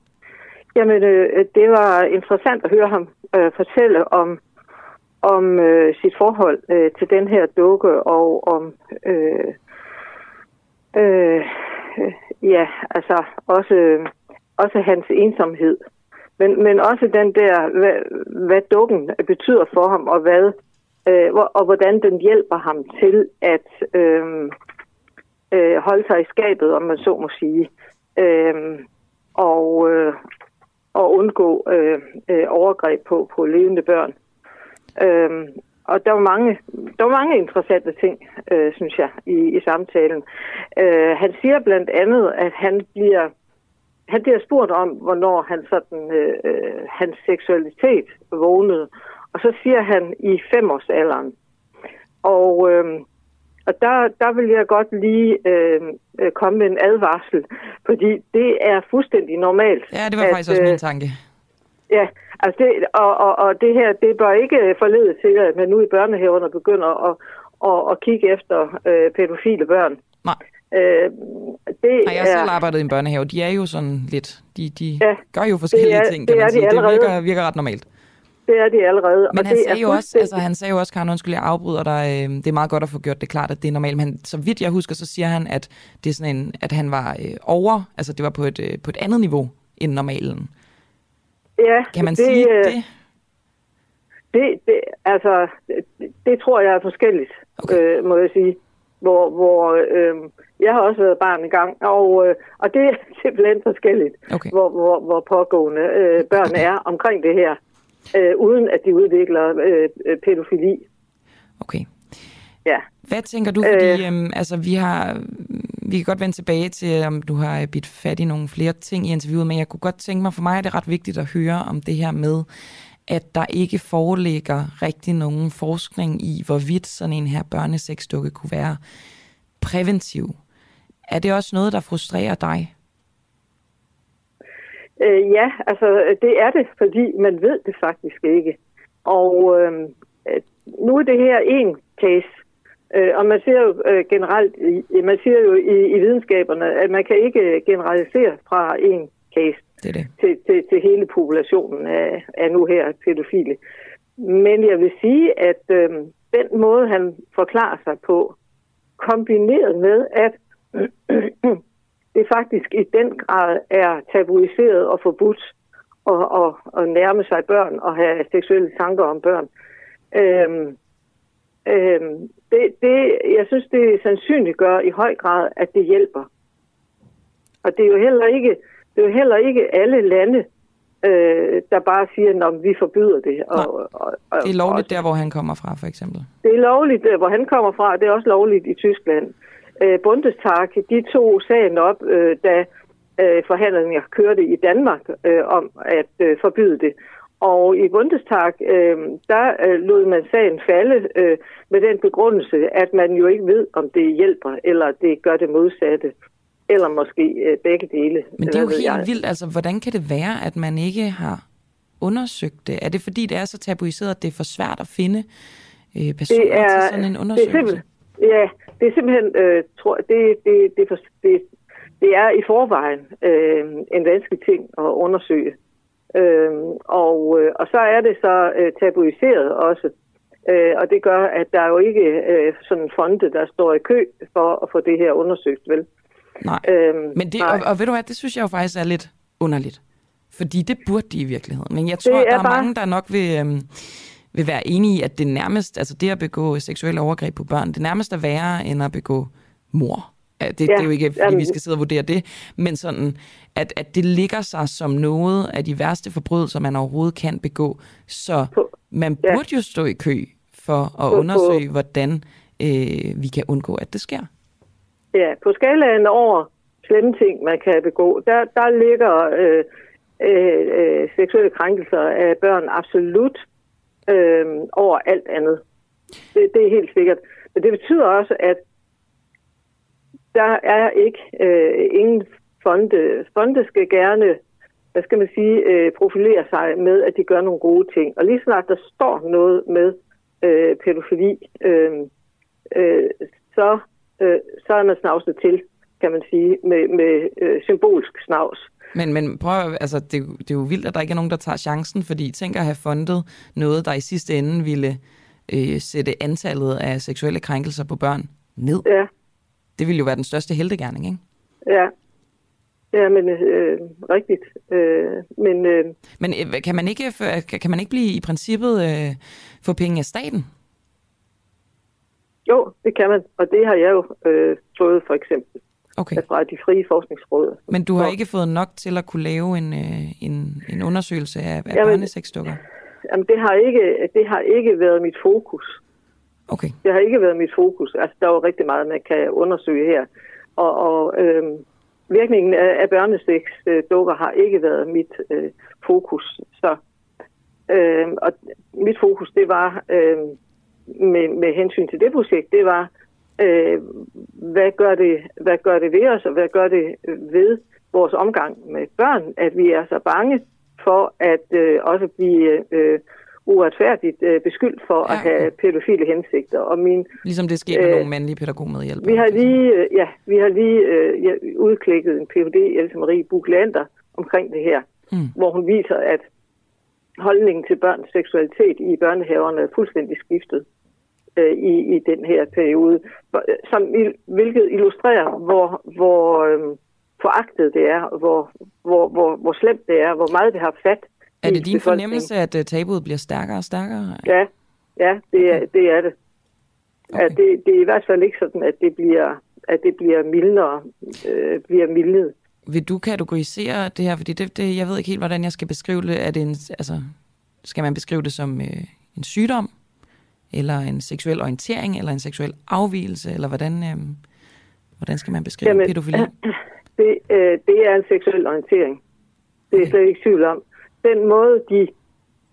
Jamen, øh, det var interessant at høre ham øh, fortælle om, om øh, sit forhold øh, til den her dukke, og om, øh, øh, ja, altså også, også hans ensomhed. Men, men også den der, hvad, hvad dukken betyder for ham, og hvad øh, og hvordan den hjælper ham til at øh, øh, holde sig i skabet, om man så må sige. Øh, og, øh, og undgå øh, øh, overgreb på, på levende børn. Øh, og der var mange, der var mange interessante ting, øh, synes jeg, i, i samtalen. Øh, han siger blandt andet, at han bliver, han bliver spurgt om, hvornår han sådan, øh, øh, hans seksualitet vågnede. Og så siger han i femårsalderen. Og, øh, og der, der vil jeg godt lige øh, øh, komme med en advarsel, fordi det er fuldstændig normalt. Ja, det var at, faktisk også min tanke. Ja, altså det, og, og, og det her, det bør ikke forlede til, at man nu i børnehaverne begynder at, at, at kigge efter øh, pædofile børn. Nej. Øh, det Nej, jeg har selv arbejdet i en børnehave. De er jo sådan lidt, de, de Ja, gør jo forskellige det er- ting, det kan er man sige. Det allerede. virker, virker ret normalt. Det er de allerede. Men og han det sagde, er jo også, altså, han sagde jo også, Karen, undskyld, jeg afbryder dig, øh, det er meget godt at få gjort det klart, at det er normalt, men han, så vidt jeg husker, så siger han, at, det er sådan en, at han var øh, over, altså det var på et, øh, på et andet niveau end normalen. Ja, Kan man det, sige øh, det? Det, det, altså, det, det tror jeg er forskelligt, okay. øh, må jeg sige. Hvor, hvor øh, jeg har også været barn engang, og, øh, og det er simpelthen forskelligt, okay. hvor, hvor, hvor pågående øh, børn er omkring det her, øh, uden at de udvikler øh, øh, pædofili. Okay. Ja. Hvad tænker du, fordi øh, øhm, altså, vi har, vi kan godt vende tilbage til, om du har bidt fat i nogle flere ting i interviewet, men jeg kunne godt tænke mig, for mig er det ret vigtigt at høre om det her med, at der ikke foreligger rigtig nogen forskning i, hvorvidt sådan en her børnesexdukke kunne være præventiv. Er det også noget, der frustrerer dig? Øh, ja, altså det er det, fordi man ved det faktisk ikke. Og øh, øh, nu er det her en case, øh, og man siger jo øh, generelt, man siger jo i, i videnskaberne, at man kan ikke generalisere fra en case det det. Til, til, til hele populationen af, af nu her pædofile. Men jeg vil sige, at øh, den måde, han forklarer sig på, kombineret med, at det faktisk i den grad er tabuiseret og forbudt at, at, at nærme sig børn og have seksuelle tanker om børn. Øhm, øhm, det, det, jeg synes, det sandsynliggør i høj grad, at det hjælper. Og det er jo heller ikke, det er jo heller ikke alle lande, øh, der bare siger, at vi forbyder det. Og, og, og, Det er lovligt der, hvor han kommer fra, for eksempel. det er lovligt, øh, hvor han kommer fra. Det er også lovligt i Tyskland. Øh, Bundestag, de tog sagen op, øh, da øh, forhandlingerne kørte i Danmark øh, om at øh, forbyde det. Og i Bundestag, øh, der øh, lod man sagen falde øh, med den begrundelse, at man jo ikke ved, om det hjælper, eller det gør det modsatte. Eller måske øh, begge dele. Men det er jo helt jeg. vildt. Altså, hvordan kan det være, at man ikke har undersøgt det? Er det fordi, det er så tabuiseret, at det er for svært at finde øh, personer det er, til sådan en det er undersøgelse? simpelthen, ja, det er simpelthen, øh, tror, det, det, det, for, det, det er i forvejen øh, en vanskelig ting at undersøge. Øh, og, øh, og så er det så øh, tabuiseret også. Øh, og det gør, at der er jo ikke øh, sådan en fonde, der står i kø for at få det her undersøgt, vel? Nej. Øhm, Men det, nej. og, og ved du hvad, det synes jeg jo faktisk er lidt underligt. Fordi det burde de i virkeligheden. Men jeg tror, der er er bare- mange, der nok vil, øhm, vil være enige i, at det nærmest, altså det at begå seksuelle overgreb på børn, det nærmest er værre end at begå mor. Ja, Det, ja, det er jo ikke, fordi jamen- vi skal sidde og vurdere det, men sådan, at, at det ligger sig som noget af de værste forbrydelser, man overhovedet kan begå. Så man burde jo stå i kø for at undersøge, hvordan øh, vi kan undgå, at det sker. Ja, på skalaen over slemme ting, man kan begå, der, der ligger øh, øh, øh, seksuelle krænkelser af børn absolut øh, over alt andet. Det, det er helt sikkert. Men det betyder også, at der er ikke øh, ingen fonde. Fonde skal gerne, hvad skal man sige, øh, profilere sig med, at de gør nogle gode ting. Og lige snart der står noget med øh, pædofili, øh, øh, så, øh, så er man snavset til, kan man sige, med, med øh, symbolsk snavs. Men, men prøv, at- altså, det, det er jo vildt, at der ikke er nogen, der tager chancen, fordi tænk at have fundet noget, der i sidste ende ville øh, sætte antallet af seksuelle krænkelser på børn ned. Ja, Det ville jo være den største heldegærning, ikke? ja. Ja, men øh, rigtigt. Øh, men øh, Men øh, kan man ikke, f- kan man ikke blive i princippet øh, få penge af staten? jo, det kan man, og det har jeg jo øh, fået for eksempel. Okay. fra de frie forskningsråd. Men du har ikke fået nok til at kunne lave en, øh, en, en undersøgelse af, af Jamen- børnesexdukker? Jamen, det har ikke, det har ikke været mit fokus. Okay. Det har ikke været mit fokus. Altså, der er jo rigtig meget, man kan undersøge her. Og, og øhm, virkningen af, af børnesexdukker har ikke været mit øh, fokus. Så, øhm, og mit fokus, det var øhm, med, med hensyn til det projekt, det var, øh, hvad, gør det, hvad gør det ved os, og hvad gør det ved vores omgang med børn, at vi er så bange for at øh, også blive øh, uretfærdigt øh, beskyldt for ja. at have pædofile hensigter. Og min, Ligesom det sker med Øh, nogle mandlige pædagogmedhjælpere. vi har lige, øh, ja, vi har lige øh, ja, udklikket en Ph.D. Else Marie Buklander omkring det her, Mm. hvor hun viser, at holdningen til børns seksualitet i børnehaverne er fuldstændig skiftet øh, i, i den her periode, Hvor- som, hvilket illustrerer, hvor, hvor øh, foragtet det er, hvor, hvor, hvor, hvor slemt det er, hvor meget det har fat Er det din fornemmelse, at uh, tabuet bliver stærkere og stærkere? Ja, ja det, er, det er det. Okay. At det. Det er i hvert fald ikke sådan, at det bliver, at det bliver mildere, øh, bliver mildnet. Vil du kategorisere det her? Fordi det, det, jeg ved ikke helt, hvordan jeg skal beskrive det. Er det en, altså, skal man beskrive det som øh, en sygdom? Eller en seksuel orientering? Eller en seksuel afvielse? Eller hvordan, øh, hvordan skal man beskrive Jamen, pædofili? Det, øh, det er en seksuel orientering. Det er okay. slet ikke tvivl om. Den måde, de,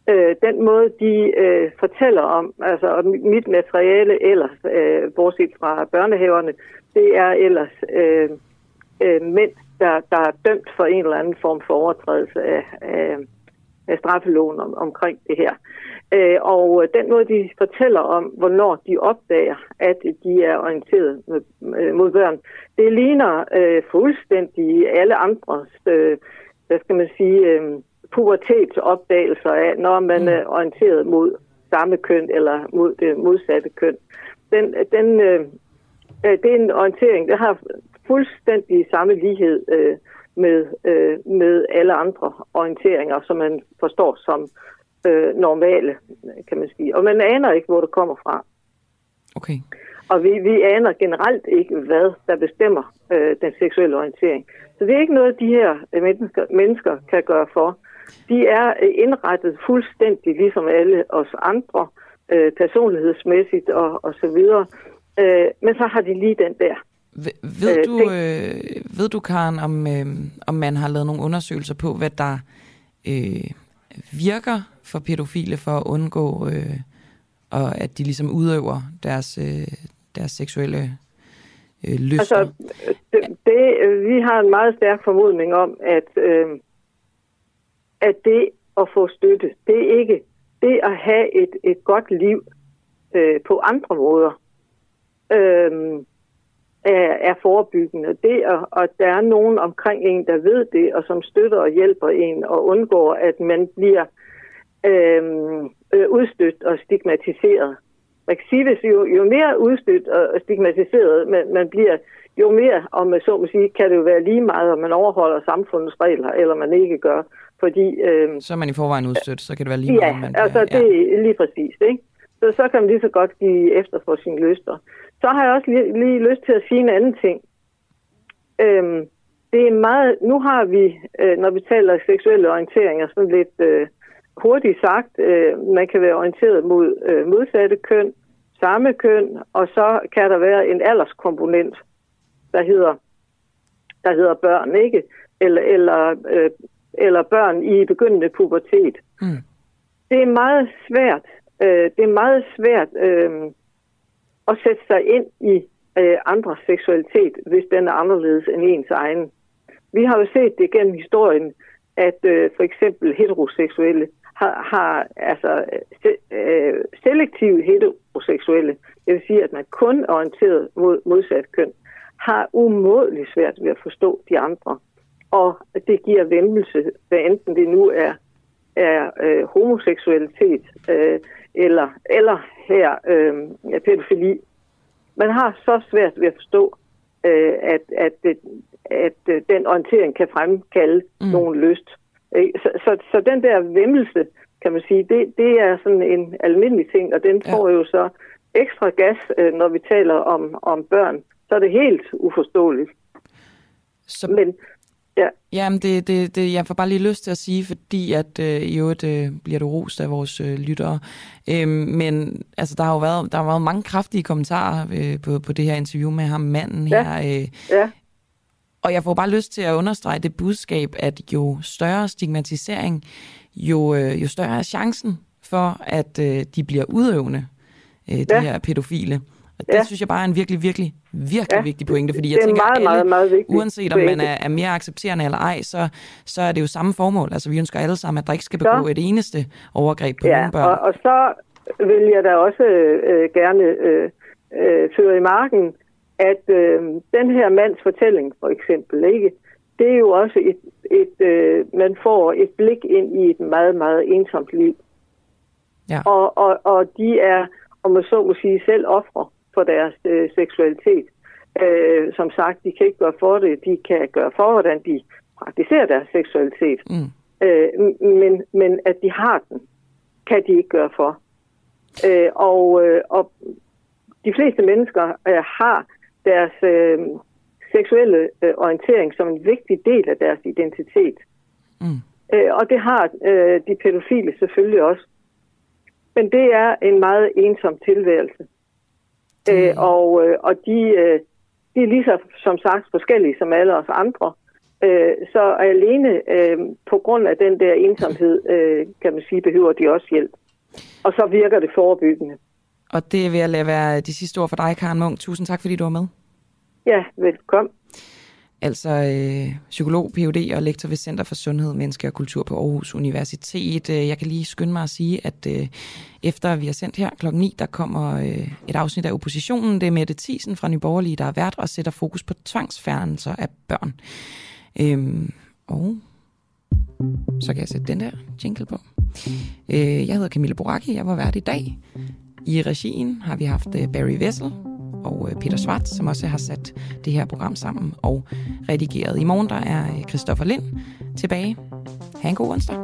øh, den måde, de øh, fortæller om, altså og mit materiale ellers, øh, bortset fra børnehaverne, det er ellers øh, øh, mænd, der, der er dømt for en eller anden form for overtrædelse af, af, af straffeloven om, omkring det her. Øh, og øh, den måde, de fortæller om, hvornår de opdager, at de er orienteret med, øh, mod børn, det ligner øh, fuldstændig alle andres, øh, hvad skal man sige, øh, pubertetsopdagelser af, når man er orienteret mod samme køn eller mod det modsatte køn. Den, den, øh, øh, det er en orientering, der har fuldstændig samme lighed øh, med, øh, med alle andre orienteringer, som man forstår som øh, normale, kan man sige. Og man aner ikke, hvor det kommer fra. Okay. Og vi, vi aner generelt ikke, hvad der bestemmer øh, den seksuelle orientering. Så det er ikke noget, de her øh, mennesker, mennesker kan gøre for. De er øh, indrettet fuldstændig ligesom alle os andre, øh, personlighedsmæssigt og, og så videre. Øh, men så har de lige den der. Ved Øh, du, øh, ved du Karen, om, øh, om man har lavet nogle undersøgelser på, hvad der øh, virker for pædofile for at undgå, øh, og at de ligesom udøver deres, øh, deres seksuelle øh, lyster? Altså, det, det, vi har en meget stærk formodning om, at, øh, at det at få støtte, det er ikke det at have et, et godt liv øh, på andre måder, øh, er, er forebyggende. Det, at, at der er nogen omkring en, der ved det, og som støtter og hjælper en, og undgår, at man bliver øh, øh, udstødt og stigmatiseret. Man kan sige, hvis jo, jo mere udstødt og stigmatiseret man, man bliver, jo mere, om man så må sige, kan det jo være lige meget, om man overholder samfundets regler, eller man ikke gør. Fordi, øh, så er man i forvejen udstødt, så kan det være lige ja, meget, om man bliver, altså det er lige præcis, ikke? Så, så kan man lige så godt give efter for sine lyster. Så har jeg også lige, lige lyst til at sige en anden ting. Øhm, det er meget, nu har vi, øh, når vi taler seksuelle orienteringer, sådan lidt øh, hurtigt sagt, øh, man kan være orienteret mod øh, modsatte køn, samme køn, og så kan der være en alderskomponent, der hedder, der hedder børn, ikke? Eller, eller, øh, eller børn i begyndende pubertet. Mm. Det er meget svært, øh, det er meget svært øh, at sætte sig ind i øh, andres seksualitet, hvis den er anderledes end ens egen. Vi har jo set det gennem historien, at øh, for eksempel heteroseksuelle har, har altså øh, selektive heteroseksuelle, det vil sige, at man kun er orienteret mod modsat køn, har umådeligt svært ved at forstå de andre. Og det giver vemmelse, hvad enten det nu er, er øh, homoseksualitet øh, eller, eller her øh, pædofili. Man har så svært ved at forstå, øh, at, at, at, at øh, den orientering kan fremkalde mm. nogen lyst. Så, så, så den der vemmelse, kan man sige, det, det er sådan en almindelig ting, og den får ja. jo så ekstra gas, øh, når vi taler om, om børn. Så er det helt uforståeligt. Så, Men ja. Jamen, det, det, det, jeg får bare lige lyst til at sige, fordi at øh, i øvrigt øh, bliver du rost af vores øh, lyttere. Øhm, men altså, der har jo været, der har været mange kraftige kommentarer øh, på, på det her interview med ham, manden Ja. her. Øh, ja. Og jeg får bare lyst til at understrege det budskab, at jo større stigmatisering, jo, øh, jo større er chancen for, at øh, de bliver udøvende, øh, de Ja. her pædofile. Og det Ja. synes jeg bare er en virkelig, virkelig, virkelig Ja. vigtig pointe, fordi jeg er tænker, meget, alle, meget, meget vigtig uanset om man er, er mere accepterende eller ej, så, så er det jo samme formål. Altså vi ønsker alle sammen, at der ikke skal Så- begå et eneste overgreb på Ja, nogle børn. og, og så vil jeg da også øh, gerne øh, øh, føre i marken, at øh, den her mands fortælling, for eksempel, ikke, det er jo også et, et øh, man får et blik ind i et meget, meget ensomt liv. Ja. Og, og, og de er, om man så må sige, selv ofre for deres øh, seksualitet. Øh, som sagt, de kan ikke gøre for det, de kan gøre for, hvordan de praktiserer deres seksualitet. Mm. Øh, men, men at de har den, kan de ikke gøre for. Øh, og, øh, og de fleste mennesker øh, har deres øh, seksuelle øh, orientering som en vigtig del af deres identitet. Mm. Øh, og det har øh, de pædofile selvfølgelig også. Men det er en meget ensom tilværelse. Øh, og, øh, og de, øh, de er lige så, som sagt, forskellige som alle os andre. Øh, så alene øh, på grund af den der ensomhed, øh, kan man sige, behøver de også hjælp. Og så virker det forebyggende. Og det vil jeg lade være de sidste ord for dig, Karen Munk. Tusind tak, fordi du var med. Ja, velkommen. Altså øh, psykolog, Ph.D. og lektor ved Center for Sundhed, Menneske og Kultur på Aarhus Universitet. Øh, Jeg kan lige skynde mig at sige, at øh, efter vi har sendt her klokken 9, der kommer øh, et afsnit af Oppositionen. Det er Mette Thiesen fra Nyborgerlige, der er vært og sætter fokus på tvangsfjernelser af børn. Øhm, og så kan jeg sætte den der jingle på. Øh, jeg hedder Camille Boracchi, jeg var vært i dag. I regien har vi haft øh, Barry Vessel og øh, Peter Schwartz, som også har sat det her program sammen og redigeret. I morgen der er øh, Christoffer Lind tilbage. Ha' en god onsdag.